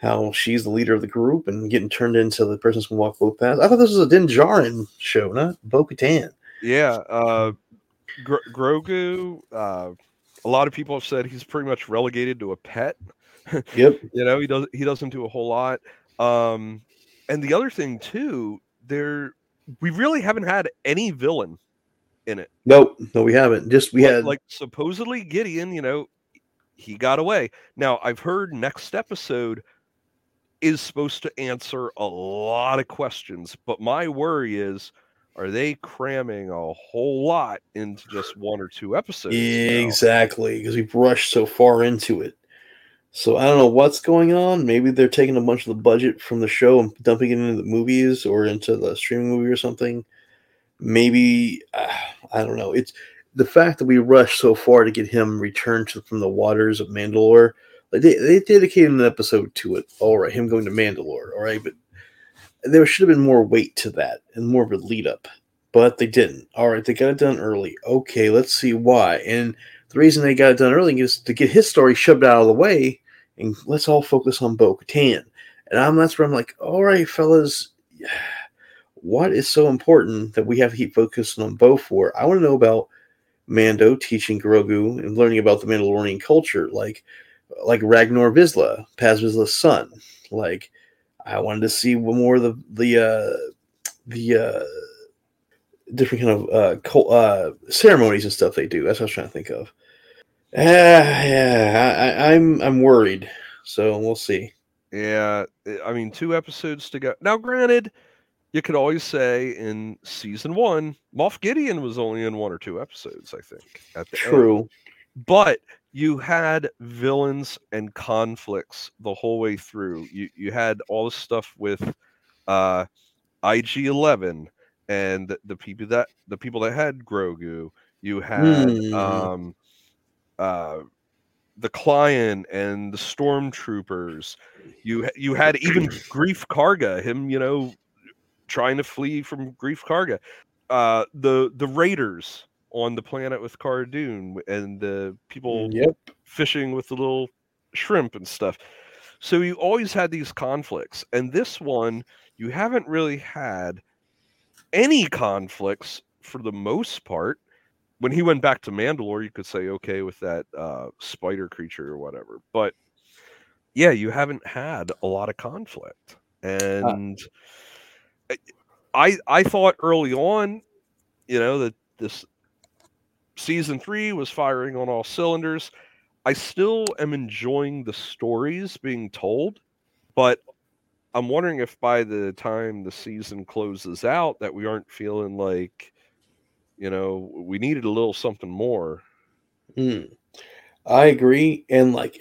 how she's the leader of the group and getting turned into the person who can walk both paths. I thought this was a Din Djarin show, not Bo Katan. yeah uh Gro- grogu uh a lot of people have said he's pretty much relegated to a pet Yep. you know he does he doesn't do a whole lot um and the other thing too there we really haven't had any villain in it Nope, no, we haven't. Just we Like- had like supposedly gideon you know he got away now i've heard next episode is supposed to answer a lot of questions but my worry is are they cramming a whole lot into just one or two episodes exactly because we've rushed so far into it. So I don't know what's going on. Maybe they're taking a bunch of the budget from the show and dumping it into the movies or into the streaming movie or something. Maybe uh, I don't know. It's the fact that we rushed so far to get him returned to, from the waters of Mandalore. They, they dedicated an episode to it. All right, him going to Mandalore. All right, but there should have been more weight to that and more of a lead up. But they didn't. All right, they got it done early. Okay, let's see why. And the reason they got it done early is to get his story shoved out of the way and let's all focus on Bo Katan. And I'm that's where I'm like, all right, fellas, what is so important that we have to keep focusing on Bo for? I want to know about Mando teaching Grogu and learning about the Mandalorian culture, like like Ragnar Vizsla, Paz Vizsla's son. Like I wanted to see more of the the uh, the uh, different kind of uh, cult, uh, ceremonies and stuff they do. That's what I was trying to think of. Uh, yeah, I, I'm I'm worried. So we'll see. Yeah, I mean, two episodes to go. Now, granted, you could always say in season one, Moff Gideon was only in one or two episodes, I think. At the True. End. But you had villains and conflicts the whole way through. You you had all the stuff with uh, IG Eleven and the, the, people that the people that had Grogu. You had mm. um, uh, the client and the stormtroopers. You you had even Greef Karga, him, you know, trying to flee from Greef Karga. Uh, the the raiders on the planet with Cara Dune and the people mm, yep. fishing with the little shrimp and stuff. So you always had these conflicts, and this one you haven't really had any conflicts for the most part when he went back to Mandalore, you could say okay with that uh, spider creature or whatever. But yeah, you haven't had a lot of conflict, and uh. I I thought early on, you know, that this season three was firing on all cylinders. I still am enjoying the stories being told, but I'm wondering if by the time the season closes out that we aren't feeling like you know, we needed a little something more. Mm, I agree. And like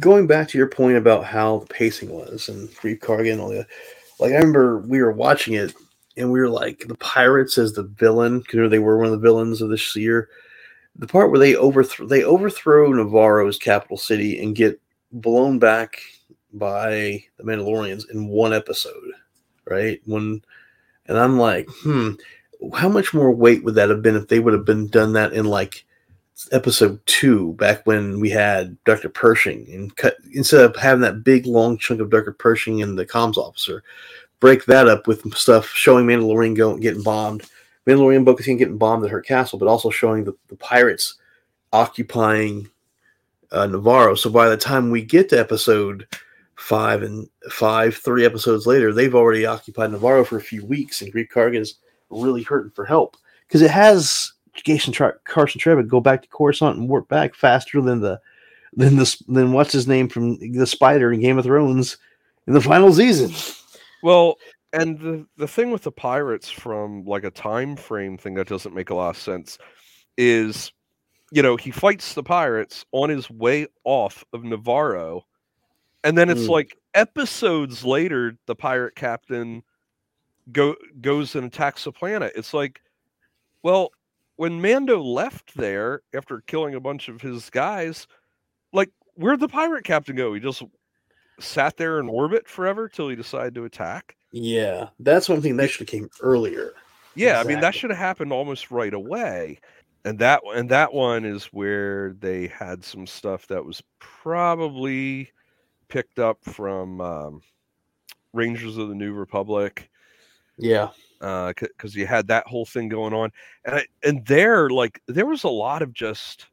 going back to your point about how the pacing was and Greef Karga and all that, like I remember we were watching it and we were like the pirates as the villain because they were one of the villains of this year. The part where they overthrow they overthrow Nevarro's capital city and get blown back by the Mandalorians in one episode, right? One, and I'm like, hmm, how much more weight would that have been if they would have been done that in like episode two, back when we had Dr. Pershing, and cut instead of having that big long chunk of Dr. Pershing and the comms officer, break that up with stuff showing Mandalorian going getting bombed, Mandalorian bo getting bombed at her castle, but also showing the, the pirates occupying uh, Nevarro. So by the time we get to episode five and five, three episodes later, they've already occupied Nevarro for a few weeks, and Greef Karga's really hurting for help because it has Jason Tra- Carson Trevitt go back to Coruscant and warp back faster than the than the than what's his name from the Spider in Game of Thrones in the final season. Well, and the the thing with the pirates from like a time frame thing that doesn't make a lot of sense is you know he fights the pirates on his way off of Nevarro. and then it's mm. like episodes later the pirate captain go goes and attacks the planet. It's like, well, when Mando left there after killing a bunch of his guys, like where'd the pirate captain go? He just sat there in orbit forever till he decided to attack. Yeah, that's one thing that should have came earlier. Yeah, exactly. I mean that should have happened almost right away. And that and that one is where they had some stuff that was probably picked up from um, Rangers of the New Republic yeah. Because uh, you had that whole thing going on, and I, and there, like, there was a lot of just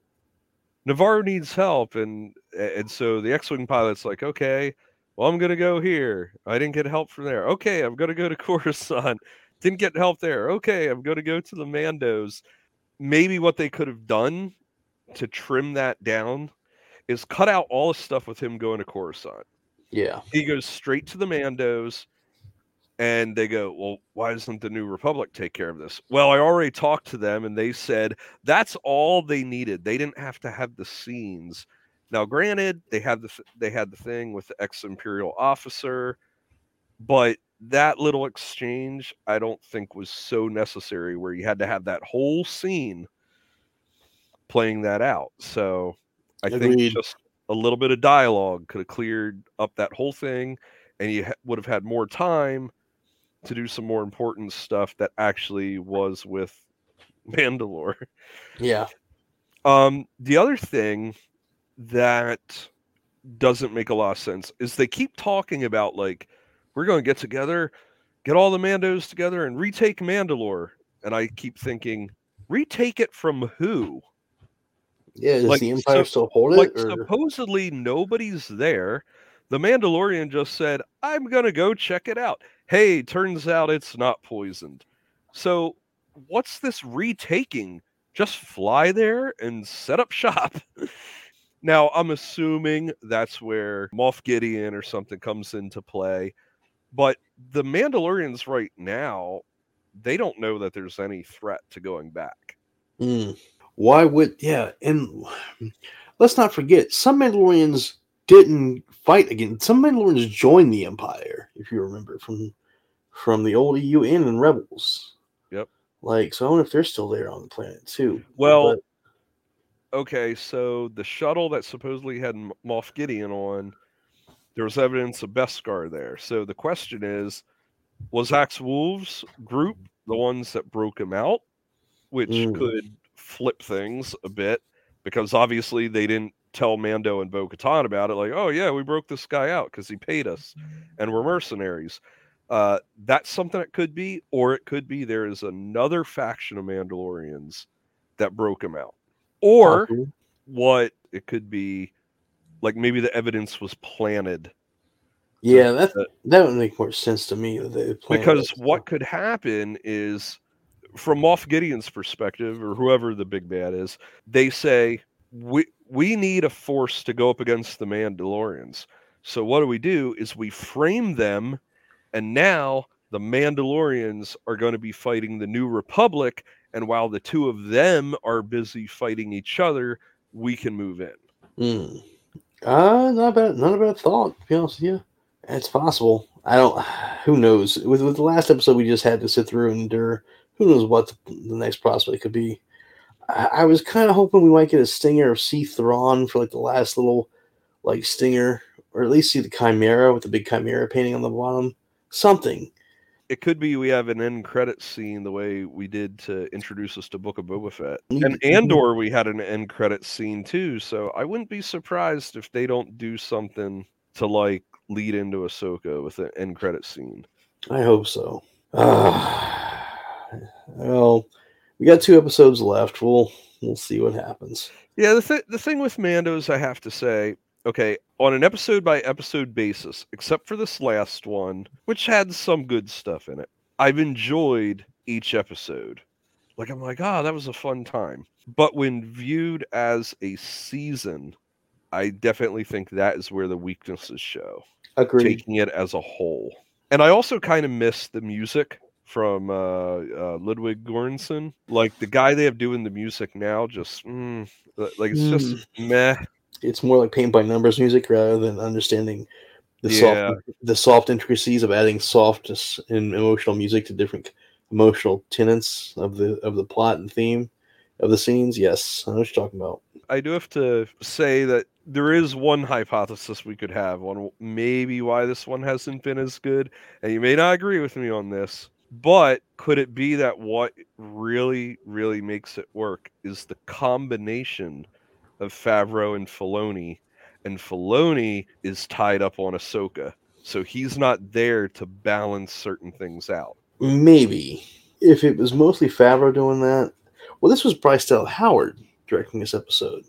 Nevarro needs help, and and so the X-wing pilot's like, okay, well, I'm gonna go here. I didn't get help from there. Okay, I'm gonna go to Coruscant. Didn't get help there. Okay, I'm gonna go to the Mandos. Maybe what they could have done to trim that down is cut out all the stuff with him going to Coruscant. Yeah. He goes straight to the Mandos and they go, Well, why doesn't the New Republic take care of this? Well, I already talked to them and they said that's all they needed. They didn't have to have the scenes Now, granted, they had the they had the thing with the ex imperial officer, but that little exchange I don't think was so necessary where you had to have that whole scene playing that out. So I Agreed. think just a little bit of dialogue could have cleared up that whole thing, and you would have had more time to do some more important stuff that actually was with Mandalore. Yeah. Um, the other thing that doesn't make a lot of sense is they keep talking about like we're going to get together, get all the Mandos together, and retake Mandalore. And I keep thinking, retake it from who? Yeah. Like, the Empire so- still hold it? Like or- supposedly nobody's there. The Mandalorian just said, "I'm gonna go check it out." Hey, turns out it's not poisoned. So, what's this retaking? Just fly there and set up shop. now, I'm assuming that's where Moff Gideon or something comes into play. But the Mandalorians right now, they don't know that there's any threat to going back. Mm. Why would yeah? And let's not forget, some Mandalorians didn't fight again. Some Mandalorians joined the Empire, if you remember from from the old EU and Rebels. Yep. Like, so I wonder if they're still there on the planet too. Well, But- okay, so the shuttle that supposedly had Moff Gideon on, there was evidence of Beskar there. So the question is, was Axe Woves group the ones that broke him out, which Mm. could flip things a bit because obviously they didn't tell Mando and Bo Katan about it. Like, oh yeah, we broke this guy out because he paid us, and we're mercenaries. Uh, that's something that could be, or it could be there is another faction of Mandalorians that broke him out, or possibly. what it could be, like maybe the evidence was planted yeah, that that- would make more sense to me. That they planned because what could happen is from Moff Gideon's perspective or whoever the big bad is they say we we need a force to go up against the Mandalorians so what do we do is we frame them and now the Mandalorians are going to be fighting the New Republic and while the two of them are busy fighting each other we can move in Mm. Uh, not bad. Not a bad thought. To be honest with you, it's possible. I don't. Who knows? With with the last episode we just had to sit through and endure. Who knows what the, the next prospect could be? I, I was kind of hoping we might get a stinger of see Thrawn for like the last little like stinger, or at least see the Chimera with the big Chimera painting on the bottom. Something. it could be we have an end credit scene the way we did to introduce us to Book of Boba Fett. And Andor, we had an end credit scene too, so I wouldn't be surprised if they don't do something to like lead into Ahsoka with an end credit scene. I hope so. Uh, well, we got two episodes left. We'll we'll see what happens. Yeah, the th- the thing with Mando's, I have to say, okay, on an episode by episode basis, except for this last one, which had some good stuff in it, I've enjoyed each episode. Like I'm like, ah, that was a fun time. But when viewed as a season, I definitely think that is where the weaknesses show. Agreed. Taking it as a whole, and I also kind of miss the music from uh, uh, Ludwig Göransson. Like the guy they have doing the music now, just mm, like it's just meh. it's more like paint by numbers music rather than understanding the Yeah. soft the soft intricacies of adding softness and emotional music to different emotional tenets of the of the plot and theme of the scenes. Yes, I know what you're talking about. I do have to say that there is one hypothesis we could have on maybe why this one hasn't been as good, and you may not agree with me on this, but could it be that what really, really makes it work is the combination of Favreau and Filoni, and Filoni is tied up on Ahsoka, so he's not there to balance certain things out. Maybe if it was mostly Favreau doing that. Well, this was Bryce Dallas Howard directing this episode.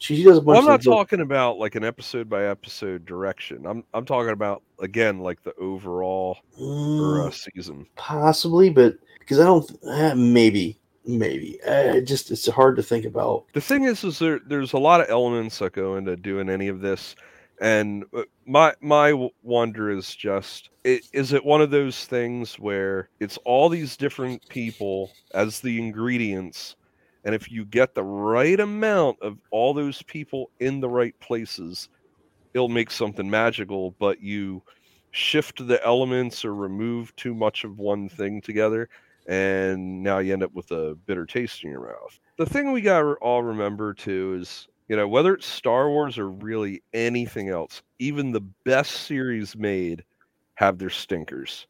She, she does a bunch Well, I'm not talking about like an episode by episode direction. I'm I'm talking about again like the overall Mm, uh, season. possibly, but because I don't eh, maybe maybe uh, it just it's hard to think about. The thing is, is there there's a lot of elements that go into doing any of this, and uh, my my wonder is just i- is it one of those things where it's all these different people as the ingredients, And if you get the right amount of all those people in the right places, it'll make something magical. But you shift the elements or remove too much of one thing together, and now you end up with a bitter taste in your mouth. The thing we got to all remember too is, you know, whether it's Star Wars or really anything else, even the best series made have their stinkers.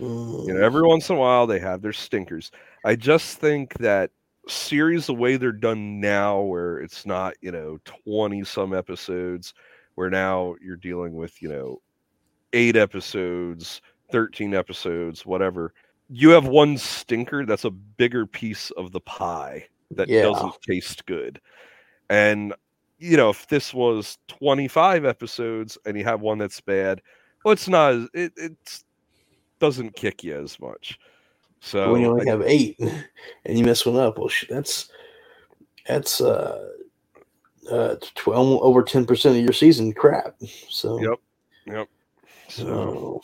Mm. You know, every once in a while they have their stinkers. I just think that series the way they're done now where it's not, you know, 20 some episodes where now you're dealing with, you know, 8 episodes, 13 episodes, whatever. You have one stinker that's a bigger piece of the pie that yeah. doesn't taste good. And you know, if this was 25 episodes and you have one that's bad, well, it's not. It it doesn't kick you as much. So but when you only have eight and you mess one up, well, that's that's uh, uh, twelve over ten percent of your season crap. So yep, yep. So.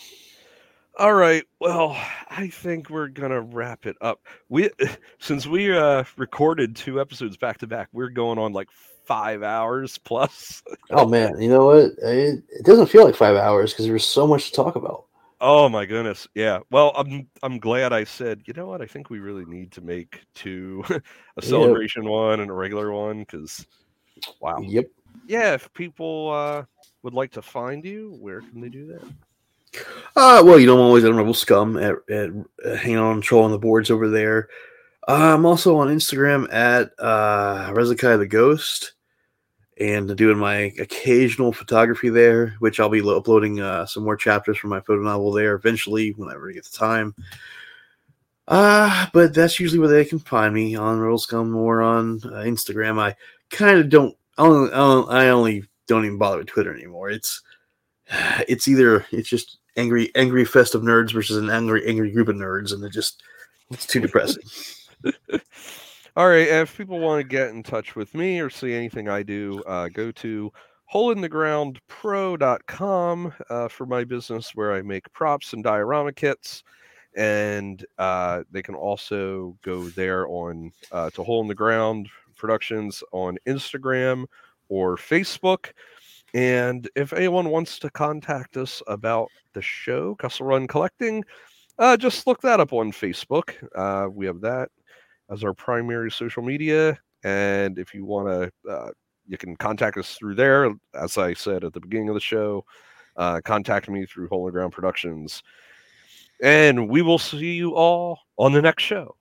All right. Well, I think we're gonna wrap it up. We since we uh recorded two episodes back to back, we're going on like five hours plus. oh man, you know what? It, it doesn't feel like five hours because there's so much to talk about. Oh my goodness, yeah. Well, I'm I'm glad I said. You know what? I think we really need to make two, a celebration yep. one and a regular one because, wow. Yep. Yeah. If people uh, would like to find you, where can they do that? Uh, well, you know, I'm always at Rebel Scum at, at uh, hanging on troll on the boards over there. Uh, I'm also on Instagram at uh, Rezakai the Ghost and doing my occasional photography there, which I'll be uploading uh, some more chapters from my photo novel there eventually whenever I get the time. Uh, but that's usually where they can find me on Rebel Scum or on uh, Instagram. I kind of don't I, only, I only don't even bother with Twitter anymore. It's it's either it's just angry angry fest of nerds versus an angry angry group of nerds, and it just it's too depressing. All right. If people want to get in touch with me or see anything I do, uh, go to holeinthegroundpro.com uh, for my business where I make props and diorama kits. And uh, they can also go there on uh, to Hole in the Ground Productions on Instagram or Facebook. And if anyone wants to contact us about the show, Kessel Run Collecting, uh, just look that up on Facebook. Uh, we have that as our primary social media. And if you want to, uh, you can contact us through there. As I said at the beginning of the show, uh, contact me through Holy Ground Productions. And we will see you all on the next show.